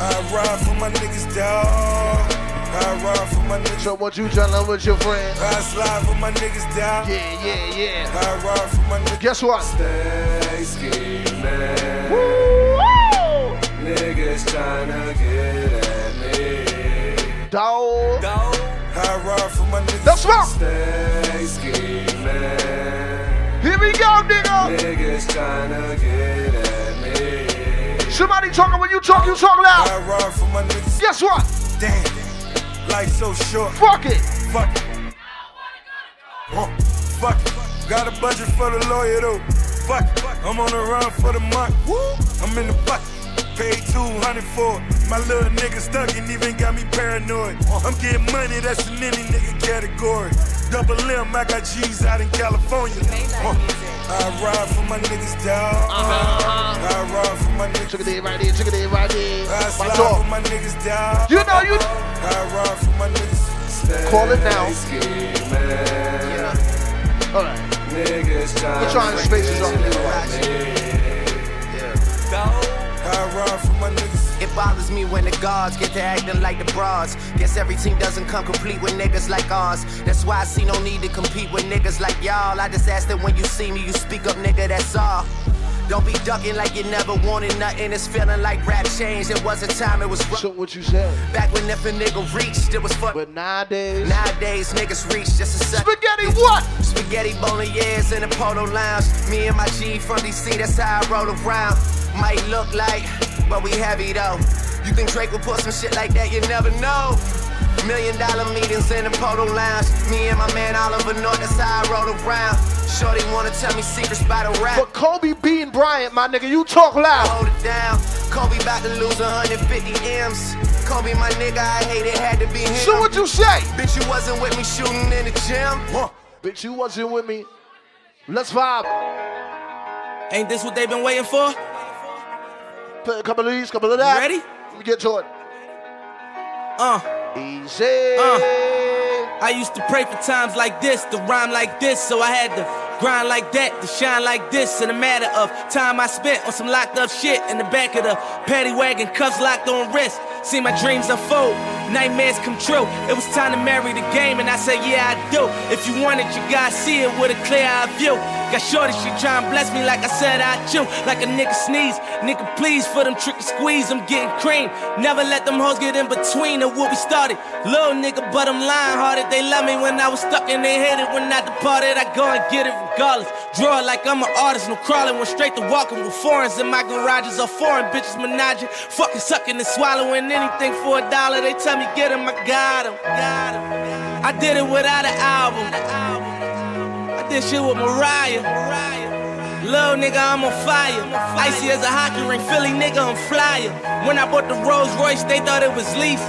I ride for my niggas, dog. I ride for my niggas. So what you telling with your friends? I slide for my niggas, down. Yeah, yeah, yeah. I ride for my niggas. Guess what? Stay scheming. Niggas tryna get at me. Dog. I ride for my niggas. That's right. Stay scheming. Here we go. Niggas tryna get at me. Somebody talking when you talk, you talk loud. I ride for my niggas. Guess what? Damn. Life so short. Fuck it. Fuck it. Uh, fuck it. Got a budget for the lawyer though. Fuck it. I'm on the run for the month. Woo. I'm in the bucket. Paid 200 for it. My little nigga stuck and even got me paranoid. I'm getting money, that's in any nigga category. Double M, I got G's out in California. Uh, I ride for my niggas, dog. I ride for my niggas. Check it in right there, check it in right there. I My slide dog. for my niggas, dog. You know you. I ride for my niggas. Call it now. Yeah. All right. Niggas trying We're trying to space this off I ride for my niggas. It bothers me when the guards get to acting like the bras. Guess every team doesn't come complete with niggas like ours. That's why I see no need to compete with niggas like y'all. I just ask that when you see me, you speak up, nigga, that's all. Don't be ducking like you never wanted nothing. It's feeling like rap changed. It was a time it was rough. So what you said? Back when if a nigga reached, it was for. But nowadays. Nowadays, niggas reach just a second. Spaghetti what? Spaghetti bolognese in the polo lounge. Me and my G from DC, that's how I roll around. Might look like, but we heavy though. You think Drake would put some shit like that? You never know. Million dollar meetings in the polo lounge. Me and my man Oliver North, that's how I roll around. Shorty wanna tell me secrets by the rap. But Kobe beating Bryant, my nigga, you talk loud. Hold it down. Kobe about to lose 150 M's. Kobe, my nigga, I hate it, had to be him. So what you say? Bitch, you wasn't with me shooting in the gym. Bitch, you wasn't with me. Let's vibe. Ain't this what they've been waiting for? Put a couple of these, couple of that. Ready? Let me get to it. Uh. Easy. Uh. I used to pray for times like this, to rhyme like this, so I had to grind like that, to shine like this. In a matter of time I spent on some locked up shit in the back of the paddy wagon, cuffs locked on wrist. See my dreams unfold, nightmares come true. It was time to marry the game, and I said, Yeah, I do. If you want it, you gotta see it with a clear eye view. Got shorty, she try and bless me like I said I chew. Like a nigga sneeze, nigga please for them tricky squeeze, I'm getting cream. Never let them hoes get in between of what we started. Little nigga, but I'm lying hearted. They love me when I was stuck and they hated when I departed. I go and get it regardless. Draw it like I'm an artist, no crawling. Went straight to walking with foreigns in my garages or foreign bitches menaging. Fucking sucking and swallowing anything for a dollar. They tell me get him, I got him. I did it without an album. I did shit with Mariah. Little nigga, I'm on fire. Icy as a hockey ring, Philly nigga, I'm flyer. When I bought the Rolls Royce, they thought it was lease.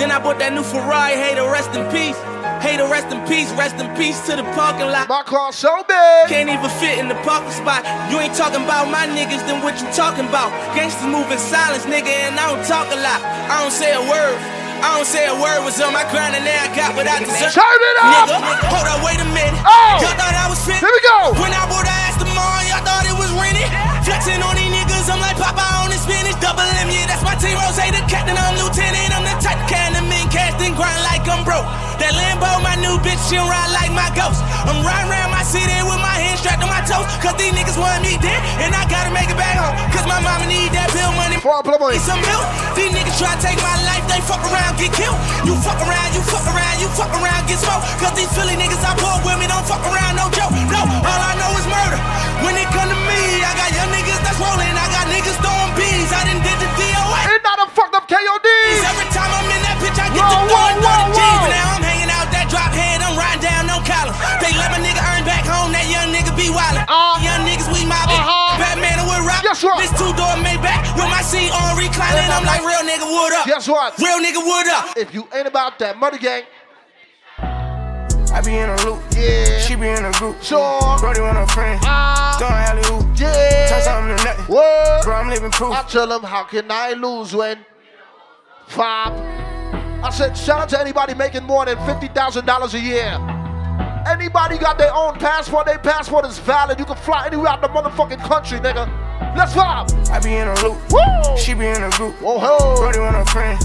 Then I bought that new Ferrari, hey to rest in peace. Hey to rest in peace, rest in peace to the parking lot. My car so big. Can't even fit in the parking spot. You ain't talking about my niggas, then what you talking about? Gangsters move in silence, nigga, and I don't talk a lot. I don't say a word. I don't say a word was on my grind and now I got what I deserve. Turn it up! Nigga, hold up, wait a minute. Oh! Y'all thought I was fit. Here we go. When I bought the Aston Martin, y'all thought it was rented. Flexing on these niggas, I'm like Papa on the spinach. Double M, yeah, that's my team. Rose, broke. That Lambo, my new bitch, she'll ride like my ghost. I'm riding around my city with my hands strapped on my toes. Cause these niggas want me dead, and I gotta make it back home. Cause my mama need that bill money. Need some milk. These niggas try to take my life, they fuck around, get killed. You fuck around, you fuck around, you fuck around, get smoked. Cause these Philly niggas I pull with me don't fuck around, no joke. No, all I know is murder. When it come to me, I got young niggas that's rolling, I got niggas throwing bees. I done did the DOA. Ain't not a fucked up KODs. Every time I'm in that bitch, I get Whoa, to whoa, whoa, Guess what? This two door Maybach with my seat on reclining. I'm like, real nigga, what up? Guess what? Real nigga, what up? If you ain't about that money gang, I be in a loop. Yeah. She be in a group. Sure. Brody want a friend. Ah. Don't alley hoop. Yeah. Turn something to nothing. What? Bro, I'm living proof. I tell them, how can I lose when? Five. I said, shout out to anybody making more than $50,000 a year. Anybody got their own passport, their passport is valid. You can fly anywhere out the motherfucking country, nigga. Let's vibe. I be in a loop. Woo! She be in a group. Whoa, ho. Brody want a friend.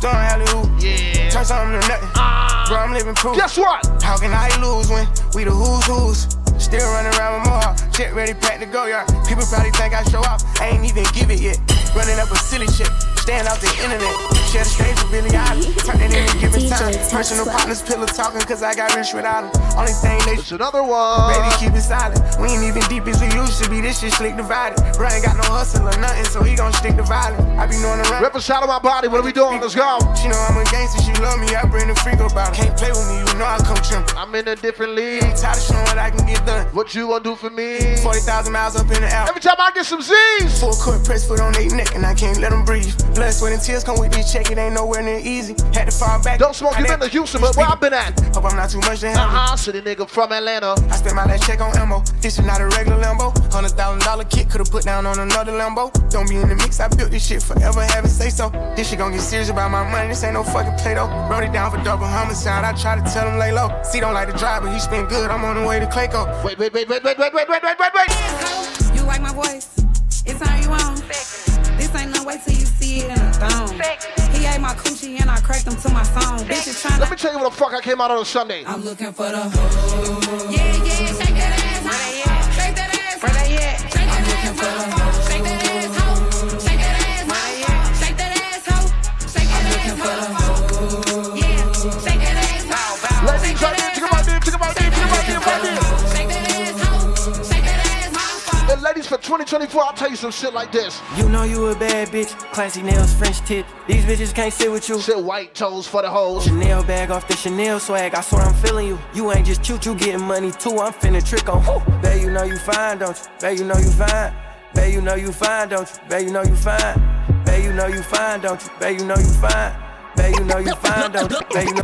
Don't alley hoop. Yeah. Turn something to nothing. Ah. Bro, I'm living proof. Guess what? How can I lose when we the who's who's? Still running around with more. jet ready, packed to go, yeah. People probably think I show off, I ain't even give it yet. Running up a silly shit, staying off the internet. Share the stage with Billie Eilish, turn it in a given time. Personal partners, pillow talking, cause I got rich without them. Only thing they It's another one. Baby, keep it silent. We ain't even deep as we used to be. This shit slick divided. Bro ain't got no hustle or nothing, so he gon' stick to violence. I be knowing around. Rip a shot of my body. What are we doing? Let's go. She know I'm a gangster, she love me. I bring the freak about her. Can't play with me, you know I come trim. I'm in a different league. I'm tired of showing what I can get done. What you gonna do for me? 40,000 miles up in the air. Every time I get some Z's. Full court press foot on their neck, and I can't let them breathe. Blood, sweat, and tears come with this check. It ain't nowhere near easy. Had to fall back. Don't smoke. You been to Houston, but where I been at? Hope I'm not too much to handle. Uh-huh. City nigga from Atlanta. I spent my last check on ammo. This is not a regular Lambo. Hundred thousand dollar kit could've put down on another Lambo. Don't be in the mix. I built this shit forever. Have it say so. This shit gon' get serious about my money. This ain't no fucking play though. Wrote it down for double homicide. I try to tell him lay low. See, don't like to drive, but he spent good. I'm on the way to Clayco. Wait, wait, wait, wait, wait, wait, wait, wait, wait, wait, wait. You like my voice? It's how you on. This ain't no way till you see it in a thong. He ate my coochie and I cracked him to my song. Bitches trying Let me tell you what the fuck I came out on a Sunday. I'm looking for the hoe. Yeah, yeah, shake that ass. Where they at? Shake that ass. Where they at? I'm looking for the hoe. Shake that ladies, for 2024, I'll tell you some shit like this. You know you a bad bitch. Classy nails, French tip. These bitches can't sit with you. Sit white toes for the hoes. Chanel bag off the Chanel swag. I swear I'm feeling you. You ain't just cute, you getting money too. I'm finna trick on. Who? Bet you know you fine, don't you? Bet you know you fine. Bet you know you fine, don't you? Bet you know you fine. Bet you know you fine, don't you? Bet you know you fine. Bet you know you fine, don't you? Bet you know.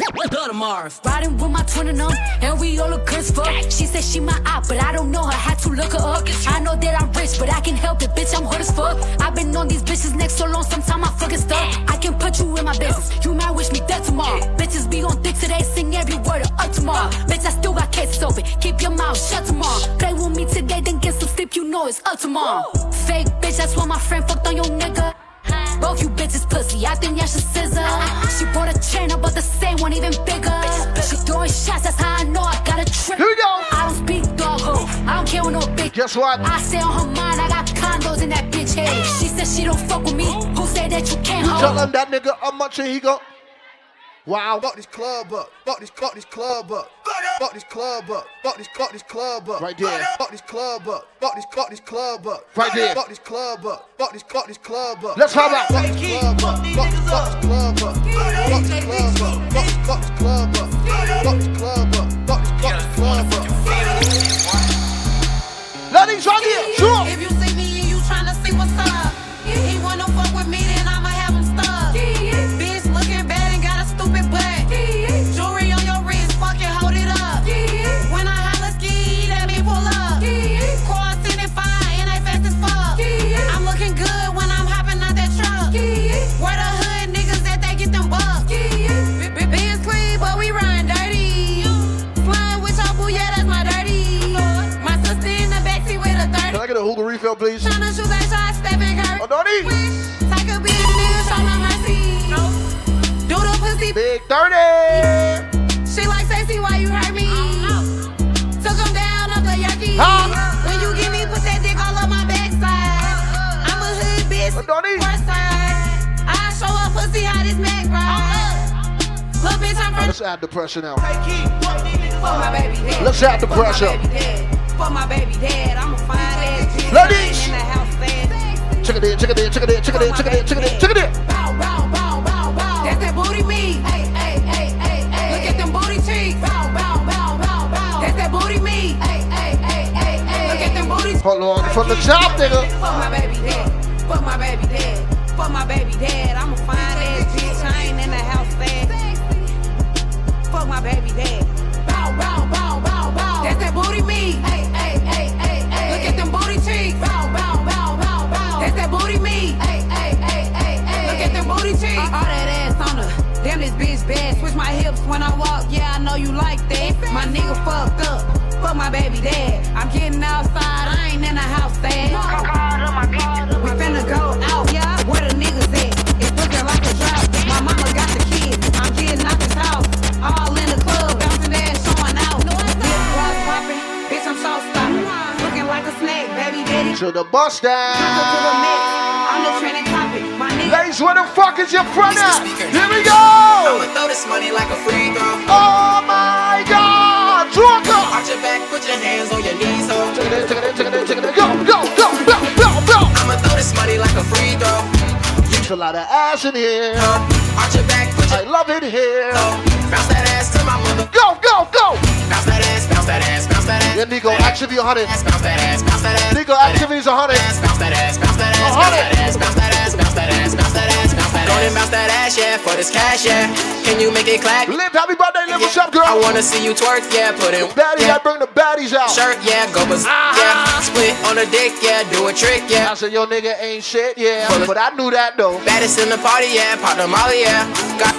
Riding with my twin and them, and we all look good as fuck. She said she my eye, but I don't know her. Had to look her up. I know that I'm rich, but I can help it, bitch. I'm hood as fuck. I've been on these bitches next so long, sometime I fucking stuck. I can put you in my business. You might wish me dead tomorrow. Bitches be on dick today, sing every word of up tomorrow. Bitch, I still got cases open. Keep your mouth shut tomorrow. Play with me today, then get some sleep. You know it's up tomorrow. Fake bitch, that's why my friend fucked on your nigga. Both you bitches pussy, I think y'all should scissor. She bought a chain, I bought the same one, even bigger. She throwing shots, that's how I know I got a trip. Here we go. I don't speak dog ho, I don't care what no bitch. Guess what? I stay on her mind, I got condos in that bitch head. She said she don't fuck with me. Who say that you can't You tell hold? him that nigga how much he go. Wow. Fuck this club up. Fuck this, fuck this club up. Fuck this club up. Fuck this, fuck this club up. Right there. Fuck this club up. Fuck this, fuck this club up. Right there. Fuck this club up. Fuck this, fuck this club up. Let's have that. Fuck this club up. Fuck, fuck this club up. Fuck this club up. Fuck this, club up. Fuck this club up. Fuck this, fuck this club up. Ladies, right here. Sure. Mercy. Oh, Do the pussy. Big 30. She like sexy, why you hurt me? Took him down off the yucky. Ah. Huh? When you give me, put that dick all on my backside. I'm a hood bitch. Oh, West side. I show up pussy how this Mac ride. Little bitch, I'm from Let's add the pressure now. For my baby. Let's add the pressure. For my baby dad. I'm a fine ass bitch. Ladies. In the house fast. Check it in, check it in, check it in, check it in, check it in, check it in, check it in. Bow, bow, bow, bow, bow. That's that booty me. Hey, hey, hey, hey, hey. Look at them booty cheeks. Bow, bow, bow, bow, bow. That's that booty me. Hey, hey, hey, hey, hey. Look at them booty cheeks. Hold on, from the top, nigga. Fuck my baby dad. Fuck my baby dad. Fuck my baby dad. I'm a fine bitch bad. Switch my hips when I walk. Yeah, I know you like that. My nigga fucked up. Fuck my baby dad. I'm getting outside. I ain't in the house fast. We finna go out. Yeah, where the niggas at? It's looking like a drought. My mama got the kids. I'm getting out this house. I'm all in the club. Bouncing ass showing out. Lip gloss popping. Bitch, I'm show stopping. Looking like a snake. To the bus down. I'm the. My nigga. Where the fuck is your friend at? Here we go! I'ma throw this money like a free throw. Oh my god! Drunk up! Watch your back, put your hands on your knees, ho. Take it, take it, go, go, go, go, go, go! I'ma throw this money like a free throw. There's a lot of ass in here. Arch your back, put your I love it here. Bounce that ass to my mother. Go, go, go! Bounce that ass, bounce that ass, bounce that ass. Yeah, Nico, activate 100. Bounce that ass, bounce that ass. Nico, activate 100. Bounce that ass, bounce that ass, bounce that ass ass, bounce that ass. Go and bounce that ass, yeah, for this cash, yeah. Can you make it clap? Live, happy birthday, live, what's up, girl? I wanna see you twerk, yeah, put it. Baddies, yeah. I bring the baddies out. Shirt, yeah, go baz- ah. yeah. Split on the dick, yeah, do a trick, yeah. I said, yo, nigga ain't shit, yeah. But I knew that, though. Baddest in the party, yeah, pop the molly, yeah. Got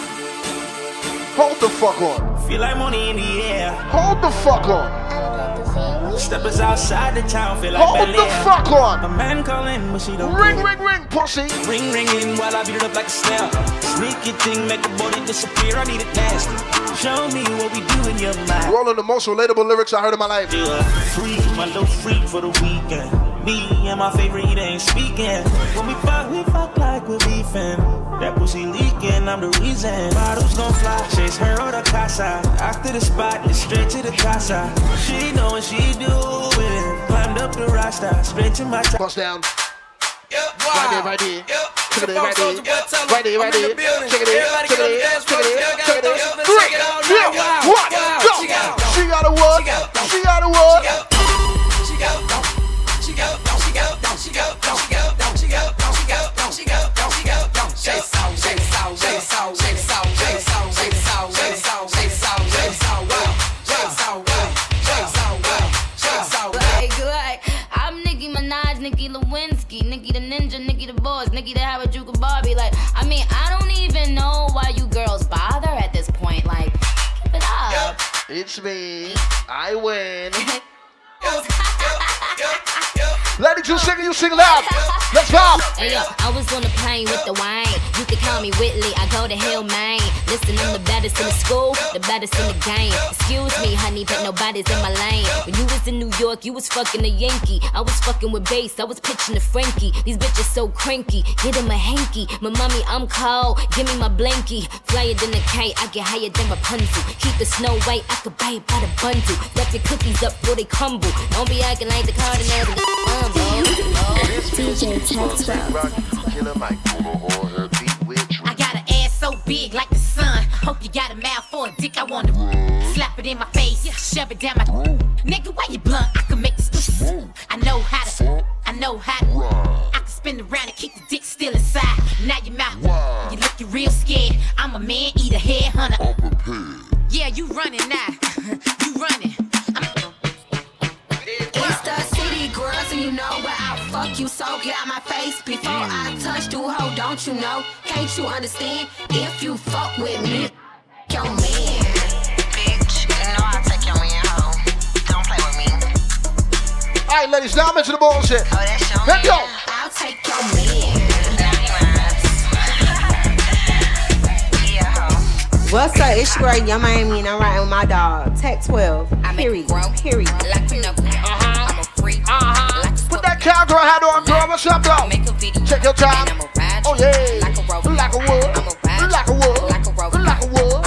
Hold the fuck on. Feel like money in the air. Hold the fuck on. Steppers outside the town, feel like Hold the fuck on. A man calling, but she don't Ring, ring, ring, pussy. Ring, ringing while I beat it up like a snare. Sneaky thing, make the body disappear. I need it nasty. Show me what we do in your mind. Rolling the most relatable lyrics I heard in my life. A freak, my little freak for the weekend. Me and my favorite eater ain't speaking. When we fuck, we fuck like we're beefing. That pussy leaking, I'm the reason. Bottles gon' fly, chase her or the casa. After the spot, it's straight to the casa. She know what she doing. Climbed up the rasta, straight to my top. Bust down. Right there, right there. Check it right there. Right there, right there. Check it check it check it check it. Three, two, one, go. She got a what? She got a what? Like, the have a the Harajuku Barbie. Like, I mean, I don't even know why you girls bother at this point. Like, keep it up. It's me. I win. Lady, you sing it, you sing loud. Let's go. Hey yo, I was on the plane with the wine. You can call me Whitley, I go to Hill, Maine. Listen, I'm the baddest in the school, the baddest in the game. Excuse me, honey, but nobody's in my lane. When you was in New York, you was fucking a Yankee. I was fucking with bass, I was pitching to Frankie. These bitches so cranky, get him a hanky. My mommy, I'm cold, give me my blankie. Flyer than a kite, I get higher than Rapunzel. Keep the snow white, I could buy it by the bundle. Left your cookies up before they crumble. Don't be acting like the I got an ass so big like the sun. Hope you got a mouth for a dick. I wanna slap it in my face, shove it down my. Nigga, why you blunt? I can make this. I know how to. I know how to. I can spin around and keep the dick still inside. Now your mouth. You looking real scared. I'm a man eater, head hunter. Yeah, you running now. you running. It's you know where I fuck you. So get out my face before I mm. touch you, hoe. Don't you know? Can't you understand? If you fuck with me, your man. Bitch, you know I take your man, hoe. Don't play with me. All right, ladies, now I'm into the bullshit. Oh, Let's go. I'll take your man. What's up? It's your girl, Yung Miami, and I'm riding with my dog, Tech 12. Period. Period. Uh-huh. I'm a freak. Uh-huh. Put that cowgirl hat on, girl. What's up, though? Check your time. Oh, yeah. Like a rover. Like a wood. Like a wood. Like a rover. Like a wood.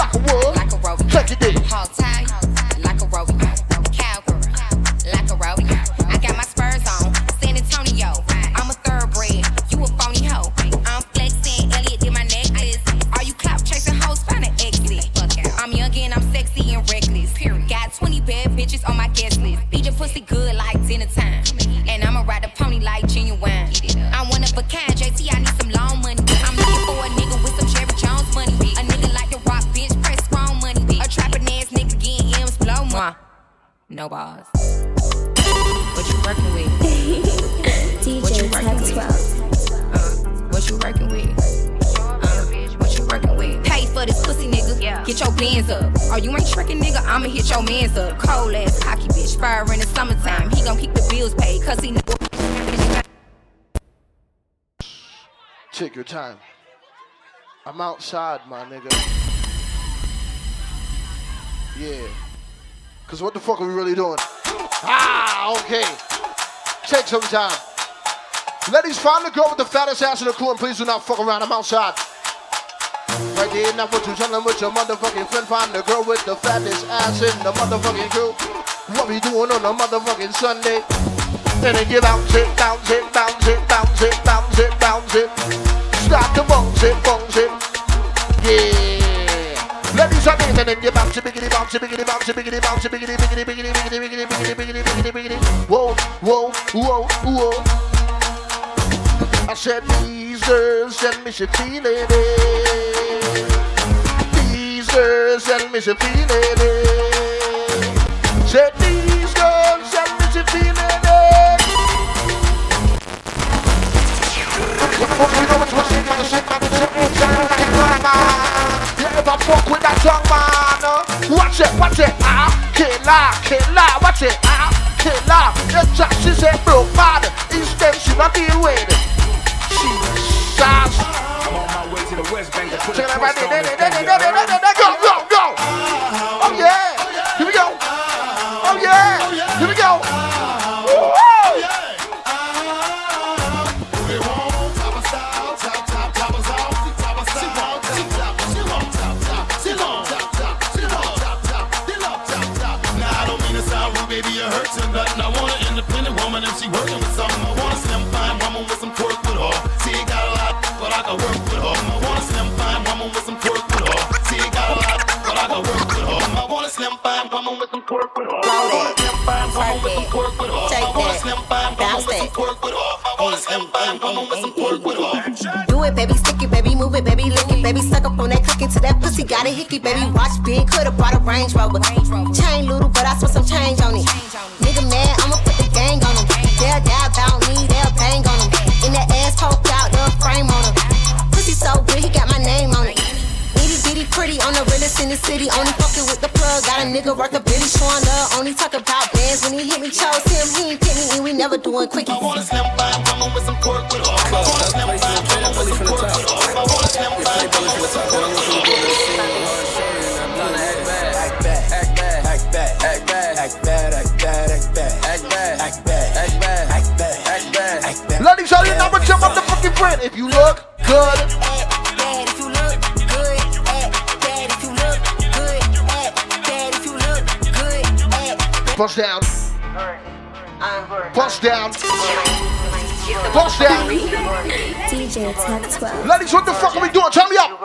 Like a wood. Like a. Check your dick. Hog tie, like a. Cowgirl, like a. I got my spurs on, San Antonio. I'm a thoroughbred, you a phony hoe. I'm flexing, Elliot did my necklace. Are you clout chasing hoes? Find an exit. I'm young and I'm sexy and reckless. Period. Got 20 bad bitches on my guest list. Eat your pussy good like dinner time. No bars. What you working with? what you DJ working with? Uh, what you working with? Uh, what you working with? Pay for this pussy, nigga. Get your bands up. Oh, you ain't tricking, nigga. I'ma hit your mans up. Cold ass cocky bitch. Fire in the summertime. He gon' keep the bills paid, cause he know. Take your time. I'm outside, my nigga. Yeah. Cause what the fuck are we really doing? Ah, okay. Take some time. Ladies, find the girl with the fattest ass in the crew and please do not fuck around. I'm outside. Right there, now what you telling with your motherfucking friend? Find the girl with the fattest ass in the motherfucking crew. What we doing on a motherfucking Sunday? And then you bounce it, bounce it, bounce it, bounce it, bounce it, bounce it. Start to bounce it, bounce it. Yeah. Ladies and gentlemen, and then you bounce biggity, bounce biggity, bounce biggity, bounce biggity, biggity, biggity, biggity, biggity, biggity, biggity, biggity, biggity. Whoa, whoa, whoa, whoa. I said these girls tell me she feeling. These girls tell me she feeling. Said these girls tell me she feeling it. You know which one she gonna shake my Yeah, never fuck with that young man. Watch it, watch it, ah, killer, killer, watch it, ah, killer. The jack is a broke man. instead she not deal with. Jesus. I'm on my way to the West Bank to put a twist on this thing. Into that pussy, got a hickey, baby, watch big, coulda brought a Range Rover. Chain little, but I spent some change on it. Nigga mad, I'ma put the gang on him. They'll die about me, they'll bang on him. In that ass poked out, the frame on him. Pussy so good, he got my name on it. Itty bitty pretty on the realest in the city. Only fucking with the plug. Got a nigga worth a billy showing love. Only talk about bands when he hit me. Chose him, he ain't pick me, and we never doing quickies. I want a slim fine woman with some twerk with her. All your number jump up the fucking print. If you look good, bust down, bust down, bust down. DJ Tech 12. Ladies, what the fuck are we doing? Turn me up.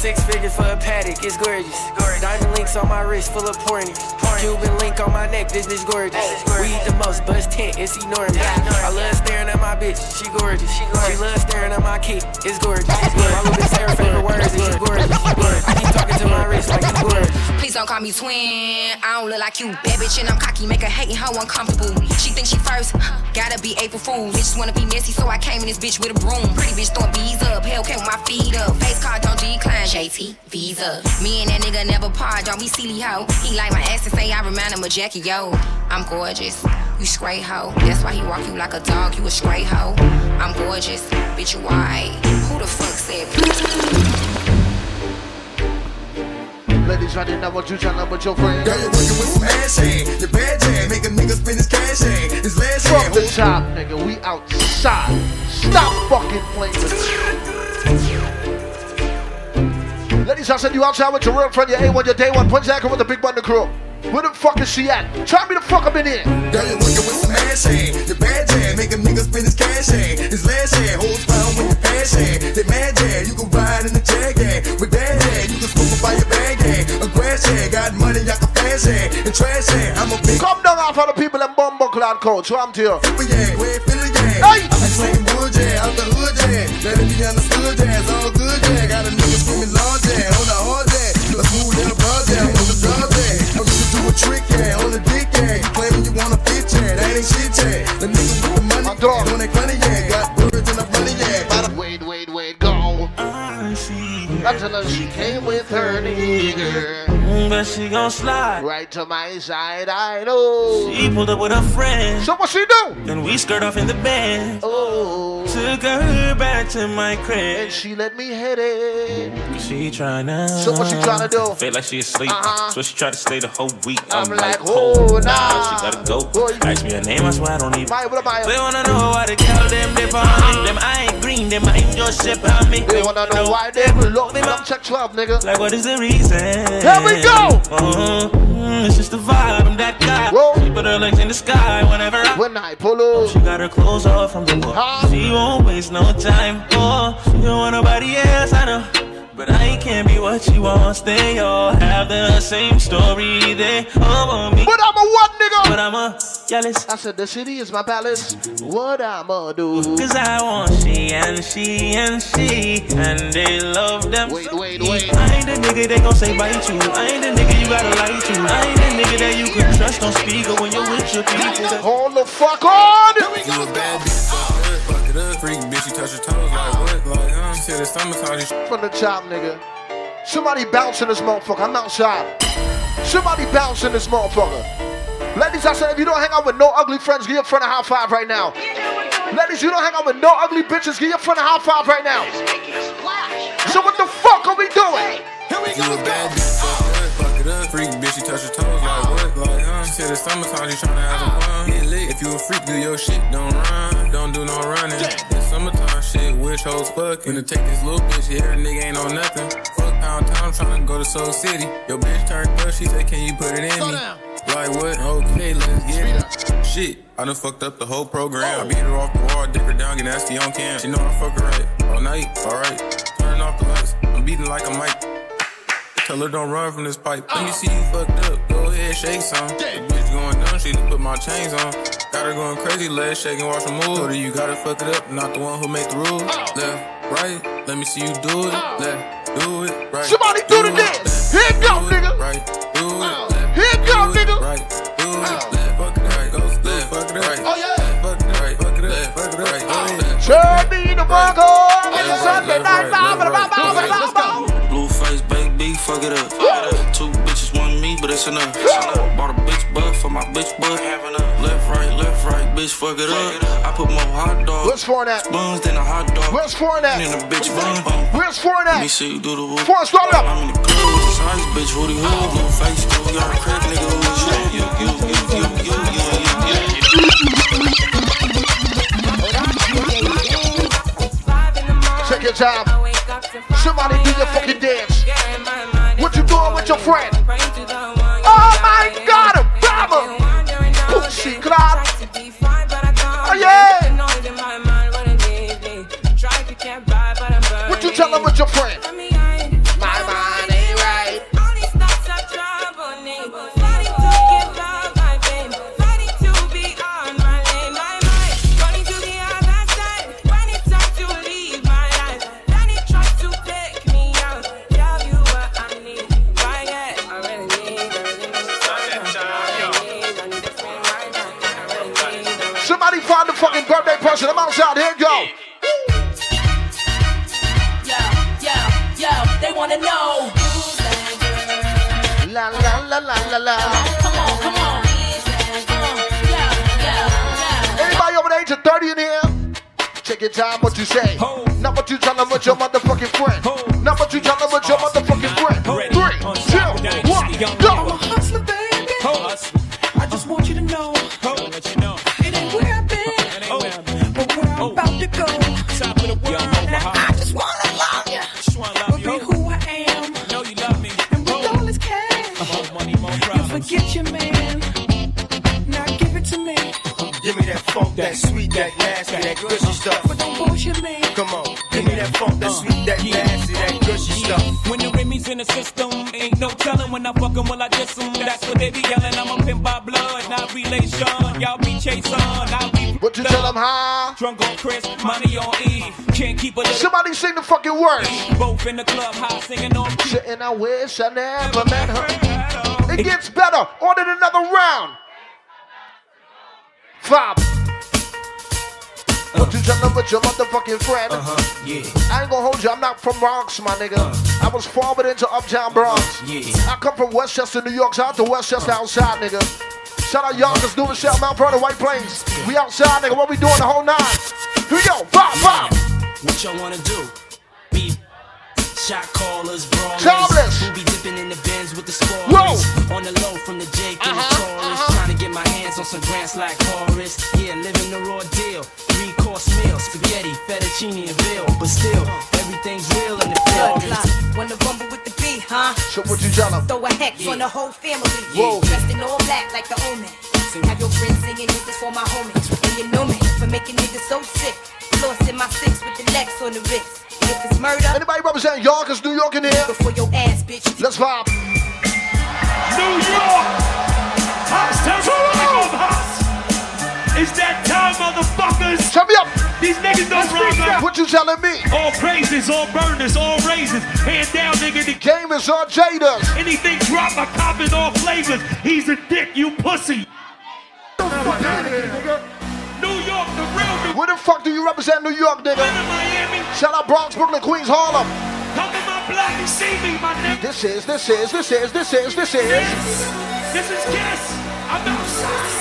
Six figures for a paddock, it's gorgeous. Diamond links on my wrist, full of pointers. Cuban link on my neck, this bitch gorgeous. We eat the most, but it's tent, it's enormous. I love staring at my bitch, she gorgeous. She loves staring at my kid, it's gorgeous. My little bitch her favorite words, is you gorgeous. I keep talking to my wrist like you gorgeous. Please don't call me twin. I don't look like you, bad bitch, and I'm cocky. Make her hating hoe uncomfortable. She thinks she first, gotta be April Fool. Bitches wanna be messy, so I came in this bitch with a broom. Pretty bitch throwing bees up, Hellcat with my feet up. Face card don't decline, JT Visa. Me and that nigga never part, don't be silly hoe. He like my ass and say I remind him of Jackie Yo. I'm gorgeous. You straight hoe. That's why he walk you like a dog. You a straight hoe. I'm gorgeous. Bitch, you white. Who the fuck said? Ladies, I didn't know what you trying to with your friends. Girl, you're working with some ass hand. Your bad jam, make a nigga spend his cash hand. His last From hand. the top, nigga, we outside. Stop fucking playing with me. Ladies, I said you outside with your real friend, your A1, your day one, Prince Hacker with the big button crew. Where the fuck is she at? Try me the fuck up in here. Girl, you're working with some ass hand. Your bad jam, make a nigga spend his cash hand. His last hand, holds pound with your pass hand. They mad jam, you can ride in the jag hand. With that hand, you can smoke up by your bag. A grass got money, I can flash. And trash hand, I'm a big Come down off of the people in Bumbo Cloud Coach. So I'm to you. Yang, where Philly yang. Hey! I be slanging wood jam, out the hood jam. Let it be understood jam, it's all good jam. Got a nigga screaming large jam, on the hard jam. A smooth little broad jam, on the draw jam. I'm just do a trick jam, on the dick jam. Claiming you want a fit jam, that ain't shit jam. The nigga with the money, on that funny Angela, she came with her nigger. But she gon' slide. Right to my side, I know. She pulled up with her friends. So what she do? Then we skirt off in the band. Oh. To took her back to my crib. And she let me hit it. She tryna. So what she tryna do? Feel like she asleep. Uh-huh. So she tried to stay the whole week. I'm, I'm like, oh, nah. She gotta go. Ask me her name, I swear I don't even. Maya, what about They wanna know why the girl them dip on me. Them I ain't green, them I ain't just ship on me. They wanna know why they love me, I'm check 12, nigga. Like what is the reason? Here we go. Uh-huh. Mm, it's just the vibe, I'm that guy. She put her legs in the sky whenever I. When I pull up. She got her clothes off from the wall. She won't waste no time. Oh, she don't want nobody else, I know. But I can't be what she wants. They all have the same story. They all want me. But I'm a what, nigga? But I'm a jealous. I said the city is my palace. What I'ma do? Cause I want she and she and she. And they love them. Wait, so wait, wait. I ain't the nigga they gon' say bite you. I ain't the nigga you gotta lie to. I ain't the nigga that you can trust on speaker when you're with your people. Hold the fuck on! You a bad bitch, fuck it up, fuck it up. Freak bitch, you touch your toes like what? Like, huh? She said it's summertime, From the top, nigga. Somebody bounce in this motherfucker. I'm outside. Somebody bounce in this motherfucker. Ladies, I said if you don't hang out with no ugly friends, give your friend a high five right now. Ladies, you don't hang out with no ugly bitches, give your friend a high five right now. So what the fuck are we doing? You a bad bitch, fuck it up, fuck it up. Freak bitch, you touch your toes like uh-huh. what? Like, huh? She said it's summertime, you tryna have some fun. Uh-huh. Get lit. If you a freak, do your shit, don't run, don't do no running. It's summertime shit, wish hoes fucking. Finna take this little bitch, yeah, her nigga ain't on nothing. Fuck pound town, tryna go to Soul City. Your bitch turned up, she said, can you put it in me? Like what? Okay, let's get it. Shit, I done fucked up the whole program. I beat her off the wall, dick her down, get nasty on cam. She know I fuck her right all night, alright. Turn off the lights, I'm beating like a mic. Tell her don't run from this pipe. Let me see you fucked up. Go ahead, shake some. The bitch going dumb, she just put my chains on. Got her going crazy, legs shaking, watch her move. Told her you gotta fuck it up, not the one who made the rules. Oh. Left, right, let me see you do it. Oh. Left, do it, right. Somebody do the dance. Here it go, nigga. Right, do it. Oh. Left, Here it go, nigga. right, do it. Left, fuck it right, go left, fuck it right. Oh yeah. Fuck right, fuck it up, fuck right. Go ahead. Turn me the Bronco. It's Sunday night. Bow, bow, bow, bow, bow, bow. Blueface, baby, fuck it up. Two bitches want me, it's enough. Bought a bitch butt for my bitch butt. Left, right, left, right, bitch, fuck it up. I put more hot dogs. Where's Fournette? Buns than a hot dog. Where's Fournette? In a bitch bun bun. Where's Let me see you do the whoop. Forrest, start up. I'm in the club with this ice bitch, Woody Hood. Oh. Blueface, you got a crack nigga who is you. You, you, you, you, you, you, you, you. Check your time. Somebody do your fucking dance. What you doing with your friend? Oh God, Pussy clap. Oh yeah. What you telling with your friend? Fucking birthday person. I'm outside. Here you go. Yo, They wanna know. La la la la la la. Come on, come on. Anybody over the age of 30 in here? Check your time, what you say. Not what you telling with your motherfucking friend. Not what you telling with your motherfucking friend. Three, two, one, go. In the system, ain't no telling when I fuck 'em, will I diss 'em? That's what they be yelling. I'm a pimp by blood, not relation. Y'all be chasing, I'll be. What you tell them, huh? Drunk on Chris, money on E. Can't keep a little. Somebody sing the fucking words. Both in the club, high singing on Shitting, I wish I never met her. It gets better. Ordered another round. Five. What you telling with your motherfucking friend? Uh-huh, yeah. I ain't gonna hold you. I'm not from Bronx, my nigga. I was forwarded into Uptown Bronx. Yeah. I come from Westchester, New York. Shout out to Westchester outside, nigga. Shout out y'all, Yonkers, New Rochelle, Mount Vernon, White Plains. We outside, nigga. What we doing the whole nine? Here we go. Pop, pop. What y'all wanna do? Be shot callers, brawlers. Jobless. Who be dipping in the bins with the spoilers? Whoa. On the low from the Jake and Uh-huh, the chorus. Trying to get my hands on some grants like Horace. Yeah, living the raw deal. Three course meal, spaghetti, fettuccine, and veal. But still, everything's real in the Blood field. clot, wanna rumble with the beat, huh? So what you tell 'em? Throw a hex on the whole family. Whoa. Dressed in all black like the omen. Have your friends singing this is for my homies. And you know me for making niggas so sick. Lost in my six with the Lex on the wrist. And if it's murder, Anybody represent Yonkers, New York in here? Before your ass, bitch. Let's vibe. New York! House, tell me what house! It's that time, motherfuckers! Shut me up! These niggas don't run like What you telling me? all praises, all burners, all raises. Hand down, nigga. The game is on Jada's. Anything drop, I cop in all flavors. He's a dick, you pussy. New Where the fuck do you represent New York, nigga? Shout out Bronx, Brooklyn, Queens, Harlem. Come to my block and see me, my nigga. This is, this is, this is, this is, this is. This is Kiss. I'm outside.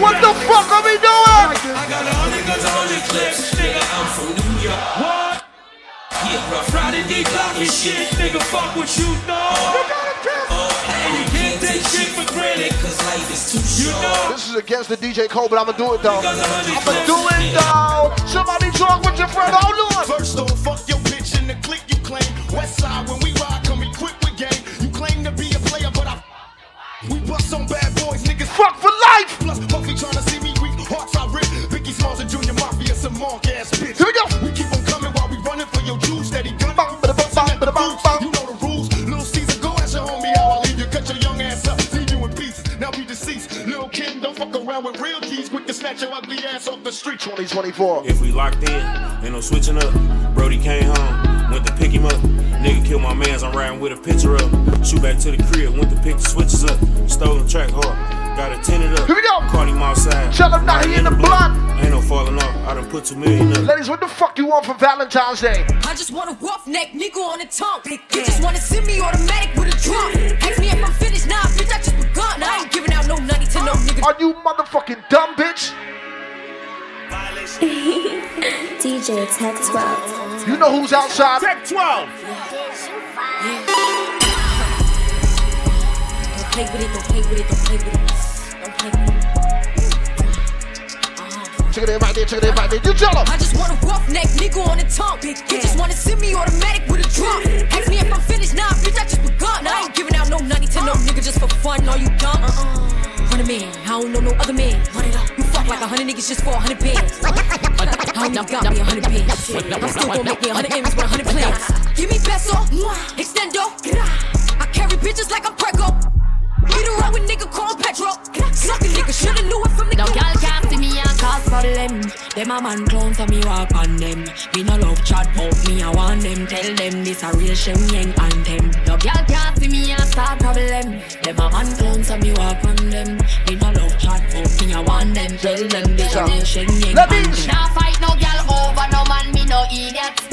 What the fuck are we doing? I got a hundred guns, a hundred clips, nigga. I'm from New York. What? Yeah, rough Friday D block and shit, nigga. Fuck what you know. And you can't take shit for granted, cause life is too short. This is against the DJ Cole, but I'ma do it though. I'ma do it though. Somebody talk with your friend. Hold on. First off, fuck your bitch in the clique you claim. West side, when we ride, come equipped with game. You claim to be a player, but I. We bust on bad boys, niggas. Fuck for life. Plus, Puffy tryna see me weak. Hearts I rip. Biggie Smalls and Junior Mafia, some monk ass bitch. Here we go. We keep on coming while we running for your juice. Steady gun. You know the rules. Around with real G's. Quick to snatch your ugly ass off the street. 2024. If we locked in, ain't no switching up. Brody came home, went to pick him up. Nigga killed my mans, I'm riding with a picture up. Shoot back to the crib, went to pick the switches up. Stole the track hard, got it tinted up. Here we go. Caught him outside. Tell him now he in the blunt. Ain't no falling off, I done put two million up. Ladies, what the fuck you want for Valentine's Day? I just want a roughneck nigga on the tongue. You just wanna send me automatic with a drum. Ask me if I'm finished, nah, bitch, I just begun. I ain't giving out no money to no nigga. Are you motherfucking dumb bitch? DJ Tech 12. You know who's outside? Tech 12. Don't play with it, don't play with it, don't play with it. Don't play with it. Uh-huh. Check it in right there, check it in right there. You tell him. I just want a roughneck nigga on the tongue. You just wanna send me automatic with a drum. Ask me if I'm finished, nah, bitch, I just begun. I ain't giving out no money to no nigga just for fun. Are you dumb? Uh-uh. Hundred man, I don't know no other man. Run it up. You fuck like a hundred niggas just for a hundred bands. I don't got me a hundred bands. I'm still gonna make me a hundred M's with a hundred plans. Give me peso, extendo. I carry bitches like I'm Prego. Beat around with nigga called Petro. Suck a nigga, shoulda knew it from the No girl can't see me and cause problem. Them a man clown so me walk on them. Me no love chat but me I want them. Tell them this a real Shen Yang anthem. No girl can't see me and start problem. Them a man clown so me walk on them. Me no love chat but me I want them. Tell them this a real Shen Yang anthem. Nah fight no girl over no man me no idiot.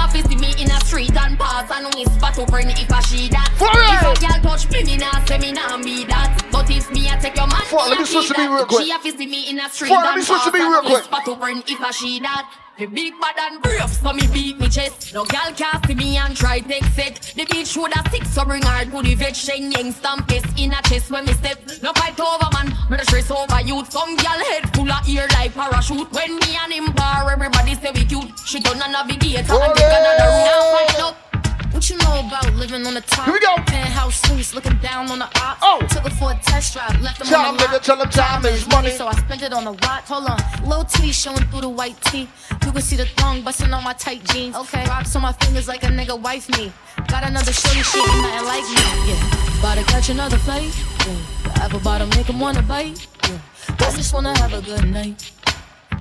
Them a fi see me in a street and pass and whisper to friend if I she that. If a girl touch me, me nah say me nah be that. But if me I take your man, Fuck, let me switch to me real quick. She a fi see me in a street me and pass and whisper to friend if I she that. Me big bad and brave, so me beat me chest. No girl can see me and try take set. The bitch would a six, so bring her to the vet. Shenyeng stamp face in a chest when me step. No fight over man, me the stress over youth. Some girl head full of ear like parachute. When me and him bar, everybody say we cute. She done a navigator and take another. Now fight up. What you know about living on the top? Here we go. Penthouse suites, looking down on the op. Oh. Took her for a test drive, left them Tell on the him, nigga, lot. tell him time is money. So I spent it on a watch. Hold on, low T showing through the white tee. You can see the thong busting on my tight jeans. Okay, rocks on my fingers like a nigga wife me. Got another shorty, she ain't nothing like me. Yeah, about to catch another flight. Yeah, the apple bottom make 'em wanna bite. Yeah, I just wanna have a good night.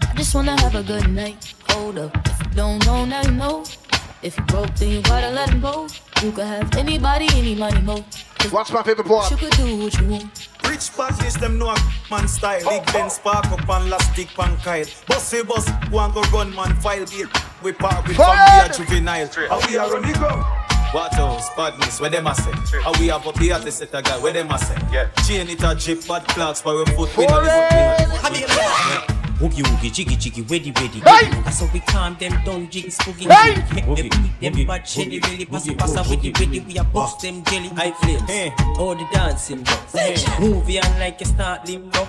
I just wanna have a good night. Hold up, if you don't know, now you know. If you broke, then you gotta let him go. You could have anybody, any money, mo. Watch my paper part? You could do what you want. Rich badness, them know a man style. Big Ben spark up and last stick pan kyle. Bossy boss, go and go run man file beat. We park with Fire! family a juvenile. How we are on the ground? What else? Badness, where them a say? And we have up here to set a guy, where them a say? Yeah. Chain it a drip, bad clocks, for we foot, we know the foot. Yeah. Woogie woogie, jiggy jiggy, ready ready. Hey! I saw we calm them down, jiggy spooky. Hey! Make them eat them bad jelly, really pass it, pass it, ready ready. We a bust them jelly high flames. All the dancing bugs. Movie on like a start limbo.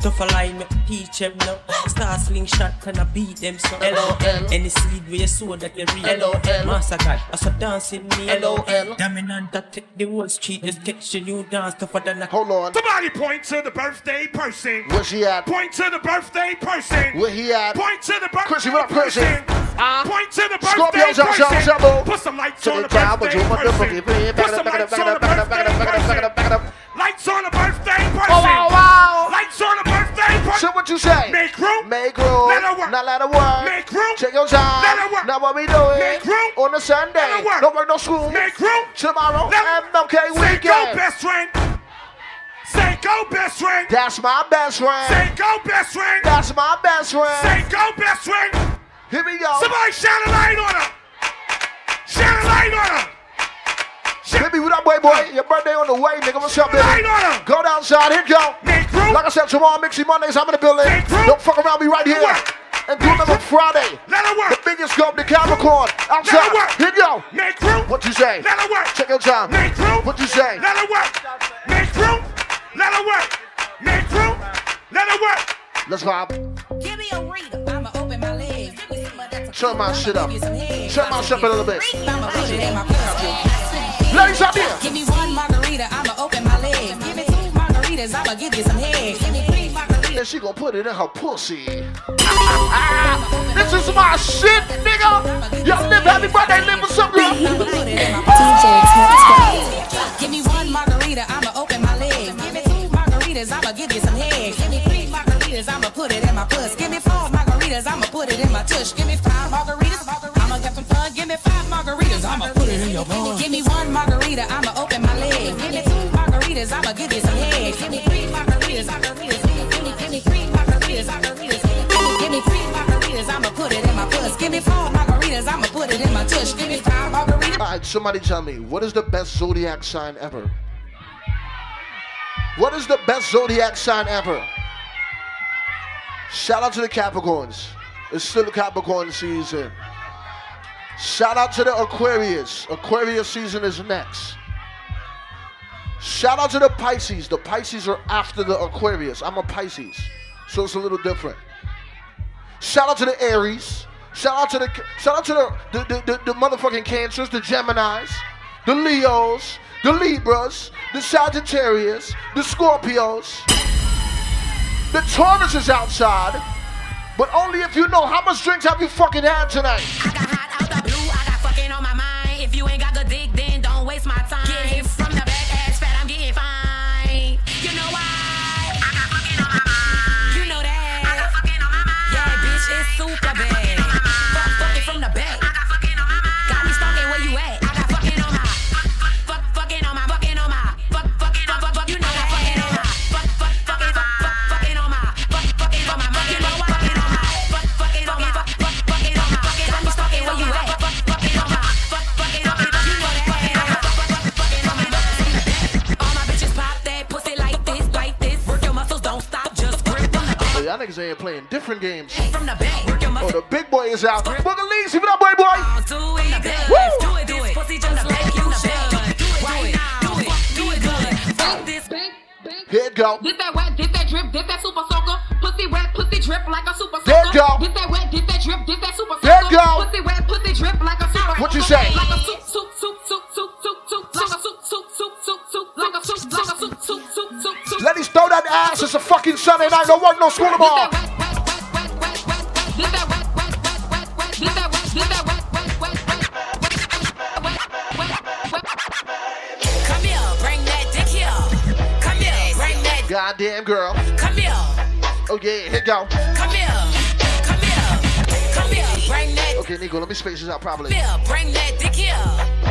Tough a line, me teach them now. Star slingshot and I beat them so. LOL. Any seed where you sow that you real. LOL. Massacre, I saw dancing me. LOL. Dominant that take the whole street, just catch the new dance tougher than a. Hold on. Somebody point to the birthday person. Where's he at? Point to the birthday person. Where he at? Point to the birthday Chrissy, what up, person. Uh-huh. Point to the birthday Scorpio, jump, jump, person. jump, Put some lights on the birthday but you want the person. boogie, bring it back Put some up, lights on the up, up, up, up, up, it up. Lights on the birthday person. Oh, wow, wow. Lights on the birthday person. So what you say? Make room. Make room. Let her work. Now let her work. Make room. Check your time. Let her work. Now what we doing? Make room. On a Sunday. Let her work. No work, no school. Make room. Tomorrow, Let- MLK Say go, weekend. best friend. Say go, best friend. That's my best friend. Say go, best friend. That's my best friend. Say go, best friend. Here we go. Somebody shine a light on her. Shine a light on her. Baby, what up, boy, boy? Your birthday on the way, nigga. What's up, baby? On. Go downside, here you go. Make room. Like I said, tomorrow, Mixie Mondays, I'm in the building. Make room. Don't fuck around me right here. Work. And do another Friday. Let The work. biggest scope, the Capricorn. Let Outside. work. Here go. Make room. What you say? Let her work. Check your time. Make room. What you say? Let her work. Make room. Let her work. Make room. Let her work. Let's vibe. Give me a reader. I'ma open my legs. Give me some of that. Turn my shit up. Turn my shit up a little bit. I'ma put it in my pussy. Ladies out there. Give me one margarita. I'ma open my legs. Give me two margaritas. I'ma give you some head. Give me three margaritas. And she gonna put it in her pussy. this is my shit, nigga. Yo, live happy birthday, live for some girl. I'ma give you some head. Give me three margaritas, I'ma put it in my puss. Give me four margaritas, I'ma put it in my tush. Give me five margaritas, I'ma get some fun. Give me five margaritas, I'ma put it in your bun. Give me one margarita, I'ma open my legs. Give me two margaritas, I'ma give you some head. Give me three margaritas, margaritas. Give me, give me three margaritas, margaritas. Give me three margaritas, I'ma put it in my puss. Give me four margaritas, I'ma put it in my tush. Give me five margaritas. All right, somebody tell me, what is the best zodiac sign ever? What is the best zodiac sign ever? Shout out to the Capricorns. It's still Capricorn season. Shout out to the Aquarius. Aquarius season is next. Shout out to the Pisces. The Pisces are after the Aquarius. I'm a Pisces, so it's a little different. Shout out to the Aries. Shout out to the shout out to the the, the, the, the motherfucking Cancers, the Geminis, the Leos, the Libras, the Sagittarius, the Scorpios. The Taurus is outside, but only if you know how much drinks have you fucking had tonight. Niggas ain't playing different games. from the back. Work your Oh, the big boy is out. Booger Lee, see what up, boy, boy? Do it good. Do it, do it. Pussy just like you should. Do it right now. Do it, do it good. Fuck this. Here it go. This that wet, this that drip, this that super soaker. Pussy wet, pussy drip like a super soaker. There you go. This that wet, this that drip, this that super soaker. There you go. Pussy wet, pussy drip like a super What you soaker. say? Like a soup, soup, soup, soup, soup, soup, soup. Like a soup, soup, soup, soup, soup. Like a soup, like a soup, soup, soup, let us throw that ass. It's a fucking Sunday night. No work, no school tomorrow. Goddamn girl. Come here. Oh yeah, here go. Come here. Come here. Come here. Bring that. Okay, Nico, let me space this out properly. Bring that dick here.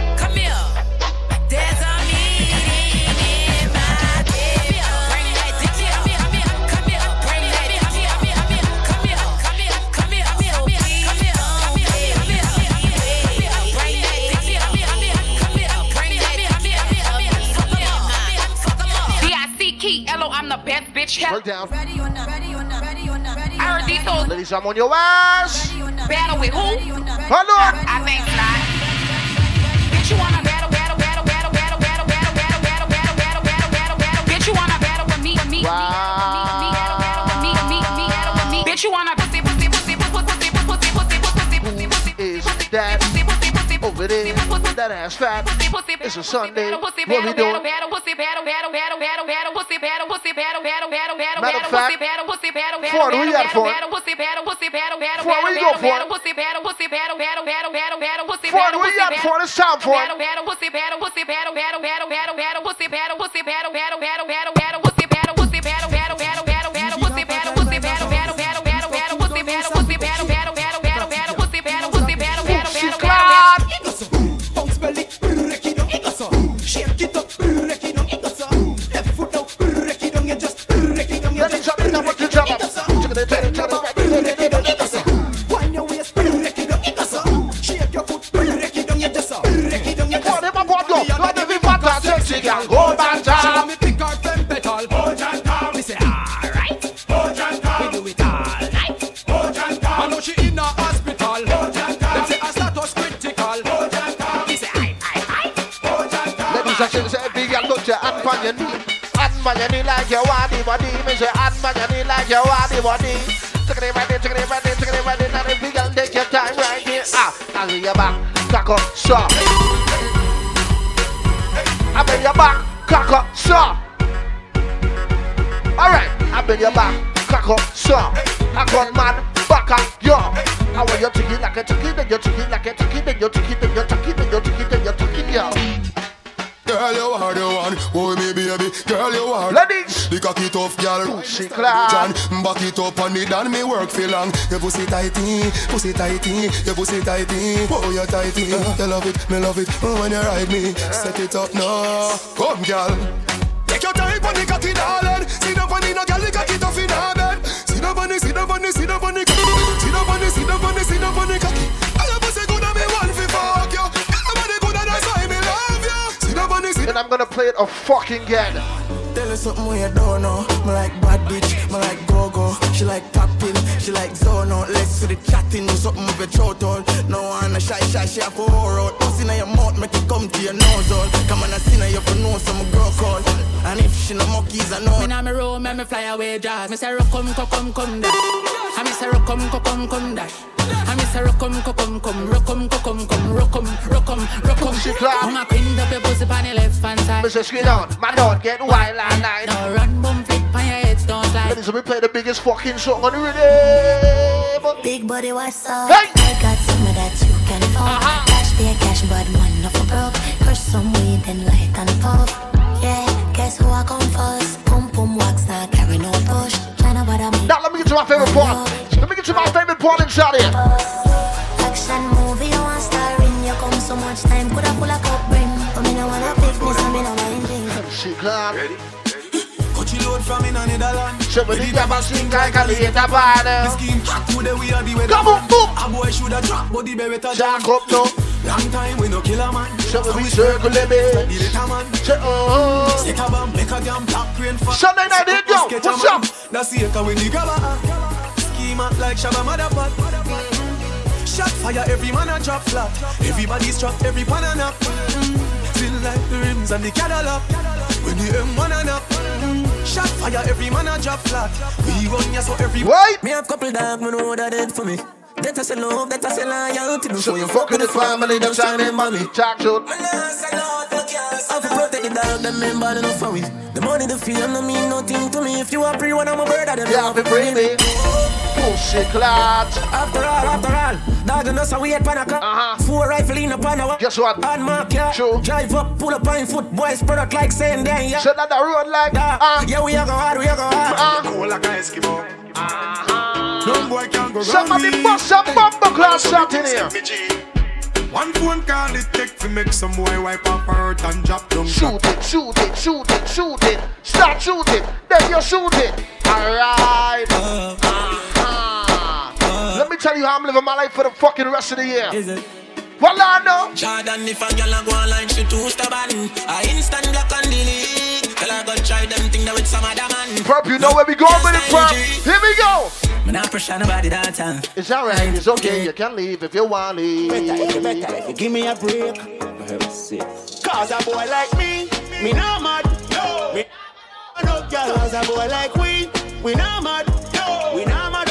The bitch ever. Break down. Ready or not, ready or not, ready or not, ready I heard these hoes Ladies, I'm on your ass. battle with who? Hold on. I think not. Bitch, you wanna battle, battle, battle, battle, battle, battle, battle, battle, battle, battle, battle, battle, battle, battle. Bitch, you wanna battle with me, with me, with me, with me, battle, battle with me, with me, with me, with me. Bitch, you wanna pussy, pussy, pussy, pussy, pussy, pussy, pussy, pussy, pussy, pussy, pussy, Is that over there? That ass fat. It's a Sunday. What we doing? battle, pussy, battle, battle, battle, battle, battle, pussy, battle, pussy, battle, battle, battle, battle, Matter battle, of fact, pussy, battle, pussy, battle, battle, Ford, where you at, battle, Ford? battle, pussy, battle, pussy, battle, battle, Ford, where you go, battle, Ford? battle, pussy, battle, pussy, battle, battle, battle, battle, battle, pussy, Ford, battle, where you pussy, at, Ford? It's time, Ford. battle, battle, pussy, battle, pussy, battle, battle, battle, battle, battle, pussy, battle, pussy, battle, battle, battle, battle, battle, pussy, battle, pussy, battle, battle, battle, battle, battle, pussy, battle, pussy, battle, battle, battle, battle, battle, pussy, battle, pussy, battle, battle, battle, battle, battle, Bounce belly, break it down, it goes up. Shake it up, break it down, it goes. Left foot out, break it down, you just break it down, you just break it down, it goes up. It on your knee. Hand on your knee like you want the body. Me say hand on your knee like you want the body. Take it right take it right take it right. Now the big girl, take your time right here. Ah, I hear your back, cock up, stop. I bend your back, cock up, stop. All right, I bend your back, cock up, stop. I got man, back up, yo. I want you to get like a chicken, then you to get like a chicken, then you to get, then you to get, then you to get, then you to get, yo. Girl, you are the one. Oh, me baby. Girl, you are. Ladies. The cocky tough girl. Pussy. John, back it up on it and me work for long. Your pussy tighty, pussy tighty, your pussy tighty. Oh, you tighty. You love it, me love it. Oh, when you ride me, set it up now. Come, girl. Take your time on the cocky, darling. On the no girl, the cocky tough in her bed. On the, down on the, down on the down on the, down on the, down on the cocky. I'm gonna play it a fucking again. Tell her something we you don't know. Me like bad bitch, me like go-go. She like popping, she like zone out. Let's see the chatting, do something with your throat all. No one a shy shy, she have to whore out. Puss in your mouth, make it come to your nose all. Come on, I see now you for know some girl call. And if she no monkeys, I know. Me na me roll, me me fly away jazz. Me say rock come come come come dash. I me say rock come come come come dash. I me say rock come come come come rock come come come come rock come rock come rock come. Pussy clap. Come a print up your pussy on the left hand side. Mr. Skin on, man don't get wild and night. Now run bum flip on your head, don't slide. Ladies, we play the biggest fucking song on the rhythm. Big body, what's up? Hey! I got something that you can fuck. Uh-huh. Cash be a cash, but man not for broke. Crush some weed and light and puff. Yeah, guess who I come first? Pum pum wax, not carry no push. Tryna bother me. Now let me get to my favorite part. Let me get to my favorite part inside here. Much time, coulda pull a cup bring. But me no wanna pick this, and me no mind thing. She clap. Coachy load from in Netherlands. So we need a stink like a later party. The scheme hot today, we are the weather. Come on, boom. A boy shoulda drop, but the beretta Jack up now. Long time we no kill a man. So we circle the The little man. Say, uh-huh. Set a bomb, make a damn black rain fall. Sunday night, there you go. Sketch What's up? That's the echo when the grabber. Schema like Shabba Motherfuck. Shot fire, every man a drop flat. Everybody's trapped, every pan a nap. Still like the rims and the Cadillac. When the M1 a nap. Shot fire, every man a drop flat. We run ya so every. Wait. Me have couple dog, me know that dead for me. That I say love, that I say loyalty. So you you fuck with the family, them them them them money. money. Talk to I for protect the dog, them men bad enough for we. The money, the feel, no mean nothing to me. If you are pre one, I'm a bird, I don't Yeah, be free me. Pussy clap. After all, after all, dog and us a wait pan a car. Uh-huh. Four rifle in a pan a Guess what? On my car. True. Drive up, pull up on foot, boys spread out like saying then, yeah. Shut down the road like Yeah, uh, yeah, we are go hard, we are go hard. uh. Cool like an Eskimo. No boy can go Somebody round me. bust some bumper class shot in here. One phone call it take to make some boy wipe up her hurt and drop down. Shoot it, shoot it, shoot it, shoot it. Start shoot it, then you shoot it. Alright. Uh-huh. Let me tell you how I'm living my life for the fucking rest of the year. Is it? Well, I know. Jordan, if a girl a go online, she too stubborn. I instant block and delete. Tell her go try them thing that with some other man. Perp, you know where we going with it, Perp. Here we go. Me not pressure nobody that time. It's alright, it's okay. You can leave if you want to leave. Better, you better if you give me a break. Cause a boy like me, me no mad. No. Me no girl. Cause a boy like we, we no mad. No. We no mad over no girl.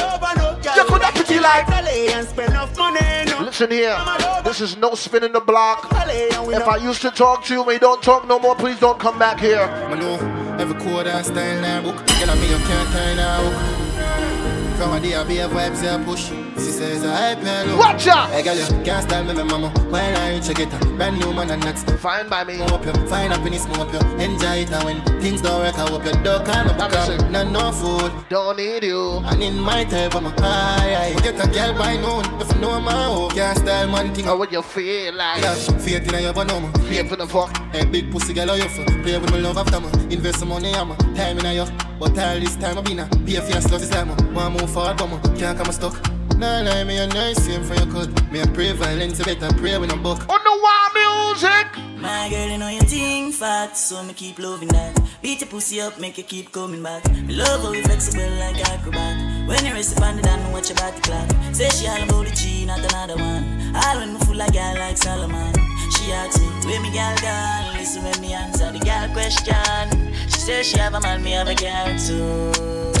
You could have pretty like. and spend enough money. No. Listen here, this is no spinning the block. If I used to talk to you, when you don't talk no more, please don't come back here. I know every quarter style now book. Girl, I me you can't turn now. From a day I be a vibes I push. She says I pay low. Watch out! Hey girl, you can't style me, my mama. When I get a brand new man and next. fine by me. Hope you find happiness, hope you enjoy it. And when things don't work, I hope you don't come up. Cause not no food. Don't need you. And in my type, I'm a high. I get a girl by noon. If you know my hoe, can't style man thing. How would you feel like? Yeah, faith in your bonoma. Faith for the fuck. Hey, big pussy girl, how you feel? Play with my love after me. Invest some money, I'm a time in you. But all this time I've been a pay for your sluts, it's like me. One move forward, but me can't come stuck. Nah, nah, me a nice same for your cut. Me a pray violence, you better pray with a book. On the wild music. My girl, you know your thing fat, so me keep loving that. Beat your pussy up, make you keep coming back. Me love how you flexible like acrobat. When you rest upon the down, watch your body clock. Say she all about the G, not another one. All when me full of girl like Solomon. She asks me, where me girl gone? Listen when me answer the girl question. She says she have a man, me have a girl too.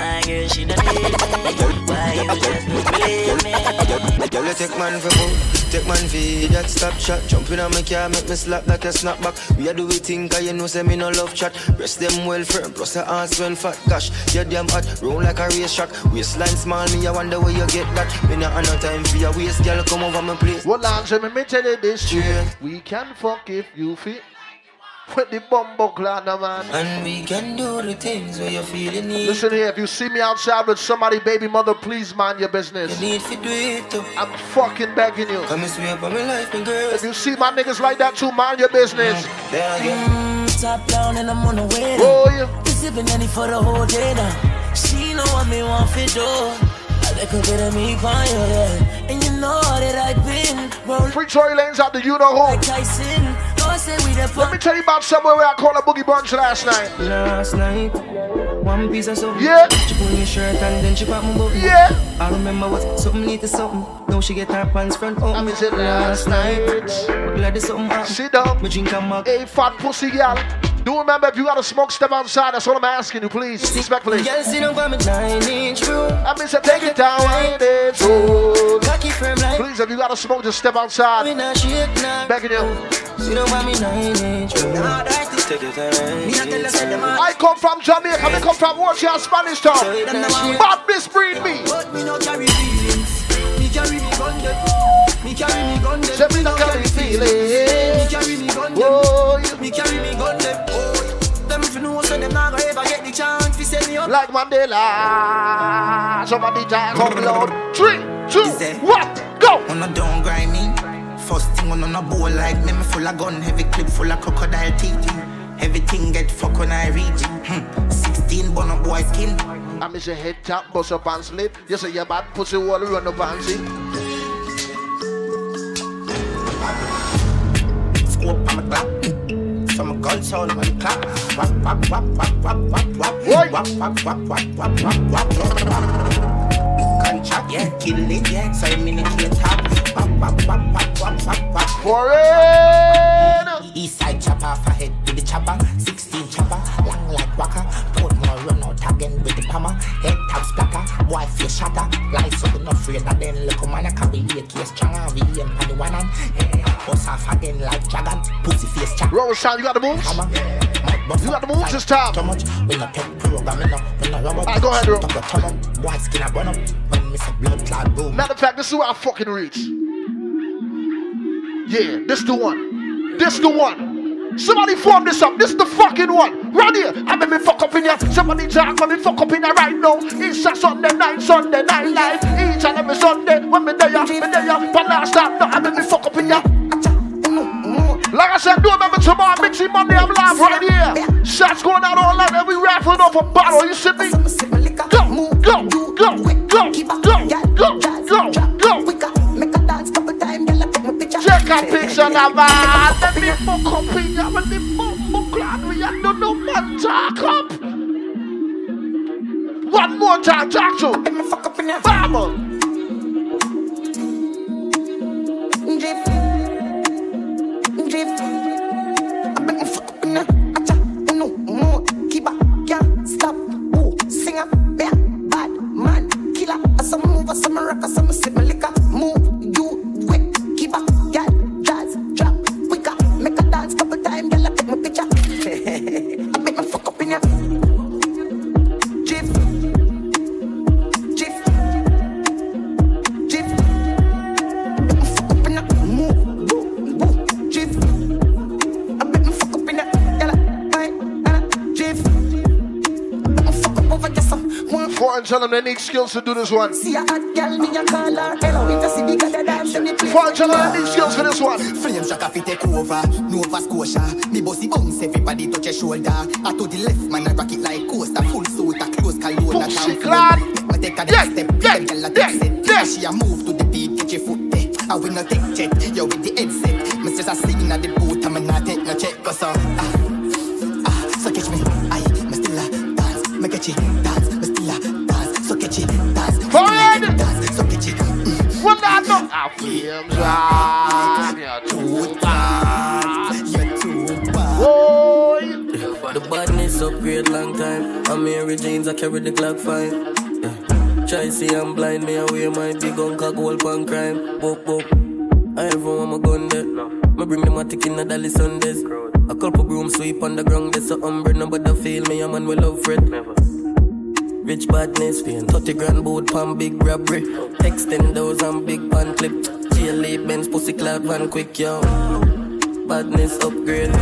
My girl, she don't need me. Why you just don't believe me? Girl, you take man for food, take man for that stop shot. Jump in on my car, make me slap like a snapback. We a do we think, cause you know say me no love chat. Breast them well firm, plus the ass well fat. Gosh, you damn hot, roll like a race track. Waistline small, me I wonder where you get that. Me not have no time for your waist, girl, come over my place. Well, Lance, let me tell you this straight. We can fuck if you feel. With the bumbo clan, man. And we can do the things where you're feeling need. Listen here, if you see me outside with somebody, baby mother, please mind your business. You need to do it too. I'm fucking begging you. Come and swear up on my life, my girl. If you see my niggas like that too, mind your business. There you Mm, top down and I'm on the way. Oh, yeah. We sipping any for the whole day now. She know what me want for do. A little bit of me on you, yeah. And you know that I've been rolling. Free Tory Lanez out the you know who. Like Tyson. Say we the Let me tell you about somewhere where I called a boogie brunch last night. Last night, one piece of something. Yeah. She pull me shirt and then she pop my button. Yeah. I remember what something need to something. Now she get her pants front up. I miss it last night. Glad there's something happen. Sit down. Me drink a mug. Hey, fat pussy gal. Do remember if you gotta smoke, step outside. That's what I'm asking you, please. Respectfully. Girl, sit down by me nine inch room. I miss it, take it down, wind it so. Cocky firm like. Please, if you gotta smoke, just step outside. Me not shake now. Begging you. Sit down by me nine inch room. Take your time. I come from Jamaica, I come from Warshire, Spanish town. Bad misbreed me. But me no carry feelings. Me carry me gun them. Me carry me gun them. Say me no carry Me feelings. carry me gun them. You- Me carry me gun them. Oh, them if you know so them not gonna ever get the chance to send me up. Like Mandela. Somebody die, come loud. Three, two, one, go. On a don't grind me. First thing on a bowl like me, me full of gun, heavy clip full of crocodile teeth. Everything get fuck when I reach. Hmm. 16 bun up boy skin. I miss your head tap, bust up and slip. You say your bad pussy wall run up and see. Scope on my clock. Some gun sound on the clock. Wap wap wap wap wap wap wap. Wap wap wap wap wap wap wap wap. Contract, yeah, kill it, yeah. So I'm in the top. Wap wap wap wap wap wap wap. Foreign. East side chopper, for head to the chopper. 16 chopper, long like waka. Portmore run out again with the hammer. Head tap splatter, boy face shatter. Lights up enough afraid of them. Look man, I carry a case stronger. VM on the one hand. Hey, bust off again like dragon. Pussy face chat. Roshan, you got the moves? You got the moves this time. Too much. We not take program, you know. We not rub up. Alright, go ahead, bro. Talk your tongue. Boy skin a burn up. When me say blood clot boom. Matter of fact, this is where I fucking reach. Yeah, this the one. This the one. Somebody form this up. This is the fucking one. Right here. I made me fuck up in here. Somebody talk me fuck up in here right now. It's a Sunday night, Sunday night live. Each and every Sunday when me there, me there. But last time, no, I made me fuck up in here. Like I said, do remember tomorrow, Mixing Monday, I'm live right here. Shots going out all night, and we raffling off a bottle. You see me? Go, go, go, go, go, go, go, go. Check a picture of man. Let me fuck up in ya. Let me fuck glad we ain't no no man talk up. One more time, talk to. Let me fuck up in ya. Vamos. Drip, drip. I bet me fuck up in ya. Acha, no more. Can't stop. Ooh, singer, bad man, killer. Some move, some rock, some sip liquor. Move, one. Foreign tell them they need skills to do this one. See a hot girl, me a call her. Hello, if you see the girl that dance, then me play. Foreign tell them they need skills for this one. Flame shock fi take over, Nova Scotia. Me bossy bounce, everybody touch your shoulder. I to the left, man, I rock it like coaster. Full suit, a close cologne, a Pussy down clad. Me take a next step, yeah, girl a take set. Yeah. She a move to the beat, get your foot there. I will not take jet, yo with the headset. Me just a sing at the boot, I'm not take no check, cause uh, ah, One no. I flames on. You're too bad. You're too bad. Boy. The badness upgrade long time. I'm Mary James, I carry the Glock fine. Yeah. Try see I'm blind, me away my big gun cock gold pan crime. Boop boop. I ever want my gun there. Me bring them a tick in the Dali Sundays. A couple broom sweep on the ground, there's a umbre, nobody feel me, a man will love Fred. Rich badness, paying 30 grand boat pan big robbery. Extend those and big pan clip. GLA Benz, pussy clad van quick, yo. Badness upgrade.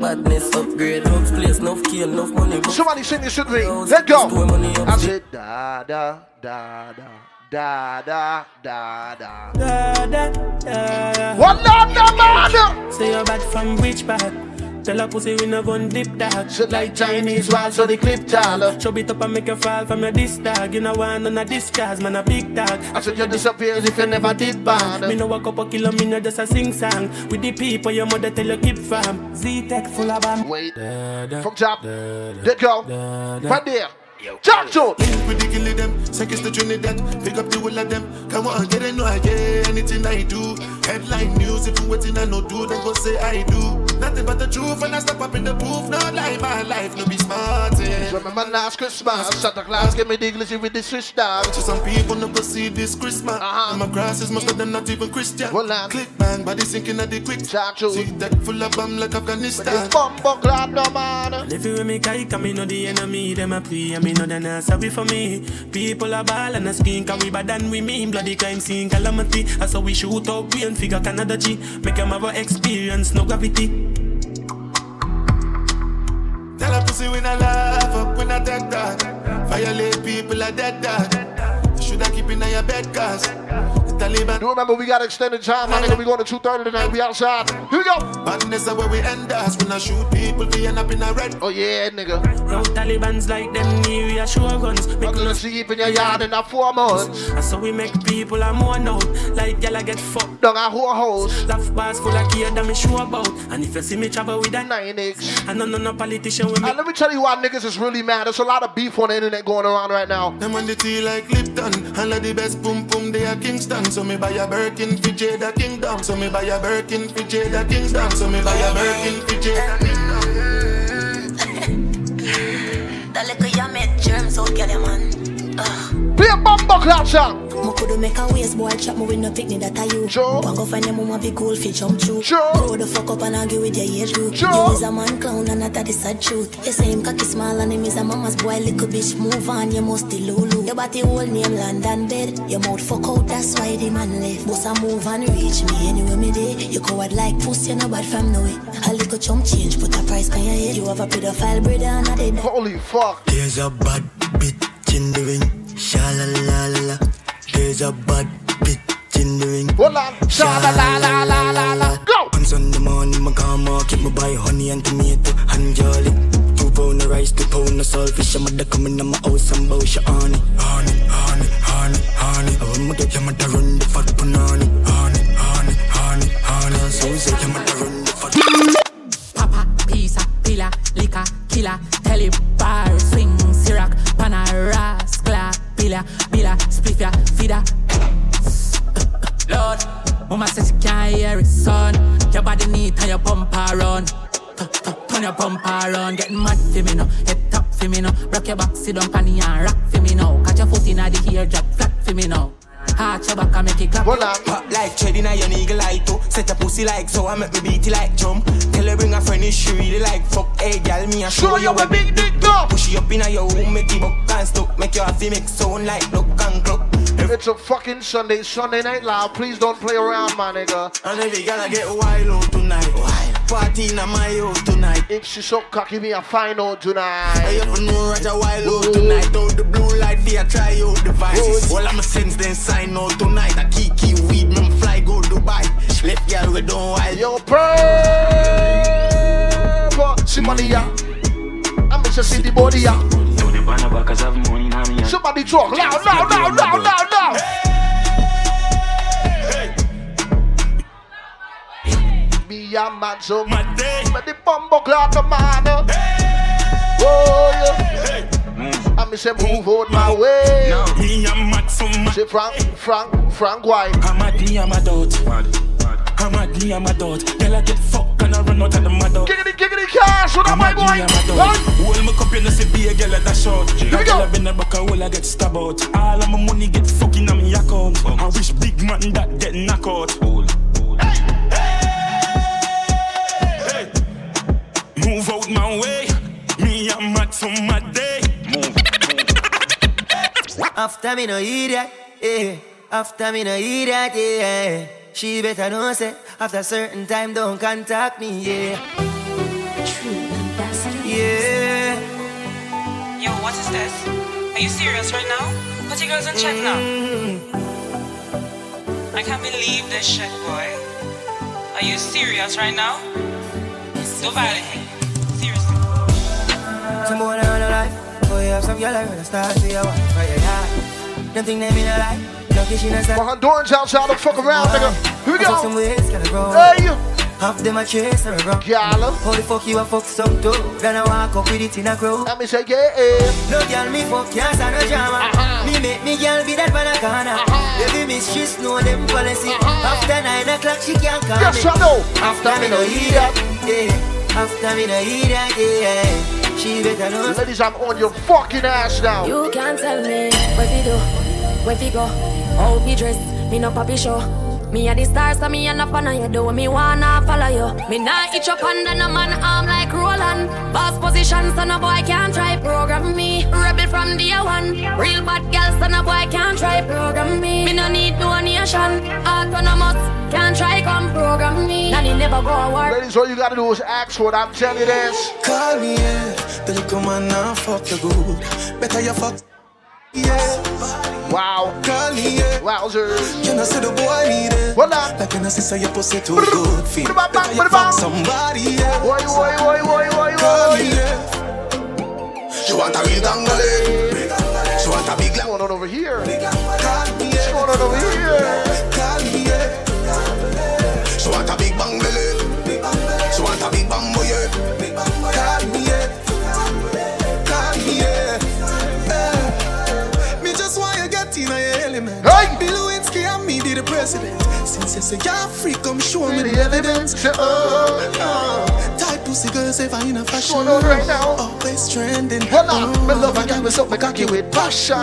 Badness upgrade. Drugs place, enough kill, enough money. Somebody sing this with me. Let go. I said da da da da. Da da da da. Da, da, da, da. One da da man. Say you're bad from which part? Tell a pussy we no gun dip dog. Shit like Chinese wall, so the clip tall. Chop it up and make you fall from your disc dog. You know one on a disguise, man a big dog. I said you disappear if you never did bad. Me know a kilo, me know just a sing song. With the people your mother tell you keep from. Z-Tech full of bam. Wait. From top. Let go. Right there. Talk to Link with the killie them, seconds to Trinidad. Pick up the whole of them. Come on, get it, no, I get anything I do. Headline news, if you waiting, I no do, then go say I do. Nothing but the truth, and I step up in the booth. No lie, my life, no be smart. Yeah. Remember last Christmas, Santa Claus gave me the English with the Swiss dog. So some people never see this Christmas. Uh-huh. And my grasses, most of them not even Christian. Well, uh, Click bang, body sinking at the quick. See that full of bomb like Afghanistan. Bumbo glad no man. Live with me, kai, come me know the enemy, them a play, and me know they not sorry for me. People are ball and a skin, cause we bad than we mean. Bloody crime scene, calamity. That's how we shoot up, we and figure Canada G. Make them have a experience, no gravity. Tell a pussy when I laugh up when I take that. Violate people are dead dog. Should I keep in your bed cause Taliban. You remember we got extended time, my nigga. We going to 2.30 tonight. We outside. Here we go. Badness is where we end us when I shoot people, we end up in a red. Oh yeah, nigga. Round Taliban's like them new sure guns. Make I'm gonna sleep in your yard in a four months. That's how we make people a more out. Like y'all get fucked. Down a whole house. Laugh bars full of gear that me sure about. And if you see me travel with that nine X, I know no no politician with me. And let me tell you why niggas is really mad. There's a lot of beef on the internet going around right now. Them on the tea like Lipton. And like the best boom boom they are Kingston. So me buy a Birkin for Jada Kingdom. So me buy a Birkin for Jada Kingdom. So me buy a Birkin for Jada Kingdom. That little you met germs out, girl, man. Ugh. Play bumbo clap song. Me coulda make a waste boy chat me with no picnic that I you. Sure. One go find your mama be cool fi jump through. Sure. Grow the fuck up and argue with your age group. Sure. You is a man clown and that is sad truth. You say him cocky small and him is a mama's boy little bitch. Move on, you must Lulu. Your body whole name London bed. Your mouth fuck out, that's why the man left. Boss a move and reach me anywhere me day. You coward like pussy, no bad from no way. A little chump change, put a price on your head. You have a pedophile brother and a dead. Holy fuck. There's a bad bitch in the ring. Sha la la la la. There's a bad bitch in the ring. Hold on. Sha la la la la la la. Go. On Sunday morning, my car market, me buy honey and tomato and jolly. Two pound of rice, two pound of saltfish. I'm mother coming in my house and bow she honey, honey, honey, honey, honey. I want me get your mother run the fat punani. Honey, honey, honey, honey. So say your mother run the fat. Papa, pizza, pilla, liquor, killer, tell him bar, swing, syrup, pana, rascla, pilla, billa, spliffia, feeder. Lord, mama says she can't hear it, son. Your body need turn your bumper run. Tu- tu- Turn your bumper run, getting mad for me now. Head top for me now. Rock your back, sit down, panny and rock for me now. Catch your foot in the ear, drop flat for me now. Arch your back and make it clap. Pop like treading on your nigga like to. Set your pussy like so I make me beat it like drum. Tell her bring a friend if she really like fuck. Hey girl me a show, you a big dick Push it up in your room make it buck and stuck. Make you have to make sound like look and clock It's a fucking Sunday, Sunday night loud. Please don't play around, my nigga. And if you gotta get wild out tonight Party in my house tonight. If she so cocky, me a find out tonight. Hey, you for know Roger wild out tonight. Out the blue light for you try out devices All I'ma sense then sign out tonight. I keep keep weed me fly go Dubai. Left girl we don't wild. Yo purple Simonia I'm just see the body ya Somebody talk. Loud, loud, loud, loud, loud, loud Me a man so mad But the bumbo clock the man uh. Oh yeah. I'm say move out my way. Now me I'm mad so mad. Say Frank, Frank, Frank White I'm mad me I'm a doubt I'm mad me I'm a doubt Girl I get fucked and I run out of the mad out Giggity, giggity, cash, what am I a doubt Hold my cup you know say be a girl at that short Here we go. girl I been a back and hold I get stabbed. Out All of my money get fucking on me account. I wish big man that get knock out Move out my way Me I'm mad so mad day Move After me no idiot, yeah. After me no idiot, yeah. She better know say after certain time don't contact me, yeah. True ambassador. Yeah. Yo, what is this? Are you serious right now? Put your girls in check now. Mm-hmm. I can't believe this shit, boy. Are you serious right now? Don't violate me. Some more than a life. Oh, you have some girl I wanna start to your wife for your yard. Them think they mean a lie. Lucky she not Well, Hondurans outside the fuck around, nigga. Here we I took go. some ways, gotta grow. Hey, you. Half them a chase her around. Gyal. How the fuck you a fuck some too? Then I walk up with it in a crowd. Let me say, yeah, yeah. No girl me fuck, can't stand no drama. Uh-huh. Me make me girl be that banana. Baby mistress know them policy. Uh-huh. After nine o'clock she can't call Yes, me. I know. After me no hear that, yeah. After me no hear that, yeah. She better know. Ladies, I'm on your fucking ass now. You can't tell me where we do, where we go, how we dress. Me no papi show. Me a the stars, so me a up on your door. Me wanna follow you. Me nah itch up under no man arm like Roland. Boss position, so no boy can't try program me. Rebel from day one. Real bad girl, so no boy can't try program me. Me no need donation. Autonomous, can't try come program me. Nanny never go to work. Ladies, all you gotta do is ask what. I'm telling you this. Call me, yeah. Then you come and now fuck you good. Better you fuck, yeah. Wow. Wowzers. You know, see the boy need it. What up? Like you know, see, say your pussy too good. Feel better you fuck somebody. Boy, boy, boy, boy, boy, Call boy. She want a real dangale. She want a big What's going on over here? What's going on over here? President. Since you say you're free, come show me the evidence. Oh, oh. Tight pussy girls ever in a fashion. On right now. Always trending. Hold on, me love a girl with something cocky with passion.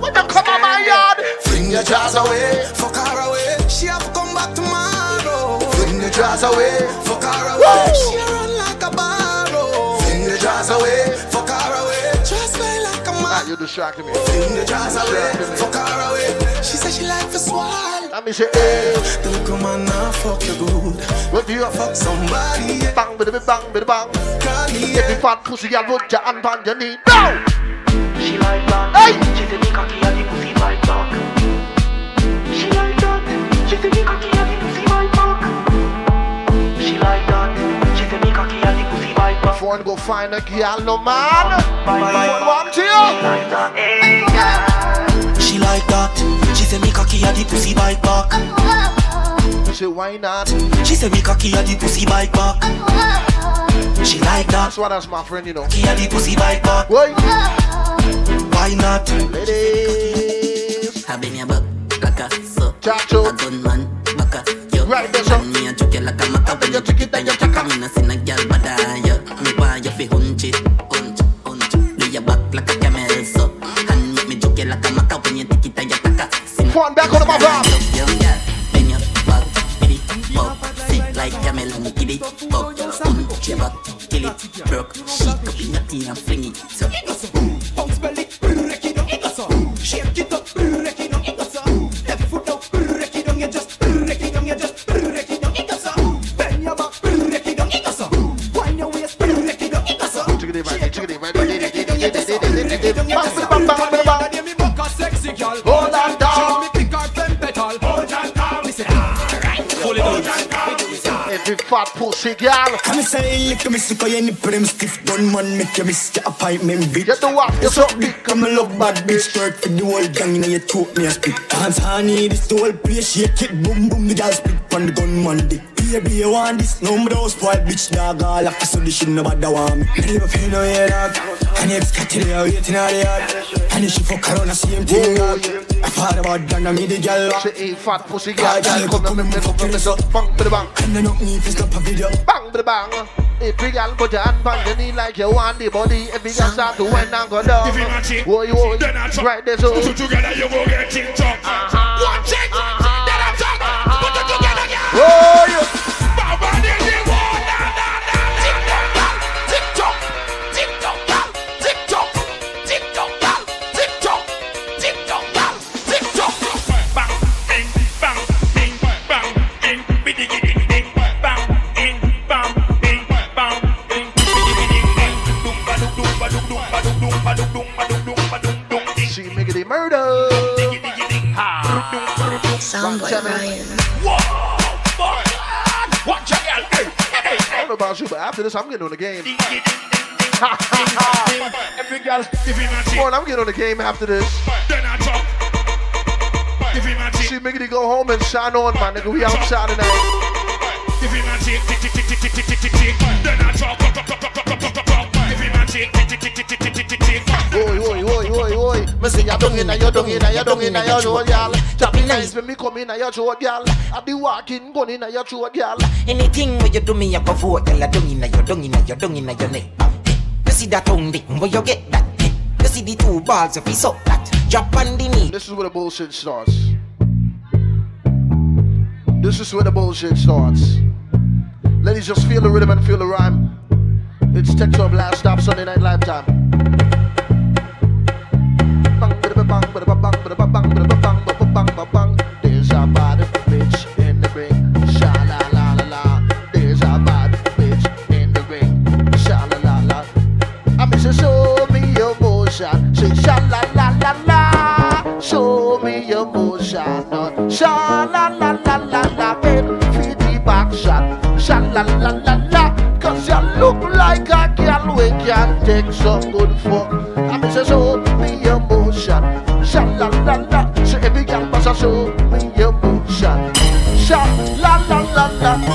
When you come on my yard, Fling your jaws away, fuck her away. She have to come back tomorrow. Fling your jaws away, fuck her away. Woo! She run like a barrow. Fling your jaws away, fuck her away. Just play like a Ah, man. you distracting me. Fling your jaws away, me. fuck her away. She said she like for swallow. Let me say, hey. Don't come on now, fuck you good. What do you Fuck somebody, yeah. Bang, bidi, bidi, bang, bidi, bang. Call me, Every yeah. fat pussy girl put your hand on your knee. No! She like that. Hey! She say me cocky and the pussy bite back. She like that. She say me cocky and the pussy bite back. She like that. She say me cocky and the pussy bite back. Before I go find a girl, no man. Bye, bye. One, one, two. Like that. Hey, girl. She like that. She say me cocky and the pussy bite back. Say, why not? She say me cocky and the pussy bite back. She like that. That's what that's my friend, you know. Cocky and the pussy bite back. Wait, Why not? ladies. I been your buck, like a so. Chacho. A gun man, baka, yo. Right there, so. And me a choke like a maca when you choke it and you choke Me no see no girl one back on my mother. Like camel and giddy, up, your butt, kill it, broke, shit, peanut in and fling it. Fat pussy girl. Come and say, lick me sick your nipple, them stiff gun man, make you miss your appointment, bitch. Get the what? You so big, come look bad, bitch. Work for the whole gang, inna your throat, me a spit. Dance honey, this the whole place, shake it, boom boom, the girl spit on the gun man dick. Baby, you want this? No, me don't spoil, bitch, dog. All after so this shit nobody want me. Me never feel no way, dog. And if Scotty there waiting out the yard, and if she fuck around, the same thing, dog. I thought about that, now me the girl. She ain't fat pussy girl. Girl, come and make up for me, so bang, bidi, bang. And then up me if it's not a video. Bang, bidi, bang. Every girl put your hand on your knee like you want the body. Every girl start to wind and go down. If you match it, Whoa, whoa, then I chop. right there, so. Put it together, you go get TikTok. Uh-huh. Watch it, uh-huh. then I chop. Put it together, girl. Oh, yeah. But after this, I'm getting on the game. Every girl, if you Come on, I'm getting on the game after this. then I chop. If you match She making it go home and shine on, my nigga. We outside tonight. If you match it, tick, tick, tick, tick, tick, tick, tick, tick, tick, then I tick, tick, tick, tick, tick, tick, tick, tick. Oi, oi, oi, oi, oi. Me say you dung inna, you dung inna, you dung inna your. It nice when me come inna your throat, girl. I be walking gun inna your throat, girl. Anything where you do me, I go for it. Girl, I dung inna your dung inna your dung inna your neck. You see that tongue dick, where you get that? You see the two balls, if you suck that. Drop on the knee. This is where the bullshit starts. This is where the bullshit starts. Ladies, just feel the rhythm and feel the rhyme. It's Tech Club Last Stop Sunday Night Lifetime. Bang, bada, bang, bada, bang, bada, bang, bada, bang, bada, bang, Sha la la la la. Show me your motion. Sha la la la la la. Head for the. Sha la la la la. You look like a girl we can take some good fuck. I mean, say, show me your motion. Sha la la la. So every girl must show me your motion. Sha la la la la.